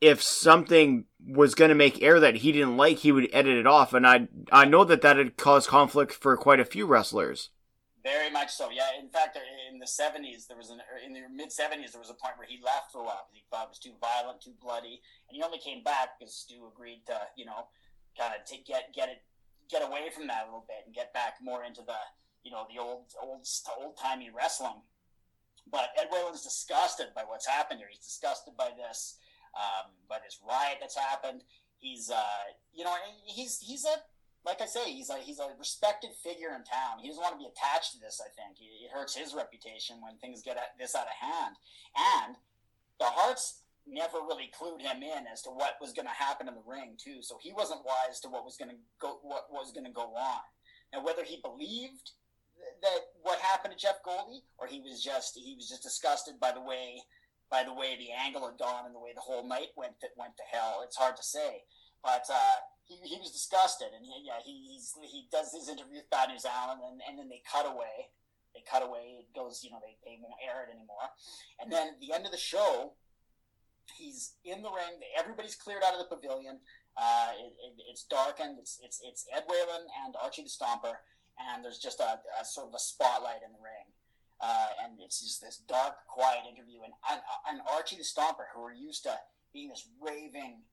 if something was going to make air that he didn't like, he would edit it off, and I I know that that had caused conflict for quite a few wrestlers. Very much so. Yeah. In fact, in the seventies, there was an in the mid seventies, there was a point where he left for a while because he thought it was too violent, too bloody, and he only came back because Stu agreed to, you know, kind of to get get it get away from that a little bit and get back more into the, you know, the old old old timey wrestling. But Ed Whalen's disgusted by what's happened here. He's disgusted by this, um, by this riot that's happened. He's, uh, you know, he's he's a like I say, he's a he's a respected figure in town. He doesn't want to be attached to this. I think it hurts his reputation when things get this out of hand. And the Harts never really clued him in as to what was going to happen in the ring too. So he wasn't wise to what was going to go what was going to go on. Now whether he believed that what happened to Jeff Gouldie or he was just he was just disgusted by the way by the way the angle had gone and the way the whole night went to, went to hell. It's hard to say, but uh, he, he was disgusted, and he, yeah he he's, he does his interview with Bad News Allen, and, and then they cut away. They cut away. It goes, you know, they, they won't air it anymore. And then at the end of the show, he's in the ring. Everybody's cleared out of the pavilion. Uh, it, it, it's darkened. It's it's it's Ed Whalen and Archie the Stomper, and there's just a, a sort of a spotlight in the ring. Uh, and it's just this dark, quiet interview. And, and, and Archie the Stomper, who are used to being this raving,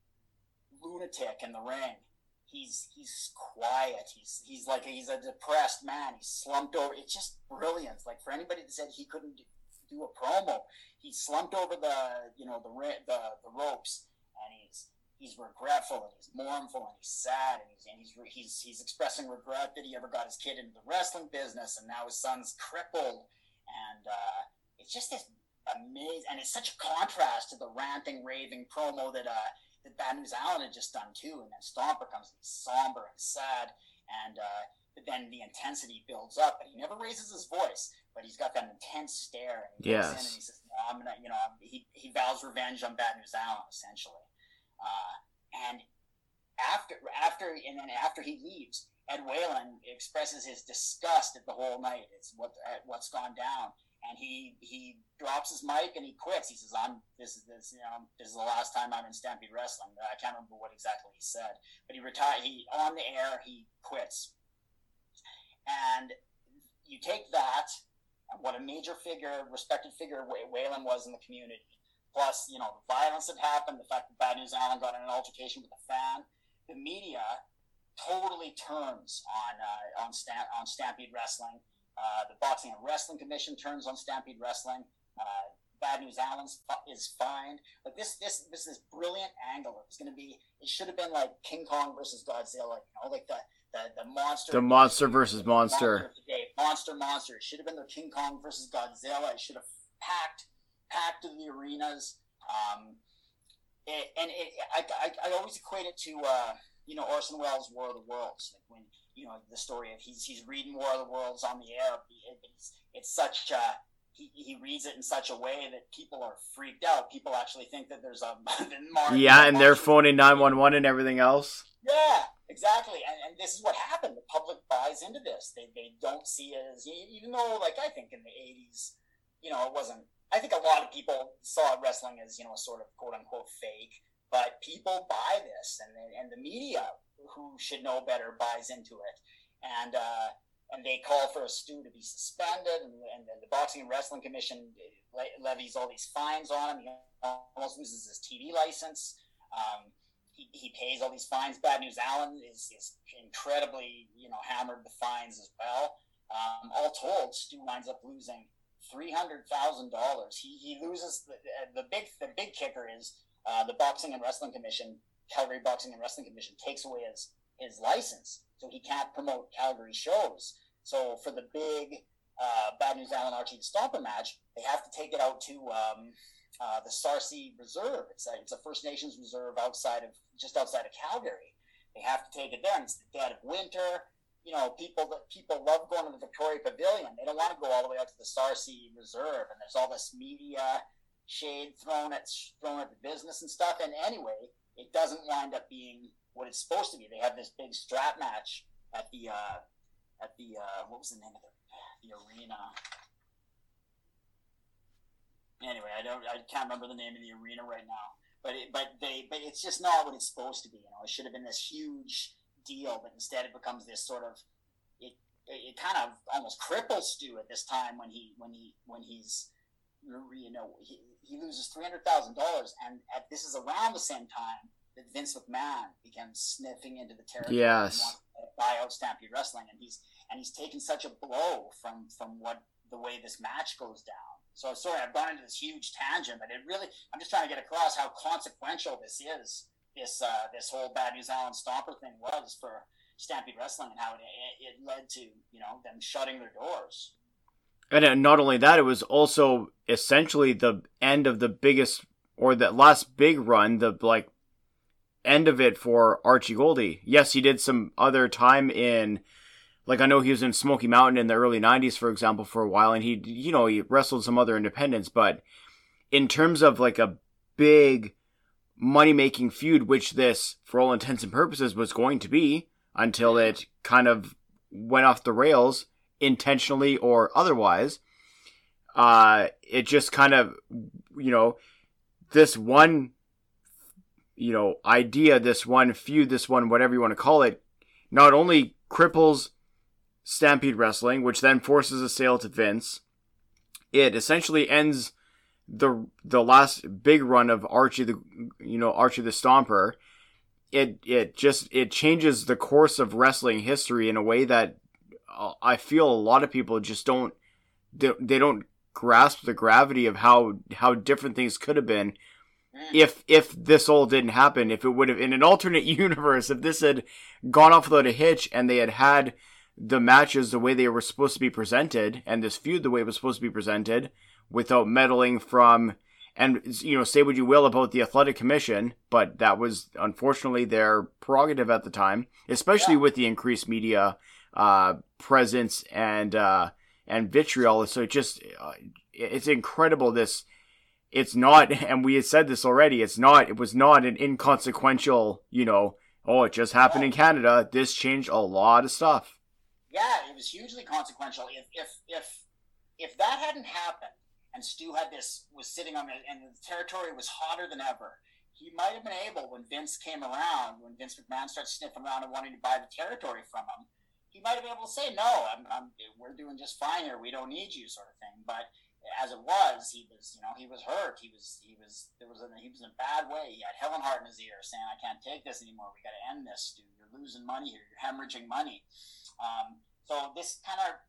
lunatic in the ring. He's he's quiet. He's he's like he's a depressed man. He's slumped over. It's just brilliant. Like for anybody that said he couldn't do a promo, he slumped over the you know the the the ropes, and he's he's regretful and he's mournful and he's sad and he's and he's he's he's expressing regret that he ever got his kid into the wrestling business and now his son's crippled and uh, it's just this amazing and it's such a contrast to the ranting raving promo that uh that Bad News Allen had just done too and then Stomper comes somber and sad and uh but then the intensity builds up but he never raises his voice but he's got that intense stare and he yes. and he says no, I'm gonna you know he, he vows revenge on Bad News Allen essentially uh, and after after and then after he leaves, Ed Whalen expresses his disgust at the whole night. It's what at what's gone down, and he he drops his mic and he quits. He says, "I'm this is this you know this is the last time I'm in Stampede Wrestling." I can't remember what exactly he said, but he retired. He on the air he quits, and you take that. and What a major figure, respected figure Whalen was in the community Plus, you know, the violence that happened, the fact that Bad News Allen got in an altercation with a fan, the media totally turns on uh, on, Stamp- on Stampede Wrestling. Uh, the Boxing and Wrestling Commission turns on Stampede Wrestling. Uh, Bad News Allen is fined. Like this, this, this, this brilliant angle. It's going to be. It should have been like King Kong versus Godzilla. You know, like the the, the monster. The monster versus monster. Monster, monster, monster. It should have been the King Kong versus Godzilla. It should have packed packed the arenas. Um, it, and it, I, I, I, always equate it to uh, you know Orson Welles' War of the Worlds, like when you know the story of he's he's reading War of the Worlds on the air. It's, it's such a he, he reads it in such a way that people are freaked out. People actually think that there's a yeah, and they're phoning nine one one and everything else. Yeah, exactly. And, and, this is what happened. The public buys into this. They they don't see it as even though like I think in the '80s, you know, it wasn't I think a lot of people saw wrestling as you know a sort of quote unquote fake, but people buy this, and and the media who should know better buys into it, and uh, and they call for a Stu to be suspended, and, and the Boxing and Wrestling Commission levies all these fines on him. He almost loses his TV license. Um, he, he pays all these fines. Bad News Allen is, is incredibly, you know, hammered the fines as well. Um, all told, Stu winds up losing three hundred thousand dollars. He he loses the, the big the big kicker is uh, the Boxing and Wrestling Commission, Calgary Boxing and Wrestling Commission takes away his his license, so he can't promote Calgary shows. So for the big uh, Bad News Allen Archie Stomper match, they have to take it out to um, uh, the Sarcee Reserve. It's a, it's a First Nations reserve outside of just outside of Calgary. They have to take it there, it's the dead of winter you know, people that people love going to the Victoria Pavilion. They don't want to go all the way out to the Sarcee Reserve, and there's all this media shade thrown at thrown at the business and stuff. And anyway, it doesn't wind up being what it's supposed to be. They have this big strap match at the uh, at the uh, what was the name of the the arena? Anyway, I don't I can't remember the name of the arena right now. But it, but they but it's just not what it's supposed to be. You know, it should have been this huge deal, but instead it becomes this sort of it it kind of almost cripples Stu at this time when he when he when he's you know he, he loses three hundred thousand dollars, and at this is around the same time that Vince McMahon begins sniffing into the territory. Yes. Buy out Stampede Wrestling, and he's and he's taken such a blow from from what the way this match goes down. So sorry, I've gone into this huge tangent, but it really I'm just trying to get across how consequential this is this uh, this whole Bad News Allen Stomper thing was for Stampede Wrestling and how it, it led to you know them shutting their doors. And not only that, it was also essentially the end of the biggest or the last big run, the like end of it for Archie Gouldie. Yes, he did some other time in like I know he was in Smoky Mountain in the early 90s for example for a while and he you know, he wrestled some other independents, but in terms of like a big money making feud, which this, for all intents and purposes, was going to be until it kind of went off the rails intentionally or otherwise. Uh, it just kind of, you know, this one, you know, idea, this one feud, this one, whatever you want to call it, not only cripples Stampede Wrestling, which then forces a sale to Vince, it essentially ends the the last big run of Archie the you know Archie the Stomper it it just it changes the course of wrestling history in a way that I feel a lot of people just don't they don't grasp the gravity of how how different things could have been if if this all didn't happen if it would have in an alternate universe if this had gone off without a hitch and they had had the matches the way they were supposed to be presented and this feud the way it was supposed to be presented without meddling from and you know say what you will about the athletic commission but that was unfortunately their prerogative at the time especially yeah. with the increased media uh, presence and uh, and vitriol so it just uh, it's incredible this it's not and we had said this already it's not it was not an inconsequential you know oh it just happened in canada this changed a lot of stuff yeah it was hugely consequential if if if if that hadn't happened and Stu had this was sitting on it, and the territory was hotter than ever. He might have been able when Vince came around, when Vince McMahon started sniffing around and wanting to buy the territory from him. He might have been able to say, "No, I'm, I'm, we're doing just fine here. We don't need you," sort of thing. But as it was, he was, you know, he was hurt. He was, he was, there was, a, he was in a bad way. He had Helen Hart in his ear saying, "I can't take this anymore. We got to end this, Stu. You're losing money here. You're hemorrhaging money." Um, so this kind of,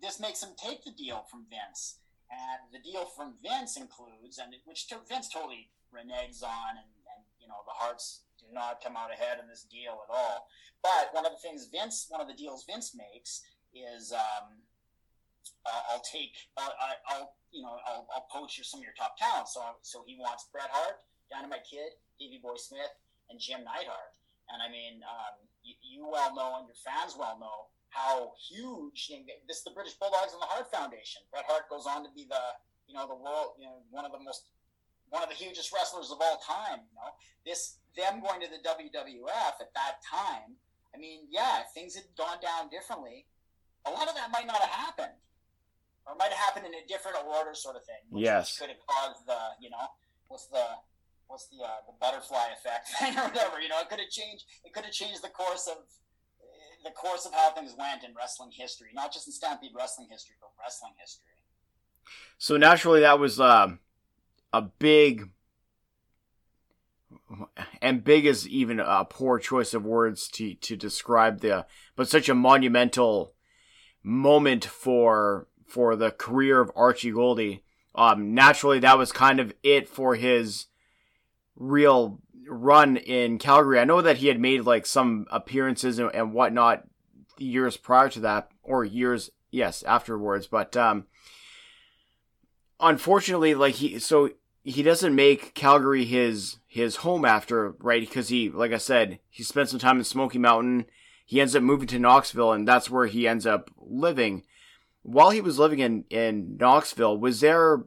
this makes him take the deal from Vince and the deal from Vince includes, and which Vince totally reneges on, and, and you know the Harts not come out ahead in this deal at all. But one of the things Vince, one of the deals Vince makes is, um, uh, I'll take, uh, I, will you know, I'll, I'll poach some of your top talent. So, so he wants Bret Hart, Dynamite Kid, Davey Boy Smith, and Jim Neidhart. And I mean, um, you, you well know, and your fans well know how huge this is the British Bulldogs and the Hart Foundation. Bret Hart goes on to be the you know the world you know one of the most one of the hugest wrestlers of all time. You know this them going to the WWF at that time. I mean, yeah, if things had gone down differently, a lot of that might not have happened, or might have happened in a different order, sort of thing. yes, could have caused the you know what's the what's the uh, the butterfly effect or whatever. You know, it could have changed. It could have changed the course of the course of how things went in wrestling history, not just in Stampede wrestling history, but wrestling history. So naturally, that was uh, a big, and big is even a poor choice of words to to describe the, but such a monumental moment for for the career of Archie Gouldie. Um, naturally, that was kind of it for his real run in Calgary. I know that he had made like some appearances and, and whatnot years prior to that, or years, yes, afterwards. But um, unfortunately, like he, so he doesn't make Calgary his his home after, right? Because he, like I said, he spent some time in Smoky Mountain. He ends up moving to Knoxville, and that's where he ends up living. While he was living in in Knoxville, was there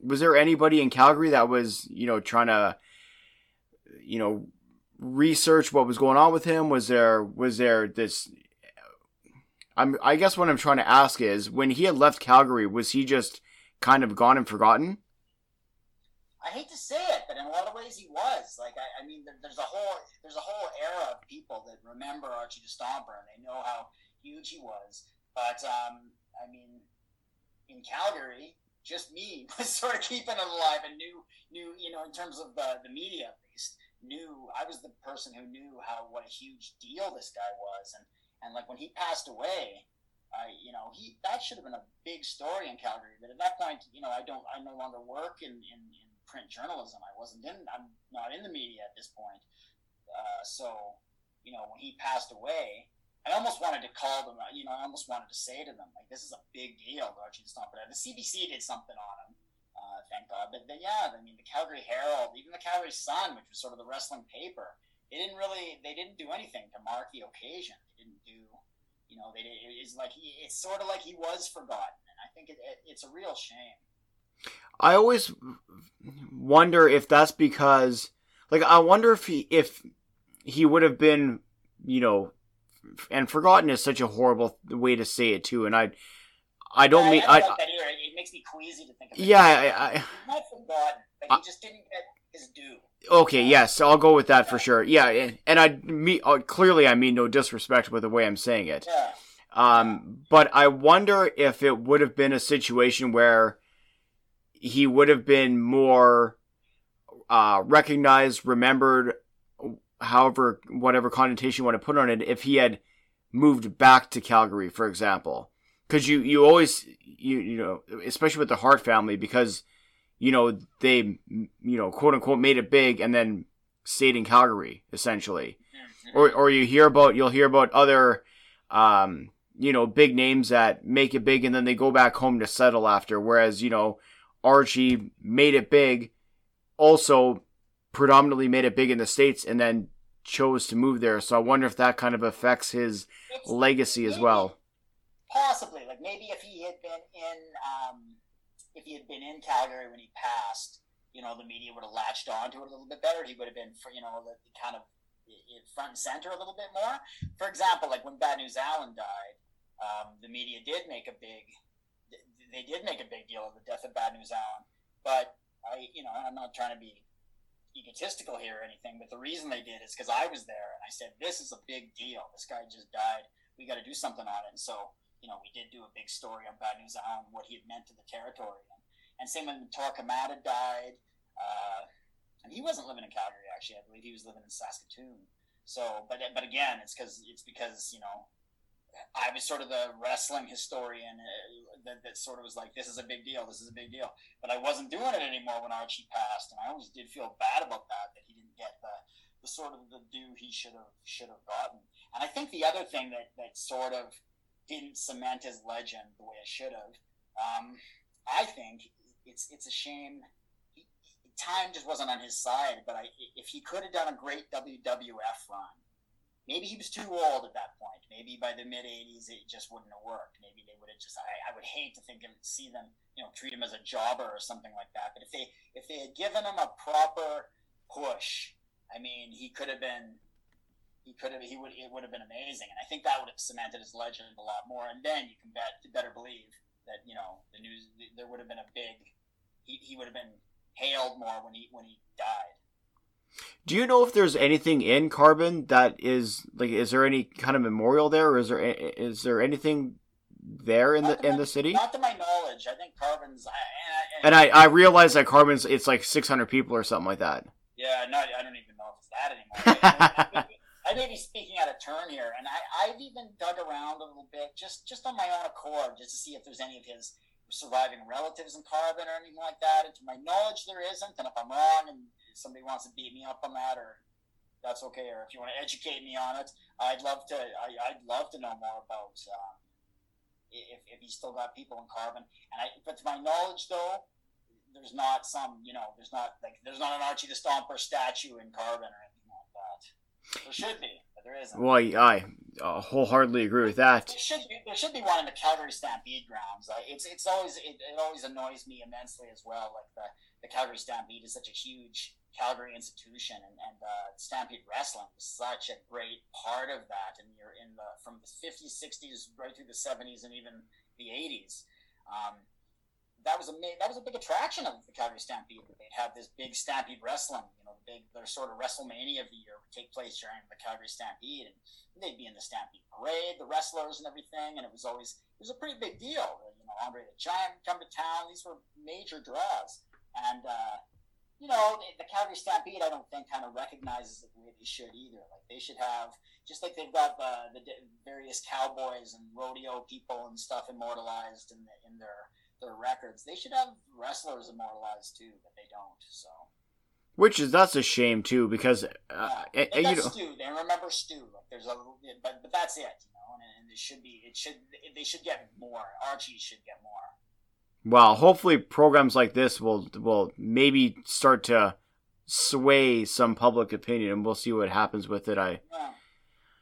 was there anybody in Calgary that was you know trying to you know, research what was going on with him? Was there was there this? I'm I guess what I'm trying to ask is when he had left Calgary, was he just kind of gone and forgotten? I hate to say it, but in a lot of ways he was. Like I, I mean, there's a whole there's a whole era of people that remember Archie the Stomper and they know how huge he was. But um, I mean, in Calgary, just me was sort of keeping him alive and knew knew you know in terms of the the media at least knew I was the person who knew how what a huge deal this guy was, and and like when he passed away, I you know he that should have been a big story in Calgary. But at that point, you know I don't I no longer work in in, in print journalism. I wasn't in I'm not in the media at this point. Uh, so you know when he passed away. I almost wanted to call them, you know, I almost wanted to say to them, like, this is a big deal, Archie Stomper. The CBC did something on him uh, thank God. But, but yeah, I mean, the Calgary Herald, even the Calgary Sun, which was sort of the wrestling paper, they didn't really, they didn't do anything to mark the occasion. They didn't do, you know, they it's like he, it's sort of like he was forgotten, and I think it, it, it's a real shame. I always wonder if that's because, like, I wonder if he if he would have been, you know, and forgotten is such a horrible way to say it too, and I I don't yeah, mean I, I, like it makes me queasy to think of. Yeah, I, I, not forgotten, but he just didn't get his due. Okay, yes, I'll go with that for sure. Yeah, and I me uh, clearly I mean no disrespect with the way I'm saying it. Yeah. Um, but I wonder if it would have been a situation where he would have been more uh, recognized, remembered however, whatever connotation you want to put on it, if he had moved back to Calgary, for example, because you you always you you know especially with the Hart family because you know they you know quote unquote made it big and then stayed in Calgary essentially, mm-hmm. or or you hear about you'll hear about other um you know big names that make it big and then they go back home to settle after, whereas you know Archie made it big, also predominantly made it big in the states and then chose to move there. So I wonder if that kind of affects his it's, legacy as well. Possibly, like maybe if he had been in, um, if he had been in Calgary when he passed, you know, the media would have latched onto it a little bit better. He would have been, for, you know, the, kind of front and center a little bit more. For example, like when Bad News Allen died, um, the media did make a big, they did make a big deal of the death of Bad News Allen. But I, you know, I'm not trying to be egotistical here or anything, but the reason they did is because I was there and I said, "This is a big deal. This guy just died. We got to do something on it." And so, you know, we did do a big story on Bad News Allen, what he had meant to the territory, and, and same when Torquemada died, uh, and he wasn't living in Calgary actually. I believe he was living in Saskatoon. So, but but again, it's because it's because you know I was sort of the wrestling historian uh, that, that sort of was like, this is a big deal, this is a big deal. But I wasn't doing it anymore when Archie passed, and I always did feel bad about that, that he didn't get the, the sort of the due he should have should have gotten. And I think the other thing that, that sort of didn't cement his legend the way it should have, um, I think it's it's a shame. He, time just wasn't on his side, but I, if he could have done a great WWF run, maybe he was too old at that point. Maybe by the mid '80s it just wouldn't have worked. Maybe they would have just. I, I would hate to think and see them, you know, treat him as a jobber or something like that. But if they if they had given him a proper push, I mean, he could have been. He could have. He would. It would have been amazing, and I think that would have cemented his legend a lot more. And then you can bet, better believe that you know the news. There would have been a big. He, he would have been hailed more when he when he died. Do you know if there's anything in Carbon that is like? Is there any kind of memorial there, or is there is there anything there in the in the city? Not to my knowledge. I think Carbon's. I, and I, I realize that Carbon's it's like 600 people or something like that. Yeah, no, I don't even know if it's that anymore. I may be speaking out of turn here, and I, I've even dug around a little bit, just just on my own accord, just to see if there's any of his surviving relatives in Carbon or anything like that. And to my knowledge, there isn't. And if I'm wrong, and somebody wants to beat me up on that, or that's okay, or if you want to educate me on it, I'd love to. I, would love to know more about um, if, if he's still got people in Carbon. And I, but to my knowledge, though, there's not some, you know, there's not like there's not an Archie the Stomper statue in Carbon or anything like that. There should be, but there isn't. Well, I uh, wholeheartedly agree with that. There should be there should be one in the Calgary Stampede grounds. Uh, it's it's always it, it always annoys me immensely as well. Like the the Calgary Stampede is such a huge Calgary institution, and, and uh, Stampede Wrestling was such a great part of that. And you're in the from the 50s, 60s, right through the 70s, and even the 80s. Um, that was a that was a big attraction of the Calgary Stampede. They'd have this big Stampede Wrestling, you know, the big their sort of WrestleMania of the year would take place during the Calgary Stampede, and they'd be in the Stampede Parade, the wrestlers and everything, and it was always it was a pretty big deal. You know, Andre the Giant come to town; these were major draws, and uh, you know, the Calgary Stampede, I don't think kind of recognizes it the way they should either. Like they should have, just like they've got the, the various cowboys and rodeo people and stuff immortalized in, the, in their their records. They should have wrestlers immortalized too, but they don't. So. Which is that's a shame too, because uh, yeah. and, you know, Stu. They remember Stu. Like there's a, but but that's it. You know, and, and it should be. It should. They should get more. Archie should get more well, hopefully programs like this will will maybe start to sway some public opinion, and we'll see what happens with it. I, yeah,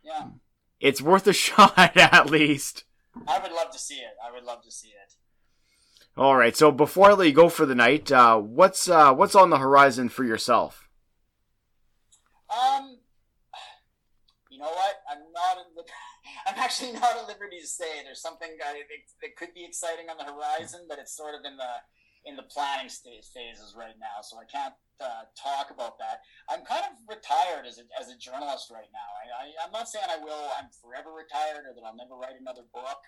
yeah. it's worth a shot at least. I would love to see it. I would love to see it. All right. So before I let you go for the night, uh, what's uh, what's on the horizon for yourself? Um, you know what? I'm not in the. I'm actually not at liberty to say. There's something I think that could be exciting on the horizon, but it's sort of in the in the planning stage phases right now, so I can't uh, talk about that. I'm kind of retired as a, as a journalist right now. I, I, am not saying I will. I'm forever retired, or that I'll never write another book,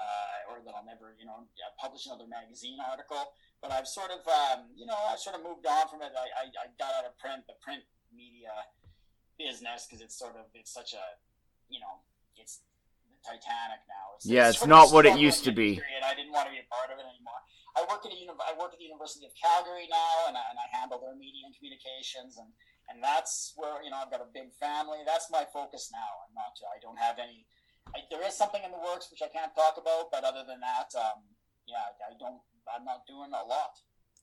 uh, or that I'll never, you know, publish another magazine article. But I've sort of, um, you know, I've sort of moved on from it. I, I, I got out of print. The print media business because it's sort of it's such a you know it's Titanic now. It's, Yeah, it's it's not what it used to be. And I didn't want to be a part of it anymore. I work at a uni- I work at the University of Calgary now, and I, and I handle their media and communications, and and that's where you know I've got a big family. That's my focus now. I'm not. I don't have any. I, there is something in the works which I can't talk about, but other than that, um, yeah, I don't. I'm not doing a lot.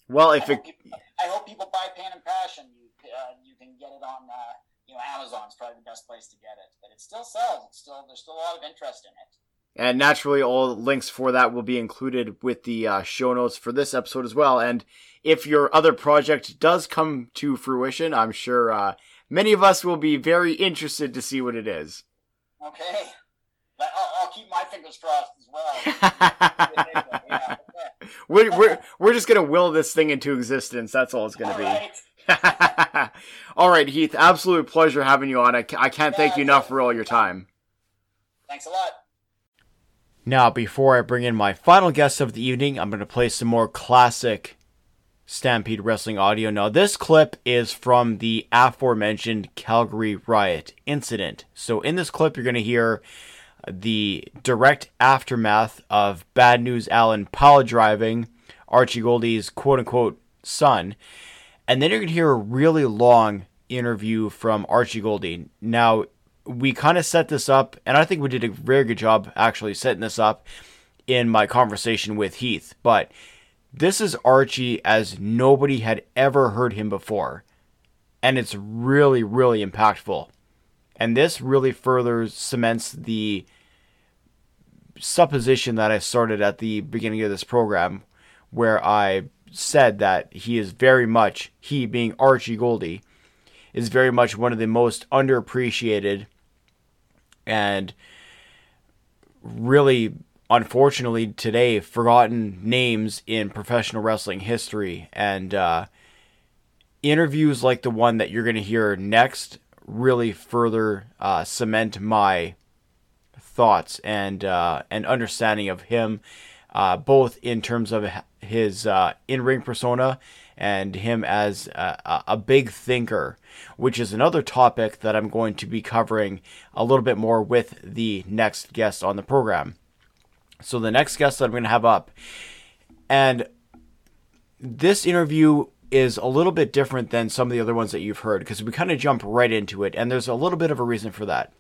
Well, if I, it hope people, I hope people buy Pain and Passion. You uh, you can get it on uh, you know Amazon's probably the best place to get it, but it still sells. It's still there's still a lot of interest in it. And naturally, all links for that will be included with the uh, show notes for this episode as well. And if your other project does come to fruition, I'm sure uh, many of us will be very interested to see what it is. Okay, but I'll, I'll keep my fingers crossed as well. yeah. We're, we're, we're just going to will this thing into existence. That's all it's going to be. right. all right, Heath. Absolute pleasure having you on. I, I can't thank you enough for all your time. Thanks a lot. Now, before I bring in my final guest of the evening, I'm going to play some more classic Stampede Wrestling audio. Now, this clip is from the aforementioned Calgary Riot incident. So, in this clip, you're going to hear the direct aftermath of Bad News Allen pile driving Archie Gouldie's quote unquote son. And then you're going to hear a really long interview from Archie Gouldie. Now, we kind of set this up, and I think we did a very good job actually setting this up in my conversation with Heath. But this is Archie as nobody had ever heard him before. And it's really, really impactful. And this really further cements the supposition that I started at the beginning of this program, where I said that he is very much, he being Archie Gouldie, is very much one of the most underappreciated and really, unfortunately, today, forgotten names in professional wrestling history. And uh, interviews like the one that you're going to hear next really further uh, cement my thoughts and uh, and understanding of him, uh, both in terms of his uh, in-ring persona and him as a, a big thinker, which is another topic that I'm going to be covering a little bit more with the next guest on the program. So the next guest that I'm going to have up, and this interview is a little bit different than some of the other ones that you've heard because we kind of jump right into it, and there's a little bit of a reason for that.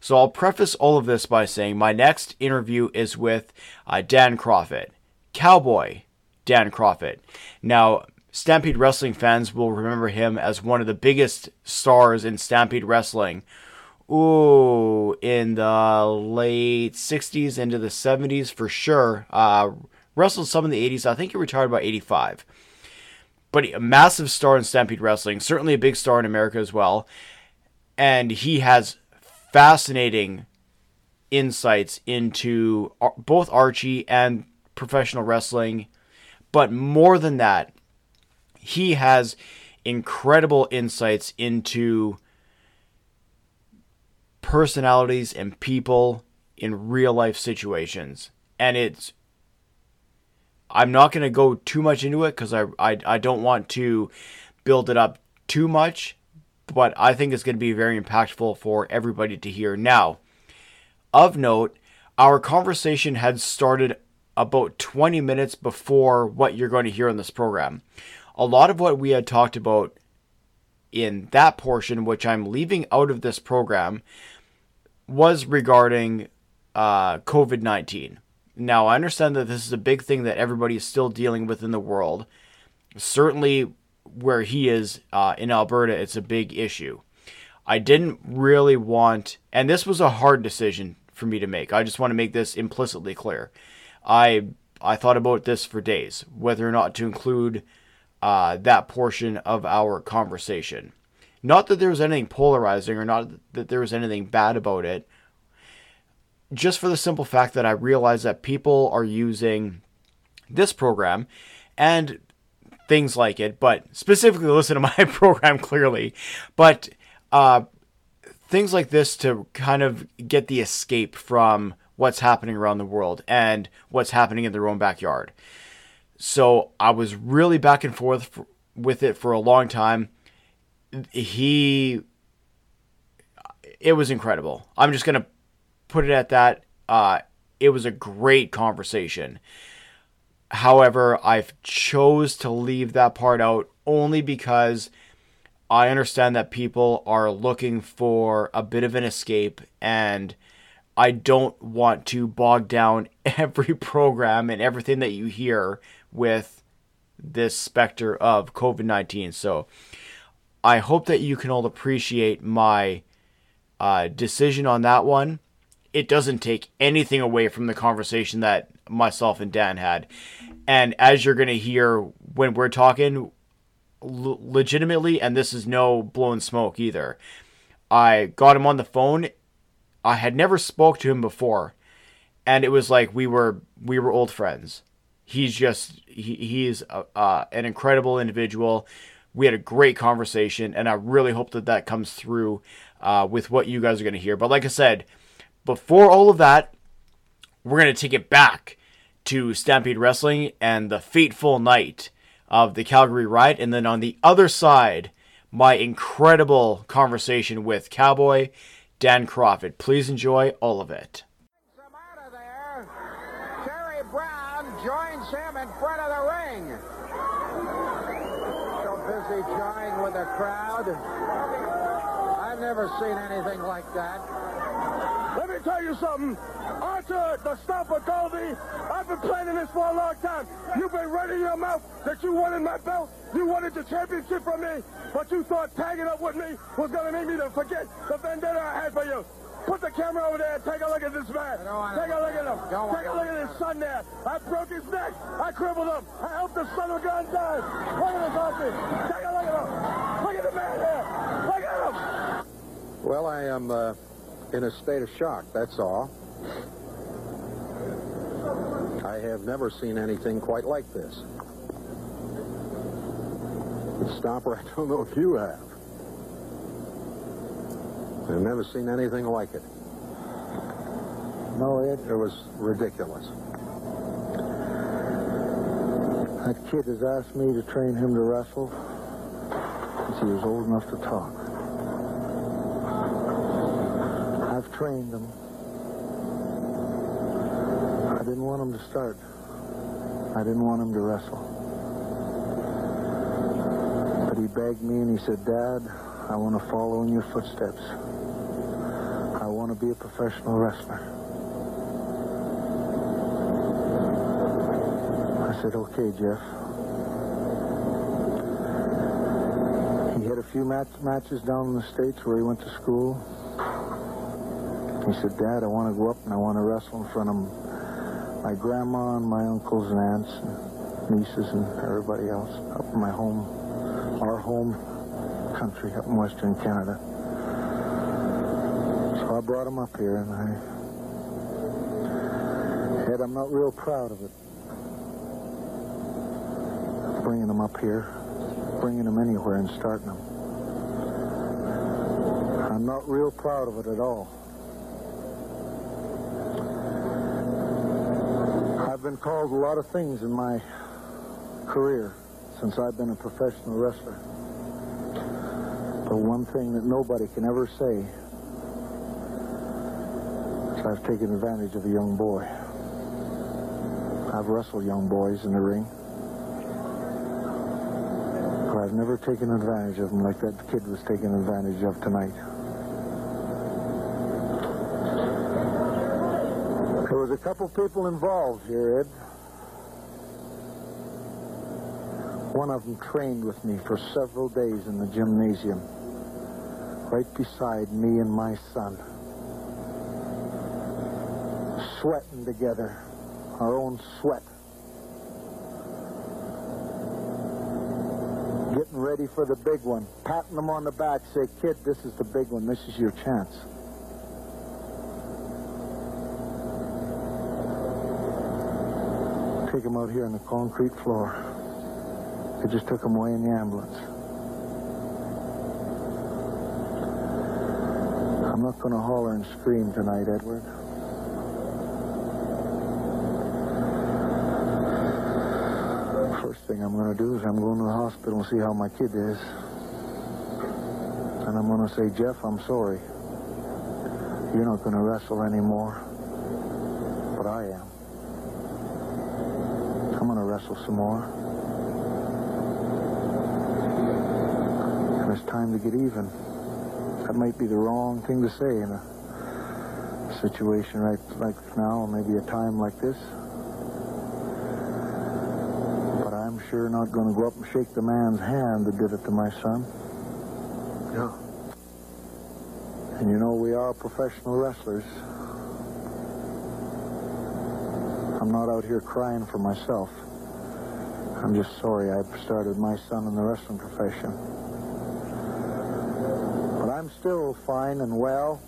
So I'll preface all of this by saying my next interview is with uh, Dan Kroffat, Cowboy Dan Kroffat. Now, Stampede Wrestling fans will remember him as one of the biggest stars in Stampede Wrestling. Ooh, in the late 60s into the 70s for sure. Uh, wrestled some in the 80s. I think he retired about 85. But a massive star in Stampede Wrestling, certainly a big star in America as well. And he has fascinating insights into both Archie and professional wrestling. But more than that, he has incredible insights into personalities and people in real life situations. And it's I'm not going to go too much into it because I, I, I don't want to build it up too much, but I think it's going to be very impactful for everybody to hear. Now, of note, our conversation had started about 20 minutes before what you're going to hear in this program. A lot of what we had talked about in that portion, which I'm leaving out of this program, was regarding uh, COVID 19. Now, I understand that this is a big thing that everybody is still dealing with in the world. Certainly, where he is uh, in Alberta, it's a big issue. I didn't really want, and this was a hard decision for me to make. I just want to make this implicitly clear. I I thought about this for days, whether or not to include uh, that portion of our conversation. Not that there was anything polarizing or not that there was anything bad about it, just for the simple fact that I realize that people are using this program and things like it, but specifically listen to my program clearly, but uh, things like this to kind of get the escape from what's happening around the world and what's happening in their own backyard. So I was really back and forth with it for a long time. He it was incredible. I'm just gonna put it at that. Uh, it was a great conversation. However, I've chose to leave that part out only because I understand that people are looking for a bit of an escape and I don't want to bog down every program and everything that you hear with this specter of COVID 19. So I hope that you can all appreciate my uh, decision on that one. It doesn't take anything away from the conversation that myself and Dan had. And as you're going to hear when we're talking, l- legitimately, and this is no blowing smoke either, I got him on the phone. I had never spoke to him before, and it was like we were we were old friends. He's just he, he's a, uh, an incredible individual. We had a great conversation, and I really hope that that comes through uh, with what you guys are going to hear. But like I said, before all of that, we're going to take it back to Stampede Wrestling and the fateful night of the Calgary Riot. And then on the other side, my incredible conversation with Cowboy Dan Kroffat. Please enjoy all of it. Terry Brown joins him in front of the ring. So busy jawing with the crowd. I've never seen anything like that. Let me tell you something. Arthur, the Stomper Colby, I've been planning this for a long time. You've been running your mouth that you wanted my belt. You wanted the championship from me, but you thought tagging up with me was going to make me to forget the vendetta I had for you. Put the camera over there and take a look at this man. Take a look at him. Take a look at his son there. I broke his neck. I crippled him. I helped the son of a gun die. Look at this Arthur. Take a look at him. Look at the man there. Look at him. Well, I am uh, in a state of shock, that's all. I have never seen anything quite like this. Stomper, I don't know if you have. I've never seen anything like it. No, it, it was ridiculous. That kid has asked me to train him to wrestle since he was old enough to talk. I've trained him. I didn't want him to start. I didn't want him to wrestle. But he begged me and he said, Dad, I want to follow in your footsteps. I want to be a professional wrestler. I said, okay, Jeff. He had a few match matches down in the States where he went to school. He said, Dad, I want to go up and I want to wrestle in front of my grandma and my uncles and aunts and nieces and everybody else up in my home, our home country up in Western Canada. So I brought him up here and I, Ed, I'm not real proud of it. Bringing him up here, bringing him anywhere and starting him. I'm not real proud of it at all. I've been called a lot of things in my career since I've been a professional wrestler. But one thing that nobody can ever say is I've taken advantage of a young boy. I've wrestled young boys in the ring. But I've never taken advantage of them like that kid was taken advantage of tonight. Was a couple people involved here, Ed. One of them trained with me for several days in the gymnasium, right beside me and my son. Sweating together, our own sweat. Getting ready for the big one, patting them on the back, say, kid, this is the big one, this is your chance. Take him out here on the concrete floor. They just took him away in the ambulance. I'm not going to holler and scream tonight, Edward. First thing I'm going to do is I'm going to the hospital and see how my kid is. And I'm going to say, Jeff, I'm sorry. You're not going to wrestle anymore, but I am. I'm going to wrestle some more. And it's time to get even. That might be the wrong thing to say in a situation right like now, or maybe a time like this. But I'm sure not going to go up and shake the man's hand that did it to my son. Yeah. And you know, we are professional wrestlers. I'm not out here crying for myself. I'm just sorry I started my son in the wrestling profession. But I'm still fine and well.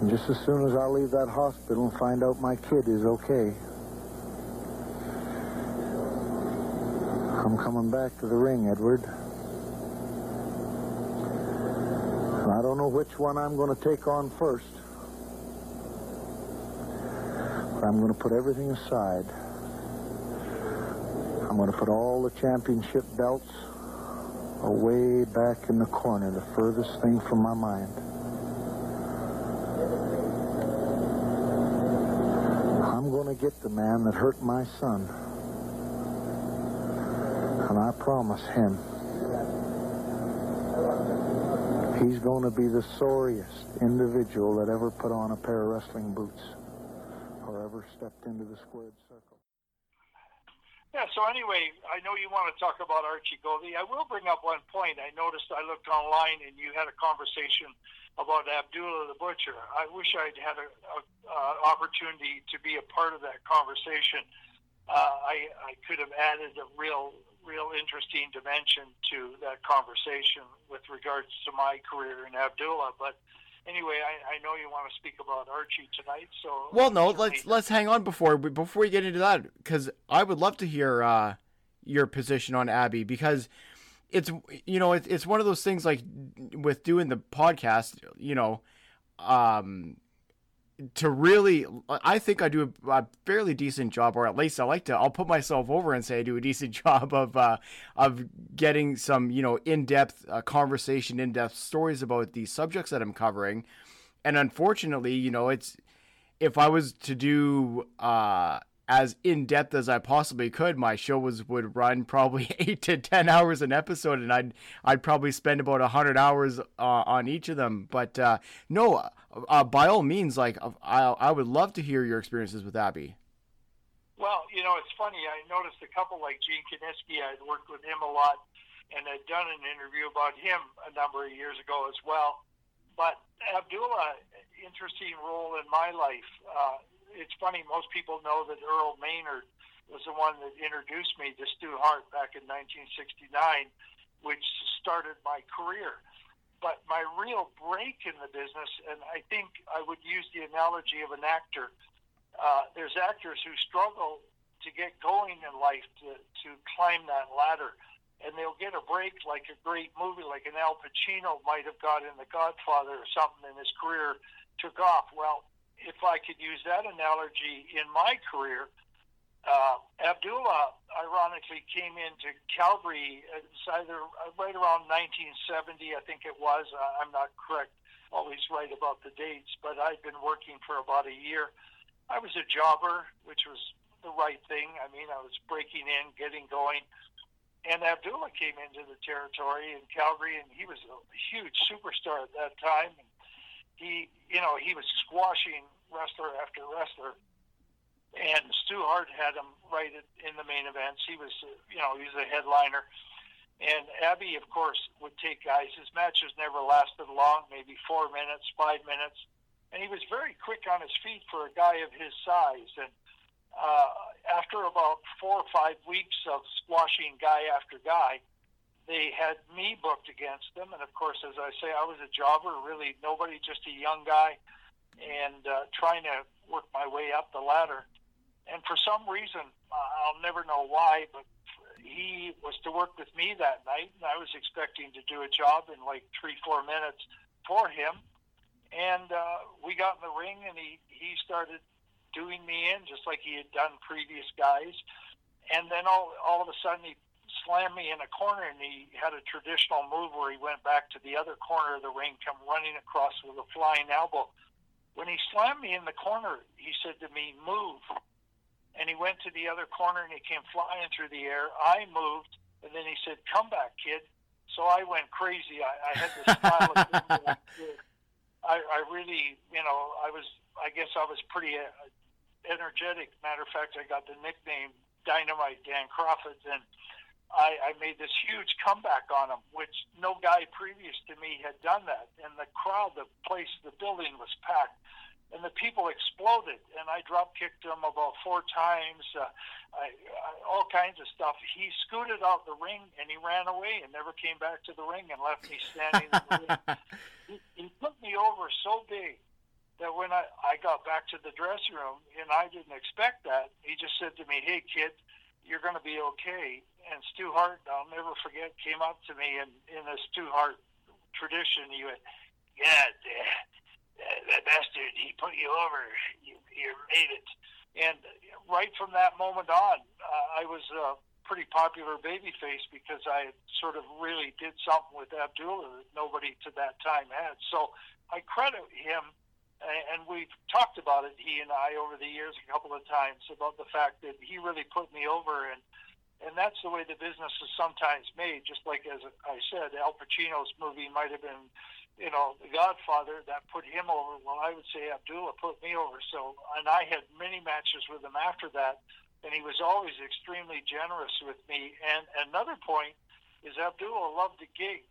And just as soon as I leave that hospital and find out my kid is okay, I'm coming back to the ring, Edward. I don't know which one I'm going to take on first. But I'm going to put everything aside. I'm going to put all the championship belts away back in the corner, the furthest thing from my mind. I'm going to get the man that hurt my son. And I promise him he's going to be the sorriest individual that ever put on a pair of wrestling boots or ever stepped into the squared circle. Yeah, so anyway, I know you want to talk about Archie Gouldie. I will bring up one point. I noticed I looked online and you had a conversation about Abdullah the Butcher. I wish I'd had an opportunity to be a part of that conversation. Uh, I, I could have added a real, real interesting dimension to that conversation with regards to my career in Abdullah. But anyway, I, I know you want to speak about Archie tonight, so well, no, let's let's hang on before before we get into that because I would love to hear uh, your position on Abby because it's you know it's it's one of those things like with doing the podcast, you know, um, to really I think I do a, fairly decent job, or at least I like to. I'll put myself over and say I do a decent job of uh, of getting some you know in depth uh, conversation, in depth stories about these subjects that I'm covering. And unfortunately, you know, it's if I was to do uh, as in depth as I possibly could, my show was would run probably eight to ten hours an episode, and I'd I'd probably spend about hundred hours uh, on each of them. But uh, no, uh, by all means, like I I would love to hear your experiences with Abby. Well, you know, it's funny. I noticed a couple like Gene Kiniski. I'd worked with him a lot, and I'd done an interview about him a number of years ago as well. But Abdullah, interesting role in my life. Uh, it's funny, most people know that Earl Maynard was the one that introduced me to Stu Hart back in 1969, which started my career. But my real break in the business, and I think I would use the analogy of an actor. Uh, there's actors who struggle to get going in life to, to climb that ladder. And they'll get a break like a great movie, like an Al Pacino might have got in The Godfather or something, and his career took off. Well, if I could use that analogy in my career, uh, Abdullah ironically came into Calgary. It's either right around 1970, I think it was. Uh, I'm not correct, always right about the dates, but I'd been working for about a year. I was a jobber, which was the right thing. I mean, I was breaking in, getting going. And Abdullah came into the territory in Calgary, and he was a huge superstar at that time. And he, you know, he was squashing wrestler after wrestler. And Stu Hart had him right in the main events. He was, you know, he was a headliner. And Abby, of course, would take guys. His matches never lasted long, maybe four minutes, five minutes. And he was very quick on his feet for a guy of his size. And uh, after about four or five weeks of squashing guy after guy, they had me booked against them. And of course, as I say, I was a jobber, really nobody, just a young guy, and uh, trying to work my way up the ladder. And for some reason, uh, I'll never know why, but he was to work with me that night, and I was expecting to do a job in like three, four minutes for him. And uh, we got in the ring, and he he started doing me in just like he had done previous guys. And then all all of a sudden, he slammed me in a corner, and he had a traditional move where he went back to the other corner of the ring, come running across with a flying elbow. When he slammed me in the corner, he said to me, "Move." And he went to the other corner and he came flying through the air. I moved, and then he said, "Come back, kid." So I went crazy. I, I had this smile. I, I really, you know, I was. I guess I was pretty uh, energetic. Matter of fact, I got the nickname Dynamite Dan Kroffat, and I, I made this huge comeback on him, which no guy previous to me had done that. And the crowd, the place, the building was packed, and the people exploded. And I drop kicked him about four times, uh, I, I, all kinds of stuff. He scooted out the ring and he ran away and never came back to the ring and left me standing. in the ring. He, he put me over so big that when I, I got back to the dressing room and I didn't expect that, he just said to me, "Hey kid, you're going to be okay." And Stu Hart, I'll never forget, came up to me and in the Stu Hart tradition, he went, "Yeah, that, that bastard, he put you over. You, you made it." And right from that moment on, uh, I was a pretty popular babyface because I sort of really did something with Abdullah that nobody to that time had. So I credit him and we've talked about it, he and I, over the years a couple of times about the fact that he really put me over, and and that's the way the business is sometimes made. Just like as I said, Al Pacino's movie might have been, you know, The Godfather that put him over. Well, I would say Abdullah put me over. So, and I had many matches with him after that, and he was always extremely generous with me. And another point is Abdullah loved the gig,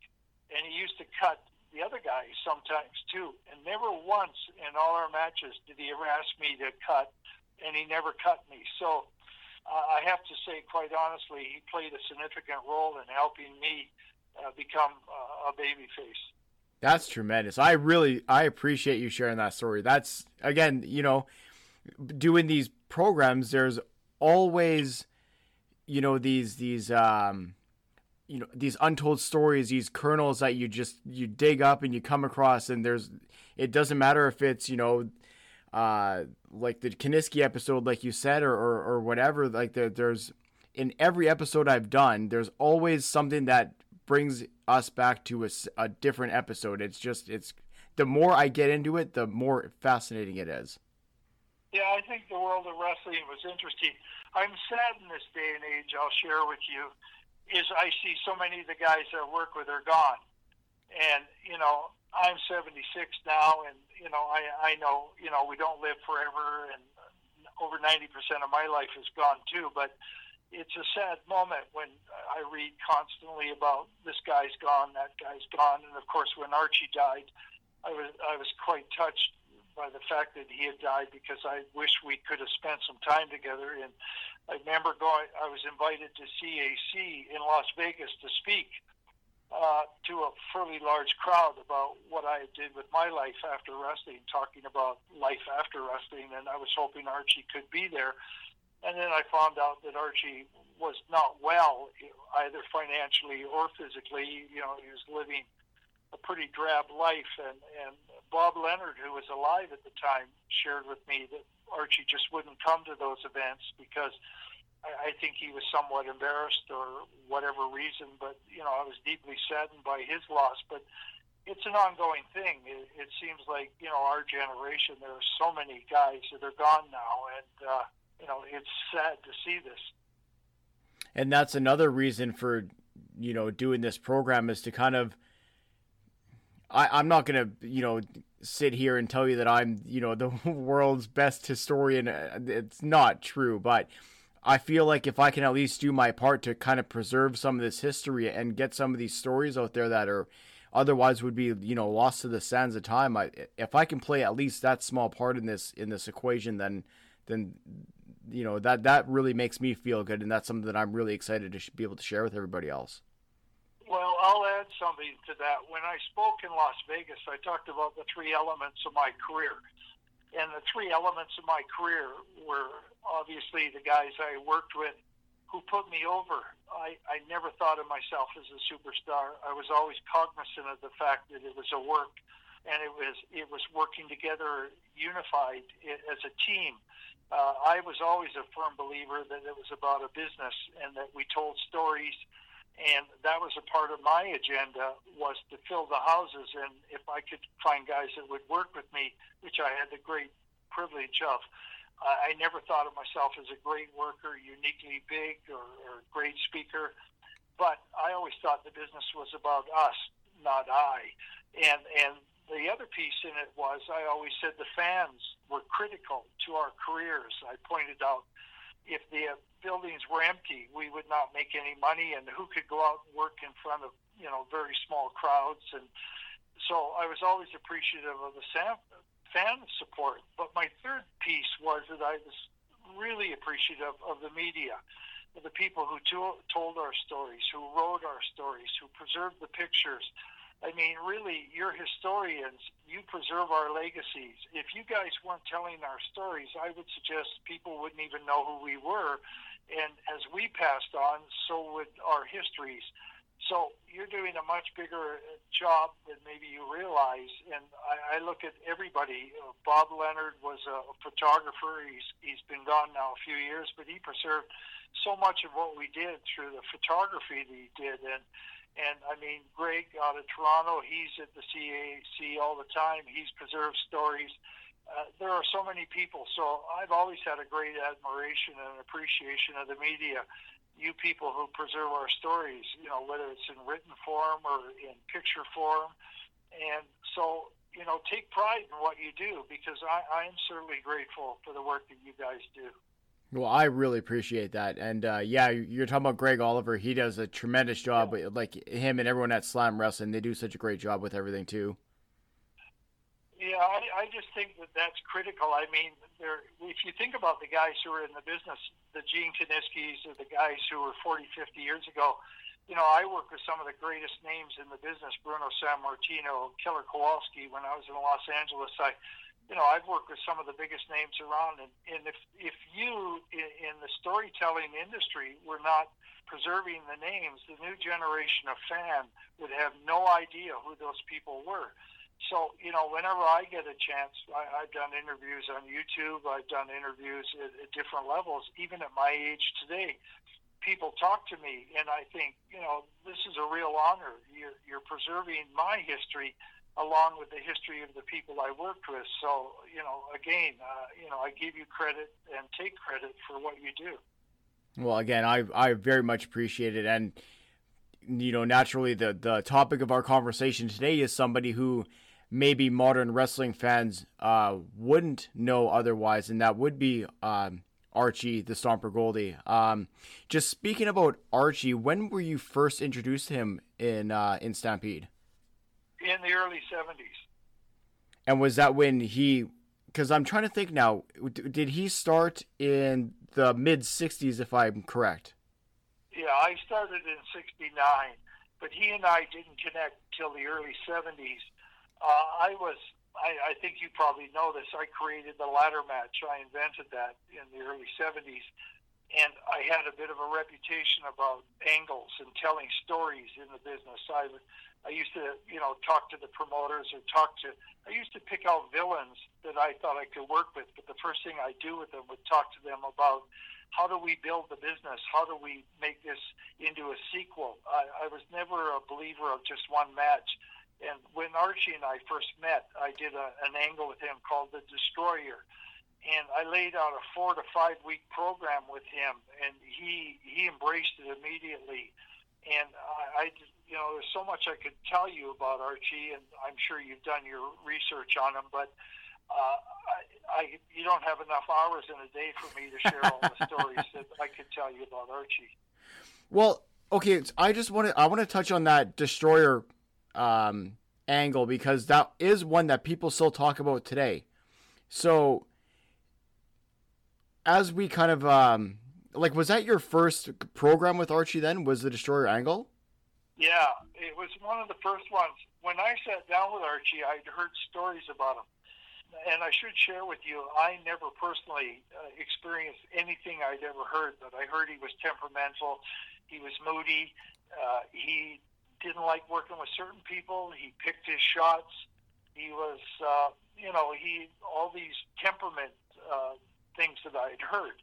and he used to cut the other guy sometimes too. And never once in all our matches did he ever ask me to cut, and he never cut me. So uh, I have to say, quite honestly, he played a significant role in helping me uh, become uh, a baby face. That's tremendous. I really I appreciate you sharing that story. That's again, you know, doing these programs. There's always, you know, these these um, you know these untold stories these kernels that you just you dig up and you come across and there's it doesn't matter if it's you know uh like the Kiniski episode like you said or or, or whatever like there, there's in every episode I've done there's always something that brings us back to a, a different episode. It's just it's the more I get into it the more fascinating it is. Yeah I think the world of wrestling was interesting. I'm sad in this day and age I'll share with you is I see so many of the guys that I work with are gone. And, you know, I'm 76 now, and, you know, I, I know, you know, we don't live forever, and over 90% of my life is gone too. But it's a sad moment when I read constantly about this guy's gone, that guy's gone. And of course, when Archie died, I was, I was quite touched by the fact that he had died because I wish we could have spent some time together. And I remember going, I was invited to CAC in Las Vegas to speak uh, to a fairly large crowd about what I did with my life after wrestling, talking about life after wrestling. And I was hoping Archie could be there. And then I found out that Archie was not well, either financially or physically. You know, he was living a pretty drab life. And, and Bob Leonard, who was alive at the time, shared with me that Archie just wouldn't come to those events because I, I think he was somewhat embarrassed or whatever reason. But, you know, I was deeply saddened by his loss. But it's an ongoing thing. It, it seems like, you know, our generation, there are so many guys that are gone now. And, uh, you know, it's sad to see this. And that's another reason for, you know, doing this program is to kind of – I, I'm not gonna, you know, sit here and tell you that I'm, you know, the world's best historian. Uh, it's not true, but I feel like if I can at least do my part to kind of preserve some of this history and get some of these stories out there that are otherwise would be, you know, lost to the sands of time. I, if I can play at least that small part in this in this equation, then then you know that that really makes me feel good, and that's something that I'm really excited to be able to share with everybody else. Well, I'll add something to that. When I spoke in Las Vegas, I talked about the three elements of my career. And the three elements of my career were obviously the guys I worked with who put me over. I, I never thought of myself as a superstar. I was always cognizant of the fact that it was a work and it was it was working together unified as a team uh, I was always a firm believer that it was about a business and that we told stories, and that was a part of my agenda was to fill the houses. And if I could find guys that would work with me, which I had the great privilege of, uh, I never thought of myself as a great worker, uniquely big, or, or great speaker. But I always thought the business was about us, not I. And and the other piece in it was I always said the fans were critical to our careers. I pointed out if the buildings were empty, we would not make any money, and who could go out and work in front of you know very small crowds? And so I was always appreciative of the fan support. But my third piece was that I was really appreciative of the media, of the people who told our stories, who wrote our stories, who preserved the pictures I mean, really, you're historians. You preserve our legacies. If you guys weren't telling our stories, I would suggest people wouldn't even know who we were. And as we passed on, so would our histories. So you're doing a much bigger job than maybe you realize. And I, I look at everybody. Uh, Bob Leonard was a photographer. He's he's been gone now a few years, but he preserved so much of what we did through the photography that he did. And and I mean, Greg out of Toronto, he's at the CAC all the time. He's preserved stories. Uh, there are so many people. So I've always had a great admiration and appreciation of the media. You people who preserve our stories, you know, whether it's in written form or in picture form. And so, you know, take pride in what you do because I, I'm certainly grateful for the work that you guys do. Well, I really appreciate that, and uh, yeah, you're talking about Greg Oliver. He does a tremendous job. Yeah. Like him and everyone at Slam Wrestling, they do such a great job with everything too. Yeah, I, I just think that that's critical. I mean, there, if you think about the guys who are in the business, the Gene Kiniskis or the guys who were 40, 50 years ago, you know, I worked with some of the greatest names in the business, Bruno Sammartino, Killer Kowalski. When I was in Los Angeles, I you know, I've worked with some of the biggest names around, and, and if if you in, in the storytelling industry were not preserving the names, the new generation of fan would have no idea who those people were. So, you know, whenever I get a chance, I, I've done interviews on YouTube, I've done interviews at, at different levels, even at my age today. People talk to me, and I think, you know, this is a real honor. You're, you're preserving my history along with the history of the people I worked with. So, you know, again, uh, you know, I give you credit and take credit for what you do. Well, again, I I very much appreciate it, and you know, naturally, the the topic of our conversation today is somebody who maybe modern wrestling fans uh, wouldn't know otherwise, and that would be um, Archie the Stomper Gouldie. Um, just speaking about Archie, when were you first introduced to him in uh, in Stampede? In the early 70s. And was that when he? Because I'm trying to think now. Did he start in the mid 60s, if I'm correct? Yeah, I started in '69, but he and I didn't connect till the early '70s. Uh, I was, I, I think you probably know this. I created the ladder match. I invented that in the early '70s, and I had a bit of a reputation about angles and telling stories in the business. I I used to, you know, talk to the promoters or talk to. I used to pick out villains that I thought I could work with. But the first thing I do with them would talk to them about how do we build the business? How do we make this into a sequel? I, I was never a believer of just one match. And when Archie and I first met, I did a, an angle with him called The Destroyer. And I laid out a four to five week program with him, and he he embraced it immediately. And I, I you know, there's so much I could tell you about Archie, and I'm sure you've done your research on him, but uh, I, I, you don't have enough hours in a day for me to share all the stories that I could tell you about Archie. Well, okay, I just want to I want to touch on that destroyer um, angle because that is one that people still talk about today. So, as we kind of um, like, was that your first program with Archie? Then was the destroyer angle? Yeah, it was one of the first ones. When I sat down with Archie, I'd heard stories about him. And I should share with you, I never personally uh, experienced anything I'd ever heard, but I heard he was temperamental, he was moody, uh, he didn't like working with certain people, he picked his shots, he was, uh, you know, he all these temperament uh, things that I had heard.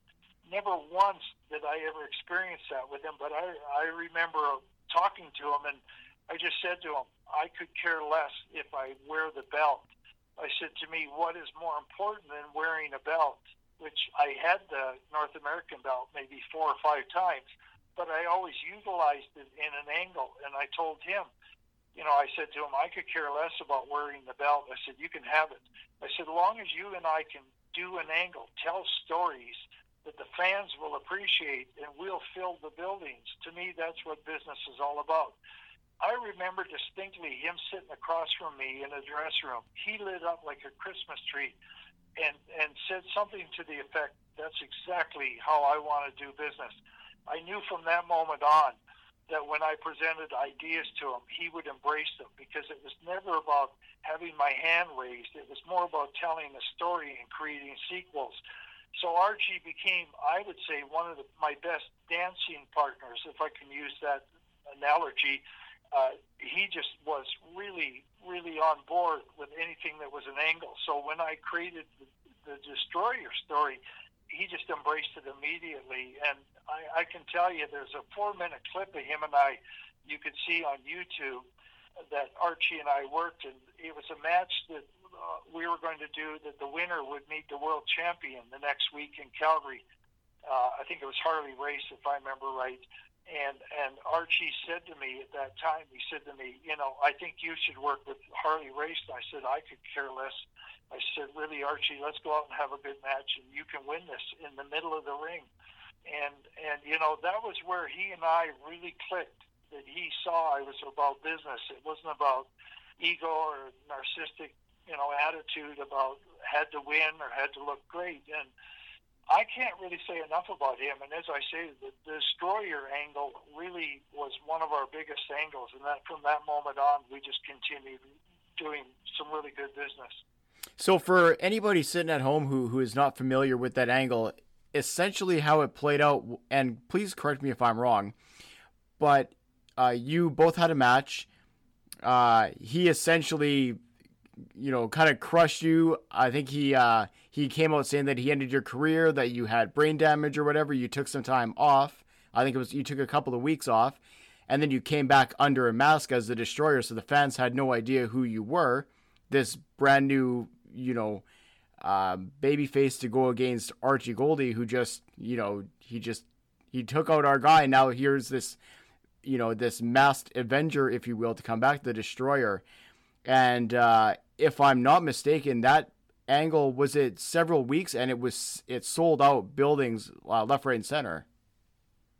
Never once did I ever experience that with him, but I, I remember talking to him and I just said to him, I could care less if I wear the belt. I said to me, what is more important than wearing a belt? Which I had the North American belt maybe four or five times, but I always utilized it in an angle. And I told him, you know, I said to him, I could care less about wearing the belt. I said, you can have it. I said, as long as you and I can do an angle, tell stories that the fans will appreciate and we'll fill the buildings. To me, that's what business is all about. I remember distinctly him sitting across from me in a dress room. He lit up like a Christmas tree and, and said something to the effect, that's exactly how I want to do business. I knew from that moment on that when I presented ideas to him, he would embrace them because it was never about having my hand raised. It was more about telling a story and creating sequels. So Archie became, I would say, one of the, my best dancing partners, if I can use that analogy uh, he just was really, really on board with anything that was an angle. So when I created the, the Destroyer story, he just embraced it immediately. And I, I can tell you, there's a four-minute clip of him and I you could see on YouTube that Archie and I worked, and it was a match that uh, we were going to do that the winner would meet the world champion the next week in Calgary. Uh, I think it was Harley Race, if I remember right. And and Archie said to me at that time, he said to me, you know, I think you should work with Harley Race. I said I could care less. I said, really, Archie, let's go out and have a good match, and you can win this in the middle of the ring. And and you know that was where he and I really clicked. That he saw I was about business. It wasn't about ego or narcissistic, you know, attitude about had to win or had to look great. And I can't really say enough about him. And as I say, the, the destroyer angle really was one of our biggest angles, and that from that moment on, we just continued doing some really good business. So, for anybody sitting at home who who is not familiar with that angle, essentially how it played out, and please correct me if I'm wrong, but uh, you both had a match. Uh, he essentially you know, kind of crushed you. I think he uh, he came out saying that he ended your career, that you had brain damage or whatever. You took some time off. I think it was you took a couple of weeks off, and then you came back under a mask as the destroyer, so the fans had no idea who you were. This brand new, you know, uh, baby face to go against Archie Gouldie, who just, you know, he just he took out our guy. Now here's this, you know, this masked Avenger, if you will, to come back, the destroyer. And uh, if I'm not mistaken, that angle was it several weeks, and it was it sold out buildings uh, left, right, and center.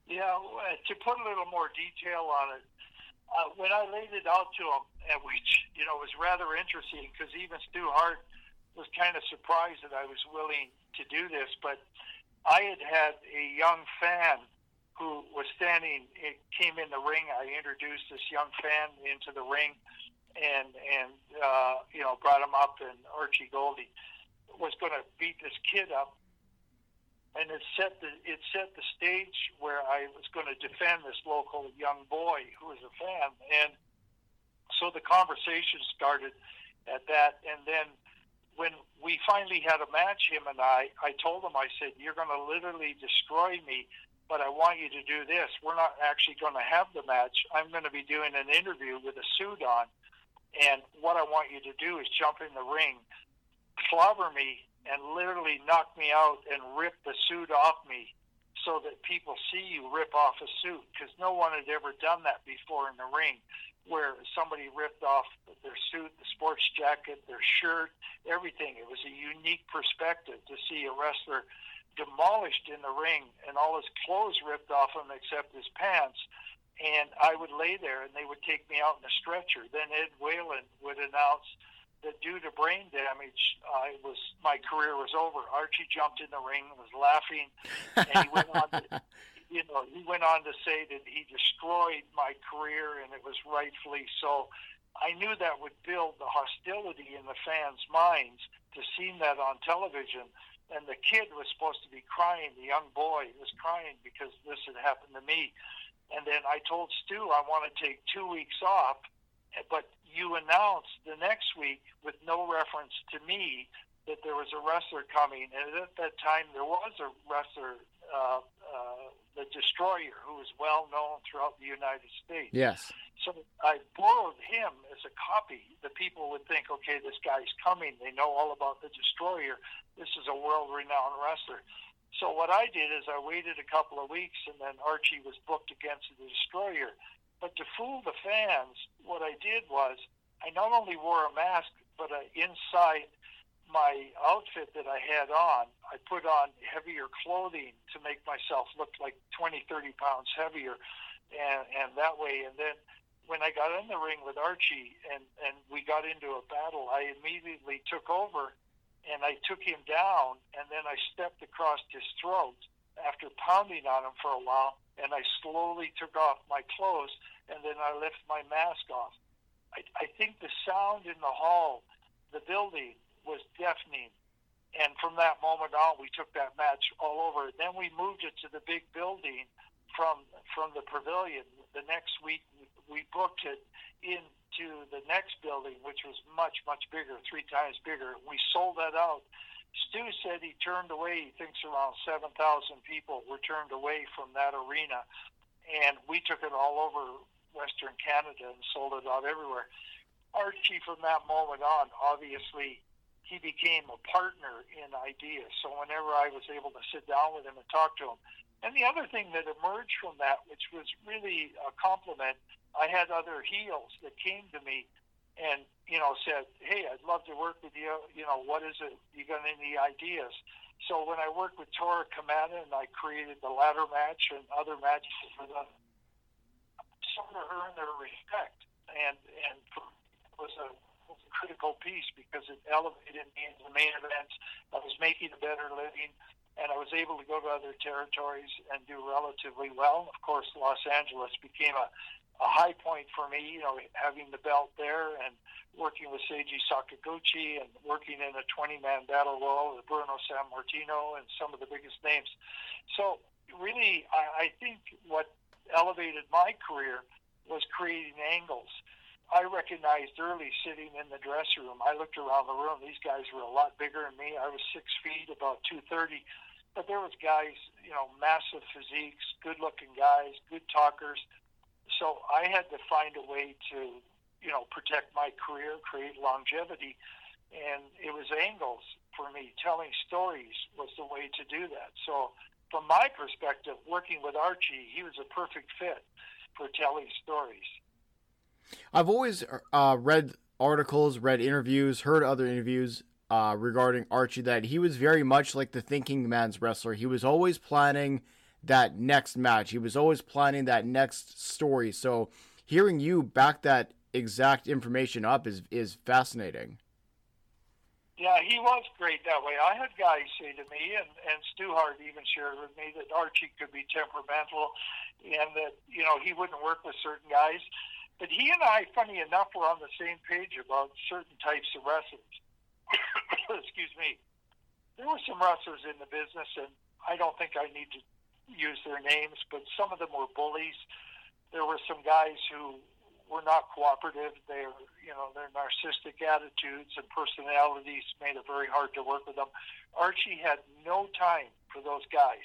Yeah, to put a little more detail on it, uh, when I laid it out to him, and which you know was rather interesting because even Stu Hart was kind of surprised that I was willing to do this, but I had had a young fan who was standing. It came in the ring. I introduced this young fan into the ring and and uh, you know brought him up, and Archie Gouldie was going to beat this kid up, and it set the it set the stage where I was going to defend this local young boy who was a fan, and so the conversation started at that, and then when we finally had a match, him and I, I told him, I said, "You're going to literally destroy me." But I want you to do this. We're not actually going to have the match. I'm going to be doing an interview with a suit on and what I want you to do is jump in the ring, clobber me, and literally knock me out and rip the suit off me so that people see you rip off a suit because no one had ever done that before in the ring where somebody ripped off their suit, the sports jacket, their shirt, everything. It was a unique perspective to see a wrestler demolished in the ring and all his clothes ripped off him except his pants and I would lay there, and they would take me out in a stretcher. Then Ed Whalen would announce that due to brain damage, I was my career was over. Archie jumped in the ring and was laughing, and he went on. To, you know, he went on to say that he destroyed my career, and it was rightfully so. I knew that would build the hostility in the fans' minds to see that on television. And the kid was supposed to be crying. The young boy was crying because this had happened to me. And then I told Stu I want to take two weeks off, but you announced the next week with no reference to me that there was a wrestler coming, and at that time there was a wrestler, uh, uh, the Destroyer, who was well known throughout the United States. Yes. So I borrowed him as a copy. The people would think, okay, this guy's coming. They know all about the Destroyer. This is a world-renowned wrestler. So what I did is I waited a couple of weeks, and then Archie was booked against the Destroyer. But to fool the fans, what I did was I not only wore a mask, but uh, inside my outfit that I had on, I put on heavier clothing to make myself look like 20, 30 pounds heavier. And, and that way, and then when I got in the ring with Archie and, and we got into a battle, I immediately took over and I took him down and then I stepped across his throat after pounding on him for a while and I slowly took off my clothes and then I lifted my mask off. I, I think the sound in the hall, the building, was deafening. And from that moment on, we took that match all over. Then we moved it to the big building from from the pavilion. The next week, we booked it into the next building, which was much much bigger, three times bigger. We sold that out. Stu said he turned away. He thinks around seven thousand people were turned away from that arena, and we took it all over Western Canada and sold it out everywhere. Archie, from that moment on, obviously he became a partner in ideas. So whenever I was able to sit down with him and talk to him, and the other thing that emerged from that, which was really a compliment, I had other heels that came to me and you know said, "Hey, I'd love to work with you. You know, what is it? You got any ideas?" So when I worked with Tor Kamata and I created the ladder match and other matches for them, sort of earned their respect, and and it was a critical piece because it elevated me into the main events. I was making a better living, and I was able to go to other territories and do relatively well. Of course, Los Angeles became a, a high point for me, you know, having the belt there and working with Seiji Sakaguchi and working in a 20-man battle royal with Bruno Sammartino and some of the biggest names. So really, I, I think what elevated my career was creating angles I recognized early sitting in the dressing room. I looked around the room. These guys were a lot bigger than me. I was six feet, about two thirty, but there was guys, you know, massive physiques, good-looking guys, good talkers. So I had to find a way to, you know, protect my career, create longevity, and it was angles for me. Telling stories was the way to do that. So from my perspective, working with Archie, he was a perfect fit for telling stories. I've always uh, read articles, read interviews, heard other interviews uh, regarding Archie that he was very much like the thinking man's wrestler. He was always planning that next match. He was always planning that next story. So hearing you back that exact information up is is fascinating. Yeah, he was great that way. I had guys say to me, and, and Stu Hart even shared with me that Archie could be temperamental and that, you know, he wouldn't work with certain guys. But he and I, funny enough, were on the same page about certain types of wrestlers. Excuse me. There were some wrestlers in the business, and I don't think I need to use their names, but some of them were bullies. There were some guys who were not cooperative. They're, you know, their narcissistic attitudes and personalities made it very hard to work with them. Archie had no time for those guys.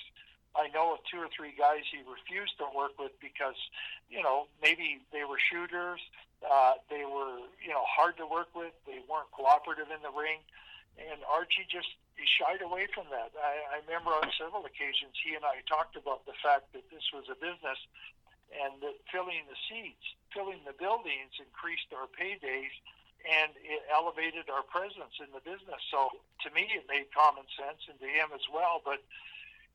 I know of two or three guys he refused to work with because, you know, maybe they were shooters, uh, they were, you know, hard to work with, they weren't cooperative in the ring, and Archie just he shied away from that. I, I remember on several occasions he and I talked about the fact that this was a business, and that filling the seats, filling the buildings increased our paydays, and it elevated our presence in the business. So to me, it made common sense, and to him as well, but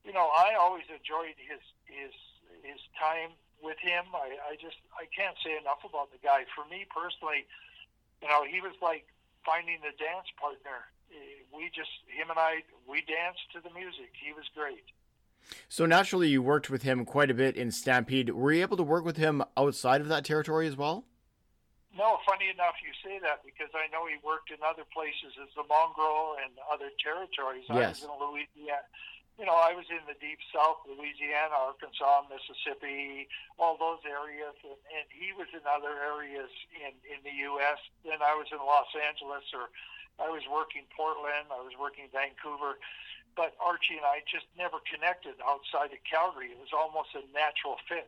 you know, I always enjoyed his his his time with him. I, I just I can't say enough about the guy. For me personally, you know, he was like finding a dance partner. We just him and I we danced to the music. He was great. So naturally, you worked with him quite a bit in Stampede. Were you able to work with him outside of that territory as well? No, funny enough, you say that because I know he worked in other places as the Mongrel and other territories. Yes. I was in Louisiana you know, I was in the deep south, Louisiana, Arkansas, Mississippi, all those areas, and, and he was in other areas in in the U.S. Then I was in Los Angeles or I was working Portland, I was working Vancouver, but Archie and I just never connected outside of Calgary. It was almost a natural fit.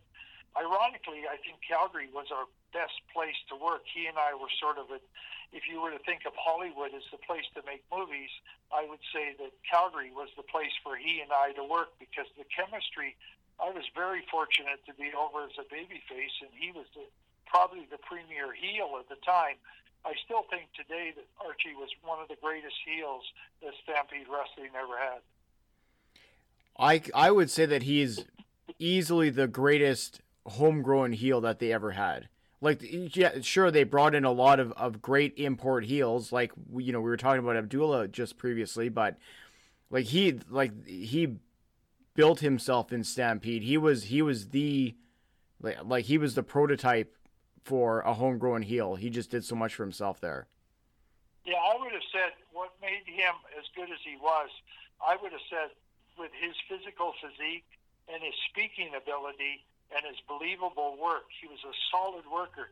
Ironically, I think Calgary was our best place to work. He and I were sort of a, if you were to think of Hollywood as the place to make movies, I would say that Calgary was the place for he and I to work because the chemistry. I was very fortunate to be over as a babyface, and he was the, probably the premier heel at the time. I still think today that Archie was one of the greatest heels that Stampede Wrestling ever had. I, I would say that he's easily the greatest homegrown heel that they ever had. Like, yeah, sure, they brought in a lot of, of great import heels, like you know we were talking about Abdullah just previously, but like he like he built himself in Stampede. He was he was the like, like he was the prototype for a homegrown heel. He just did so much for himself there. Yeah, I would have said what made him as good as he was. I would have said with his physical physique and his speaking ability and his believable work, he was a solid worker.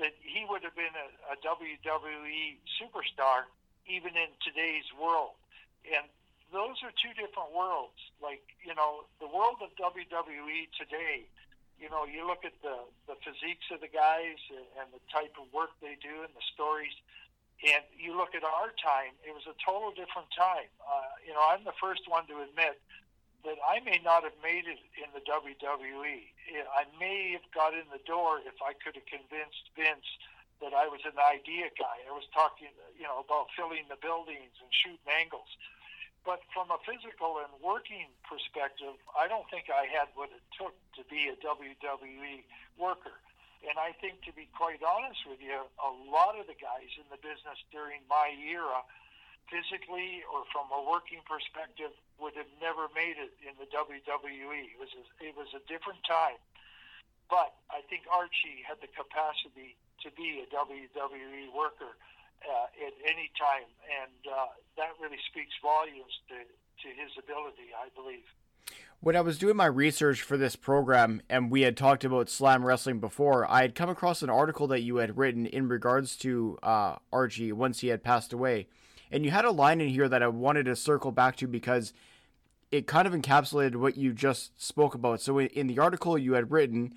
That he would have been a, a WWE superstar even in today's world. And those are two different worlds. Like you know, the world of WWE today you know, you look at the the physiques of the guys and the type of work they do and the stories, and you look at our time, it was a total different time. Uh, you know, I'm the first one to admit that I may not have made it in the WWE. I may have got in the door if I could have convinced Vince that I was an idea guy. I was talking, you know, about filling the buildings and shooting angles. But from a physical and working perspective, I don't think I had what it took to be a WWE worker. And I think, to be quite honest with you, a lot of the guys in the business during my era, physically or from a working perspective, would have never made it in the WWE. It was a, it was a different time. But I think Archie had the capacity to be a WWE worker uh, at any time, and uh, that really speaks volumes to, to his ability, I believe. When I was doing my research for this program, and we had talked about slam wrestling before, I had come across an article that you had written in regards to uh, Archie once he had passed away. And you had a line in here that I wanted to circle back to because it kind of encapsulated what you just spoke about. So in, in the article you had written,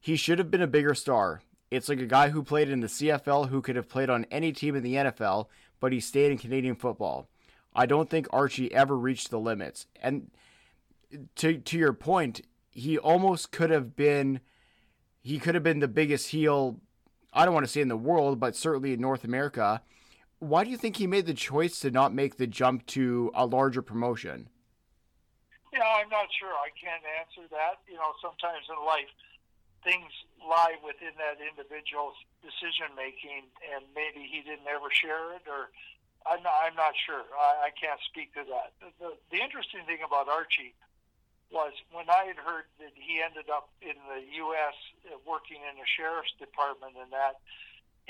he should have been a bigger star. It's like a guy who played in the CFL who could have played on any team in the NFL, but he stayed in Canadian football. I don't think Archie ever reached the limits. And to to your point, he almost could have been he could have been the biggest heel I don't want to say in the world, but certainly in North America. Why do you think he made the choice to not make the jump to a larger promotion? Yeah, I'm not sure. I can't answer that. You know, sometimes in life things lie within that individual's decision making, and maybe he didn't ever share it, or I'm not, I'm not sure. I, I can't speak to that. The, the, interesting thing about Archie was when I had heard that he ended up in the U.S. Uh, working in the sheriff's department and that,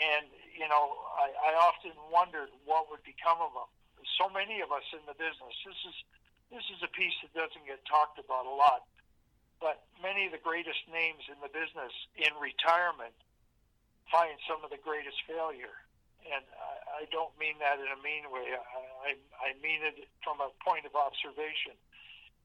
and you know, I, I often wondered what would become of him. So many of us in the business. This is this is a piece that doesn't get talked about a lot but many of the greatest names in the business in retirement find some of the greatest failure. And I, I don't mean that in a mean way. I, I, mean it from a point of observation.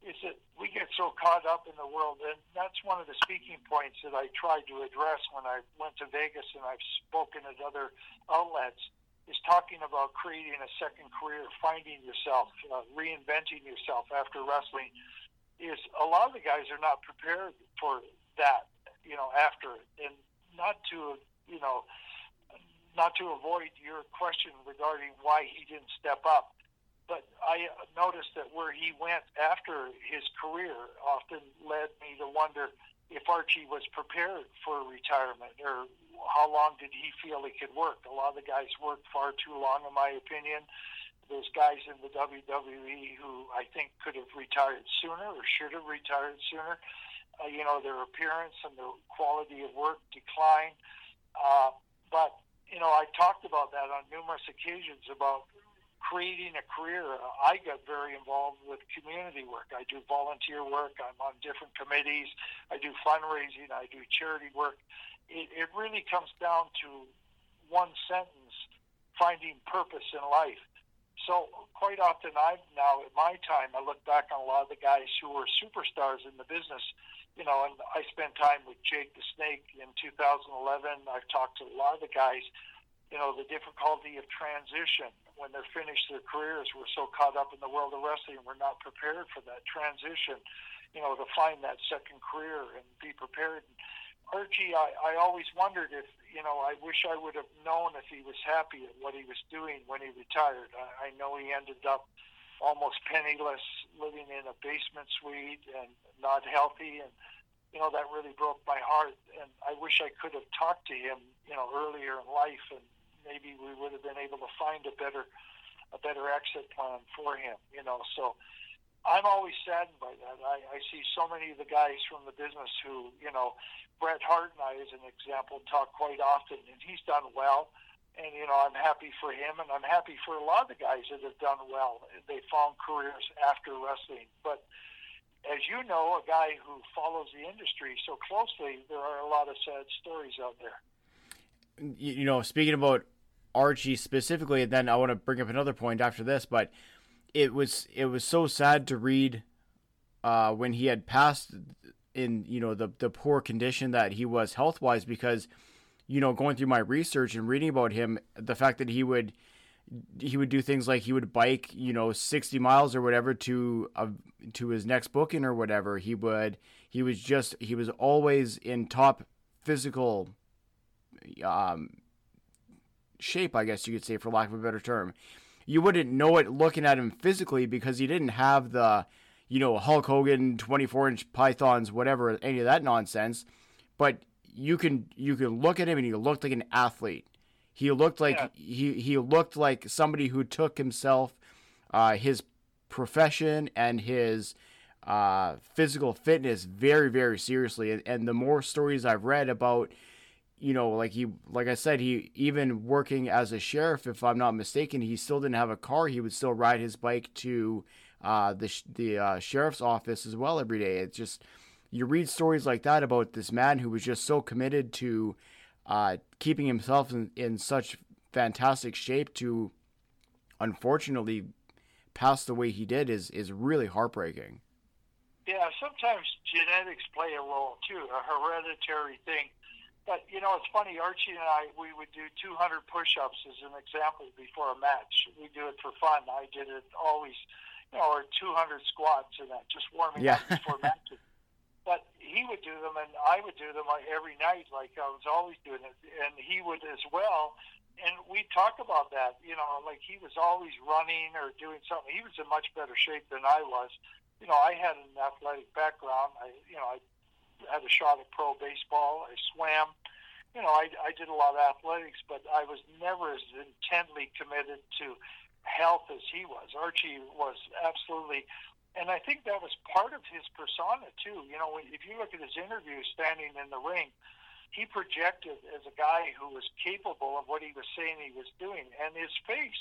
Is that we get so caught up in the world, and that's one of the speaking points that I tried to address when I went to Vegas and I've spoken at other outlets. Is talking about creating a second career, finding yourself, uh, reinventing yourself after wrestling is a lot of the guys are not prepared for that, you know, after and not to, you know, not to avoid your question regarding why he didn't step up. But I noticed that where he went after his career often led me to wonder if Archie was prepared for retirement or how long did he feel he could work. A lot of the guys worked far too long, in my opinion there's guys in the WWE who I think could have retired sooner or should have retired sooner. Uh, you know, their appearance and their quality of work declined. Uh, but, you know, I talked about that on numerous occasions about creating a career. I got very involved with community work. I do volunteer work. I'm on different committees. I do fundraising. I do charity work. It, it really comes down to one sentence finding purpose in life. So quite often, I've now at my time, I look back on a lot of the guys who were superstars in the business. You know, and I spent time with Jake the Snake in 2011. I've talked to a lot of the guys. You know, the difficulty of transition when they're finished their careers. We're so caught up in the world of wrestling, we're not prepared for that transition. You know, to find that second career and be prepared. Archie, I, I always wondered if, you know, I wish I would have known if he was happy at what he was doing when he retired. I, I know he ended up almost penniless, living in a basement suite and not healthy. And, you know, that really broke my heart. And I wish I could have talked to him, you know, earlier in life and maybe we would have been able to find a better, a better exit plan for him, you know, so, I'm always saddened by that. I, I see so many of the guys from the business who, you know, Bret Hart and I, as an example, talk quite often, and he's done well. And you know, I'm happy for him, and I'm happy for a lot of the guys that have done well. They found careers after wrestling. But as you know, a guy who follows the industry so closely, there are a lot of sad stories out there. You know, speaking about Archie specifically, and then I want to bring up another point after this, but it was it was so sad to read uh, when he had passed in you know the the poor condition that he was health wise because you know going through my research and reading about him the fact that he would he would do things like he would bike you know 60 miles or whatever to uh, to his next booking or whatever. He would he was just he was always in top physical um shape i guess you could say for lack of a better term you wouldn't know it looking at him physically because he didn't have the, you know, Hulk Hogan 24 inch pythons, whatever, any of that nonsense. But you can you can look at him and he looked like an athlete. He looked like yeah. he he looked like somebody who took himself, uh, his profession and his uh, physical fitness very very seriously. And, and the more stories I've read about you know, like he, like I said, he even working as a sheriff, if I'm not mistaken, he still didn't have a car. He would still ride his bike to uh, the the uh, sheriff's office as well every day. It's just you read stories like that about this man who was just so committed to uh, keeping himself in, in such fantastic shape to, unfortunately, pass the way he did is is really heartbreaking. Yeah, sometimes genetics play a role too, a hereditary thing but you know, it's funny. Archie and I, we would do 200 push-ups as an example before a match. We do it for fun. I did it always, you know, or 200 squats and that, just warming yeah. up before matches. But he would do them, and I would do them every night, like I was always doing it, and he would as well. And we talk about that, you know, like he was always running or doing something. He was in much better shape than I was. You know, I had an athletic background. I, you know, I had a shot at pro baseball. I swam. You know, I, I did a lot of athletics, but I was never as intently committed to health as he was. Archie was absolutely, and I think that was part of his persona too. You know, if you look at his interviews standing in the ring, he projected as a guy who was capable of what he was saying he was doing, and his face,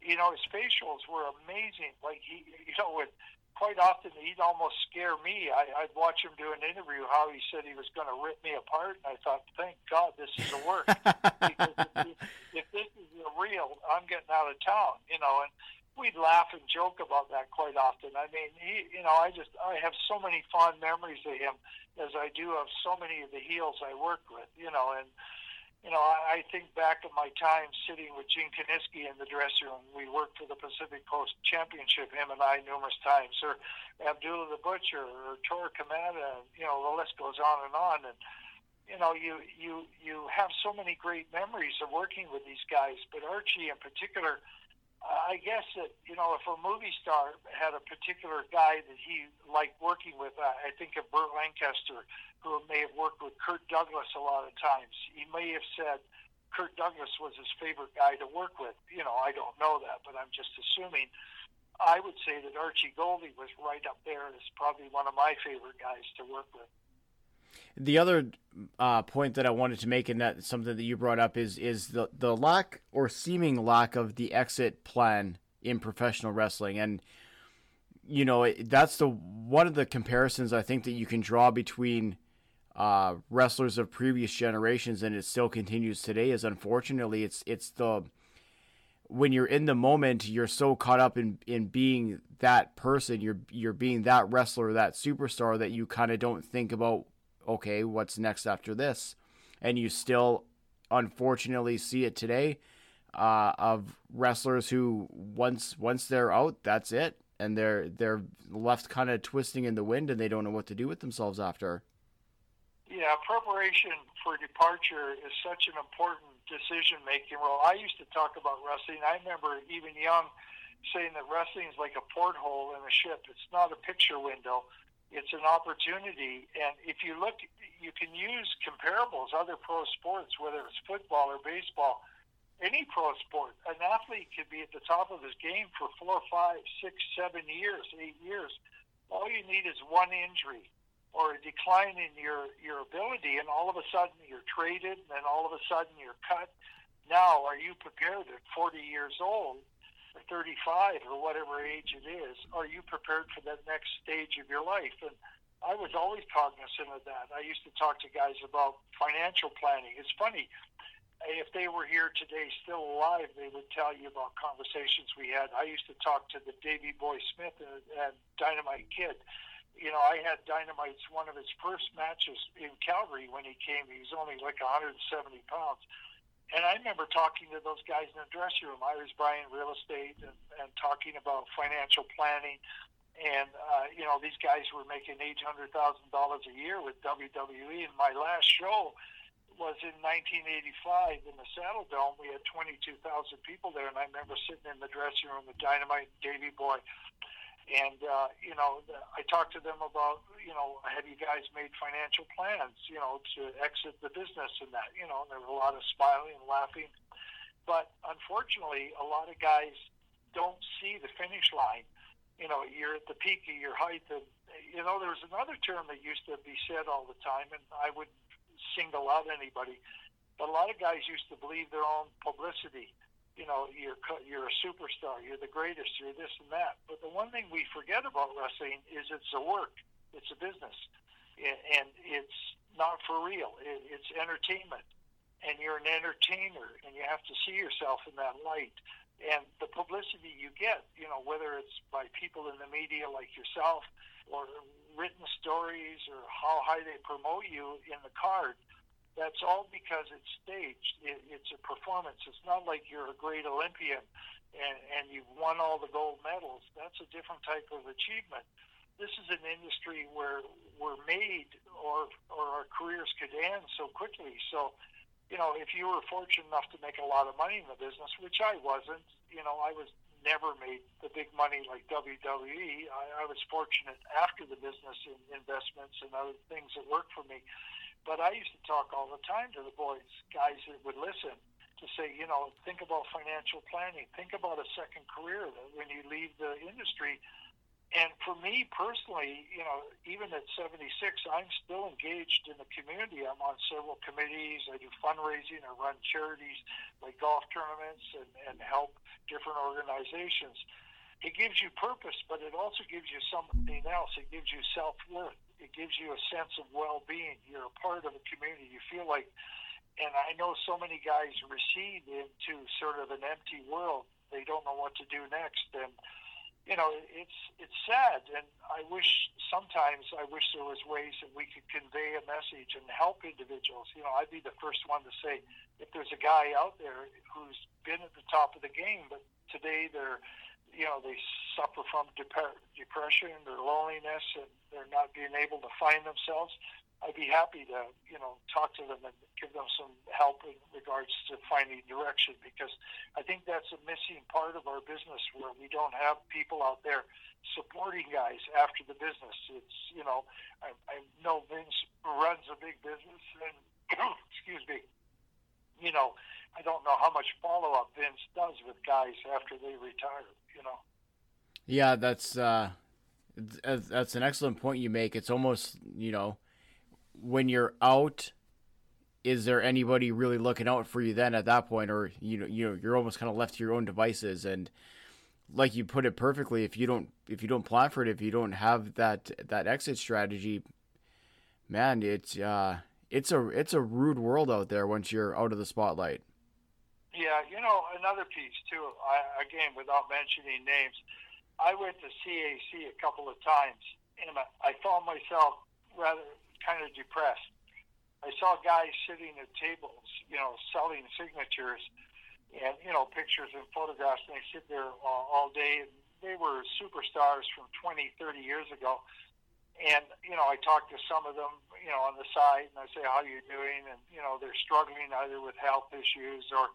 you know, his facials were amazing. Like he, you know, with quite often he'd almost scare me. I, I'd watch him do an interview how he said he was going to rip me apart, and I thought, thank God this is a work. because if, if this is real, I'm getting out of town, you know. And we'd laugh and joke about that quite often. I mean, he, you know, I just I have so many fond memories of him, as I do of so many of the heels I worked with, you know, and you know, I, I think back of my time sitting with Gene Kiniski in the dressing room. We worked for the Pacific Coast Championship, him and I, numerous times. Or Abdullah the Butcher, or Tor Kamata, you know, the list goes on and on. And you know, you you you have so many great memories of working with these guys. But Archie, in particular, I guess that you know, if a movie star had a particular guy that he liked working with, I think of Burt Lancaster who may have worked with Kirk Douglas a lot of times. He may have said Kirk Douglas was his favorite guy to work with. You know, I don't know that, but I'm just assuming. I would say that Archie Gouldie was right up there as probably one of my favorite guys to work with. The other uh, point that I wanted to make, and that something that you brought up, is is the the lack or seeming lack of the exit plan in professional wrestling, and you know that's the one of the comparisons I think that you can draw between uh, wrestlers of previous generations, and it still continues today. Is unfortunately, it's it's the when you're in the moment, you're so caught up in in being that person, you're you're being that wrestler, that superstar that you kind of don't think about okay, what's next after this, and you still unfortunately see it today uh, of wrestlers who once once they're out, that's it, and they're they're left kind of twisting in the wind, and they don't know what to do with themselves after. Yeah, preparation for departure is such an important decision making role. I used to talk about wrestling. I remember even young saying that wrestling is like a porthole in a ship. It's not a picture window. It's an opportunity. And if you look, you can use comparables, other pro sports, whether it's football or baseball, any pro sport. An athlete could be at the top of his game for four, five, six, seven years, eight years. All you need is one injury or a decline in your, your ability, and all of a sudden you're traded, and all of a sudden you're cut. Now, are you prepared at 40 years old, or 35, or whatever age it is? Are you prepared for that next stage of your life? And I was always cognizant of that. I used to talk to guys about financial planning. It's funny, eh, if they were here today, still alive, they would tell you about conversations we had. I used to talk to the Davy Boy Smith and, and Dynamite Kid you know, I had Dynamite's one of his first matches in Calgary when he came. He was only like 170 pounds. And I remember talking to those guys in the dressing room. I was buying real estate and, and talking about financial planning. And, uh, you know, these guys were making $800,000 a year with WWE. And my last show was in 1985 in the Saddle Dome. We had 22,000 people there. And I remember sitting in the dressing room with Dynamite, and Davy Boy, and, uh, you know, I talked to them about, you know, have you guys made financial plans, you know, to exit the business and that, you know, and there was a lot of smiling and laughing. But unfortunately, a lot of guys don't see the finish line. You know, you're at the peak of your height. And, you know, there was another term that used to be said all the time, and I wouldn't single out anybody, but a lot of guys used to believe their own publicity you know, you're you're a superstar, you're the greatest, you're this and that. But the one thing we forget about wrestling is it's a work, it's a business, and it's not for real. It's entertainment, and you're an entertainer, and you have to see yourself in that light. And the publicity you get, you know, whether it's by people in the media like yourself, or written stories, or how high they promote you in the card, that's all because it's staged. It, it's a performance. It's not like you're a great Olympian and, and you've won all the gold medals. That's a different type of achievement. This is an industry where we're made or, or our careers could end so quickly. So, you know, if you were fortunate enough to make a lot of money in the business, which I wasn't, you know, I was never made the big money like WWE. I, I was fortunate after the business in investments and other things that worked for me. But I used to talk all the time to the boys, guys that would listen, to say, you know, think about financial planning. Think about a second career when you leave the industry. And for me personally, you know, even at 76, I'm still engaged in the community. I'm on several committees. I do fundraising. I run charities like golf tournaments and, and help different organizations. It gives you purpose, but it also gives you something else. It gives you self worth it gives you a sense of well-being. You're a part of a community. You feel like, and I know so many guys recede into sort of an empty world. They don't know what to do next, and you know it's it's sad. And I wish sometimes I wish there was ways that we could convey a message and help individuals. You know, I'd be the first one to say if there's a guy out there who's been at the top of the game, but today they're you know, they suffer from dep- depression or loneliness and they're not being able to find themselves, I'd be happy to, you know, talk to them and give them some help in regards to finding direction because I think that's a missing part of our business where we don't have people out there supporting guys after the business. It's, you know, I, I know Vince runs a big business and, excuse me, you know, I don't know how much follow up Vince does with guys after they retire. You know. Yeah, that's uh, that's an excellent point you make. It's almost you know, when you're out, is there anybody really looking out for you then at that point, or you know, you know, you're almost kind of left to your own devices and. Like you put it perfectly, if you don't if you don't plan for it, if you don't have that that exit strategy, man, it's uh, it's a it's a rude world out there once you're out of the spotlight. Yeah, you know, another piece too. I, again, without mentioning names, I went to CAC a couple of times, and I, found myself rather kind of depressed. I saw guys sitting at tables, you know, selling signatures and you know pictures and photographs, and they sit there all, all day. And they were superstars from 20, 30 years ago. And you know, I talk to some of them, you know, on the side, and I say, "How you doing?" And you know, they're struggling either with health issues or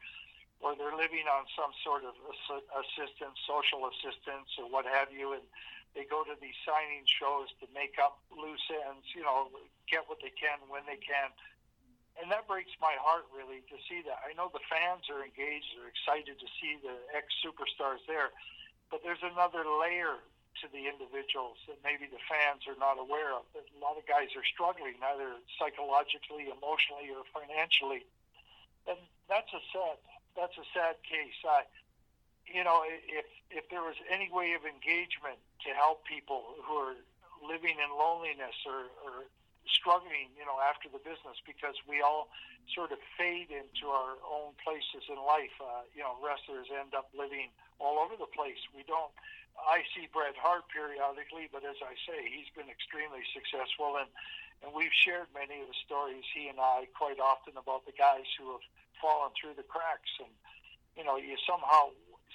or they're living on some sort of assistance, social assistance, or what have you, and they go to these signing shows to make up loose ends, you know, get what they can when they can. And that breaks my heart really to see that. I know the fans are engaged, they're excited to see the ex superstars there, but there's another layer to the individuals that maybe the fans are not aware of. A lot of guys are struggling, either psychologically, emotionally, or financially. And that's a sad that's a sad case. I, you know, if if there was any way of engagement to help people who are living in loneliness or, or struggling, you know, after the business, because we all sort of fade into our own places in life. Uh, you know, wrestlers end up living all over the place. We don't. I see Bret Hart periodically, but as I say, he's been extremely successful, and and we've shared many of the stories he and I quite often about the guys who have fallen through the cracks. And you know, you somehow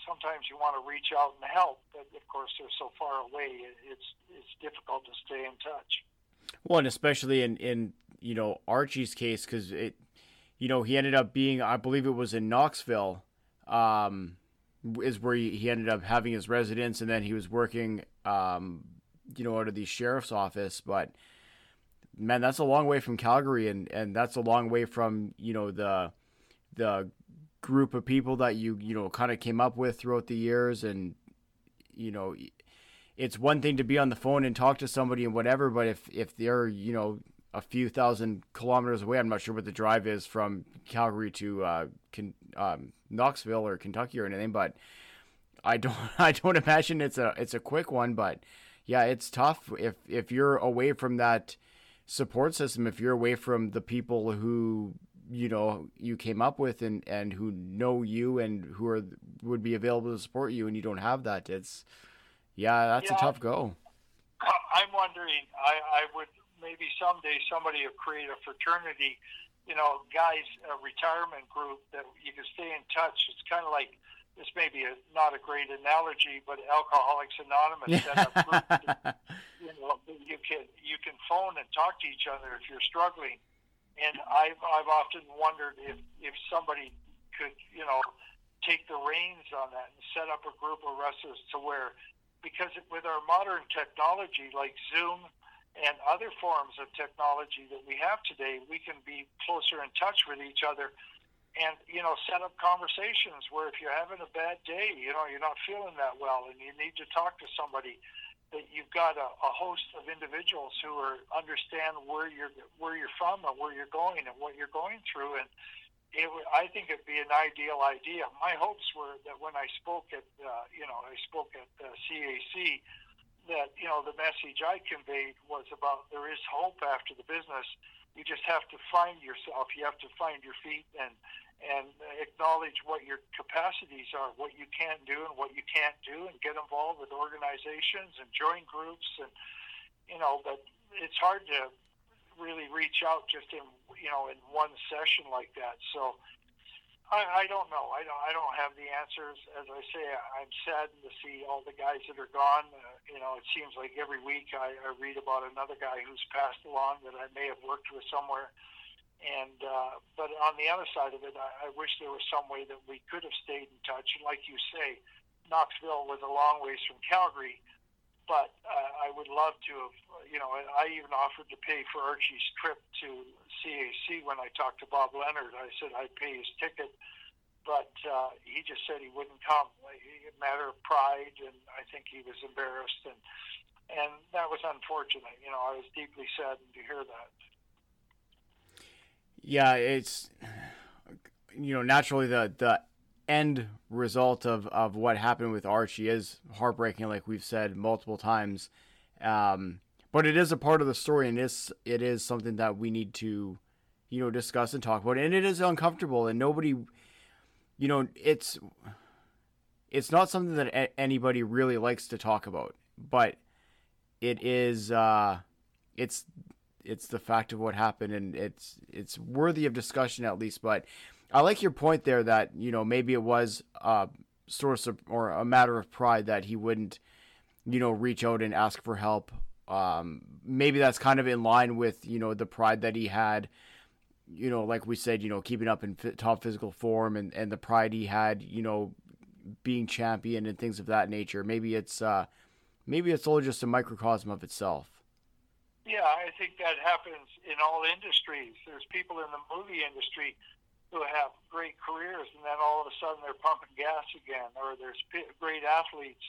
sometimes you want to reach out and help, but of course they're so far away. It's it's difficult to stay in touch. Well, and especially in in you know Archie's case because it, you know, he ended up being I believe it was in Knoxville, um, is where he, ended up having his residence, and then he was working, um, you know, out of the sheriff's office, but. Man, that's a long way from Calgary, and, and that's a long way from you know the the group of people that you you know kind of came up with throughout the years and you know it's one thing to be on the phone and talk to somebody and whatever but if if they're you know a few thousand kilometers away. I'm not sure what the drive is from calgary to uh, Con- um, knoxville or kentucky or anything but i don't i don't imagine it's a it's a quick one but yeah it's tough. If if you're away from that support system if you're away from the people who you know you came up with and and who know you and who are would be available to support you and you don't have that it's yeah that's yeah, a tough go. I'm wondering i i would maybe someday somebody will create a fraternity you know guys a retirement group that you can stay in touch it's kind of like this may be a, not a great analogy, but Alcoholics Anonymous set up groups. you know, you can you can phone and talk to each other if you're struggling and I've I've often wondered if if somebody could you know take the reins on that and set up a group of wrestlers to where because with our modern technology like Zoom and other forms of technology that we have today, we can be closer in touch with each other and you know set up conversations where if you're having a bad day you know you're not feeling that well and you need to talk to somebody that you've got a, a host of individuals who are understand where you're where you're from and where you're going and what you're going through and it I think it'd be an ideal idea. My hopes were that when I spoke at uh, you know I spoke at uh, CAC that you know the message I conveyed was about there is hope after the business. You just have to find yourself. You have to find your feet and and acknowledge what your capacities are, what you can do and what you can't do, and get involved with organizations and join groups. And you know, but it's hard to really reach out just in you know in one session like that. So I, I don't know. I don't. I don't have the answers. As I say, I'm saddened to see all the guys that are gone. Uh, you know, it seems like every week I, I read about another guy who's passed along that I may have worked with somewhere. And uh, but on the other side of it, I, I wish there was some way that we could have stayed in touch. And like you say, Knoxville was a long ways from Calgary, but uh, I would love to have. You know, I even offered to pay for Archie's trip to CAC when I talked to Bob Leonard. I said I'd pay his ticket, but uh, he just said he wouldn't come. A matter of pride, and I think he was embarrassed, and and that was unfortunate. You know, I was deeply saddened to hear that yeah, it's you know naturally the the end result of of what happened with Archie is heartbreaking, like we've said multiple times. Um, but it is a part of the story, and it's it is something that we need to you know discuss and talk about, and it is uncomfortable, and nobody you know, it's it's not something that a- anybody really likes to talk about, but it is uh, it's it's the fact of what happened, and it's it's worthy of discussion at least. But I like your point there that you know maybe it was a source of or a matter of pride that he wouldn't you know reach out and ask for help. Um, maybe that's kind of in line with you know the pride that he had you know, like we said, you know, keeping up in top physical form and, and the pride he had, you know, being champion and things of that nature. Maybe it's uh, maybe it's all just a microcosm of itself. Yeah, I think that happens in all industries. There's people in the movie industry who have great careers, and then all of a sudden they're pumping gas again. Or there's great athletes.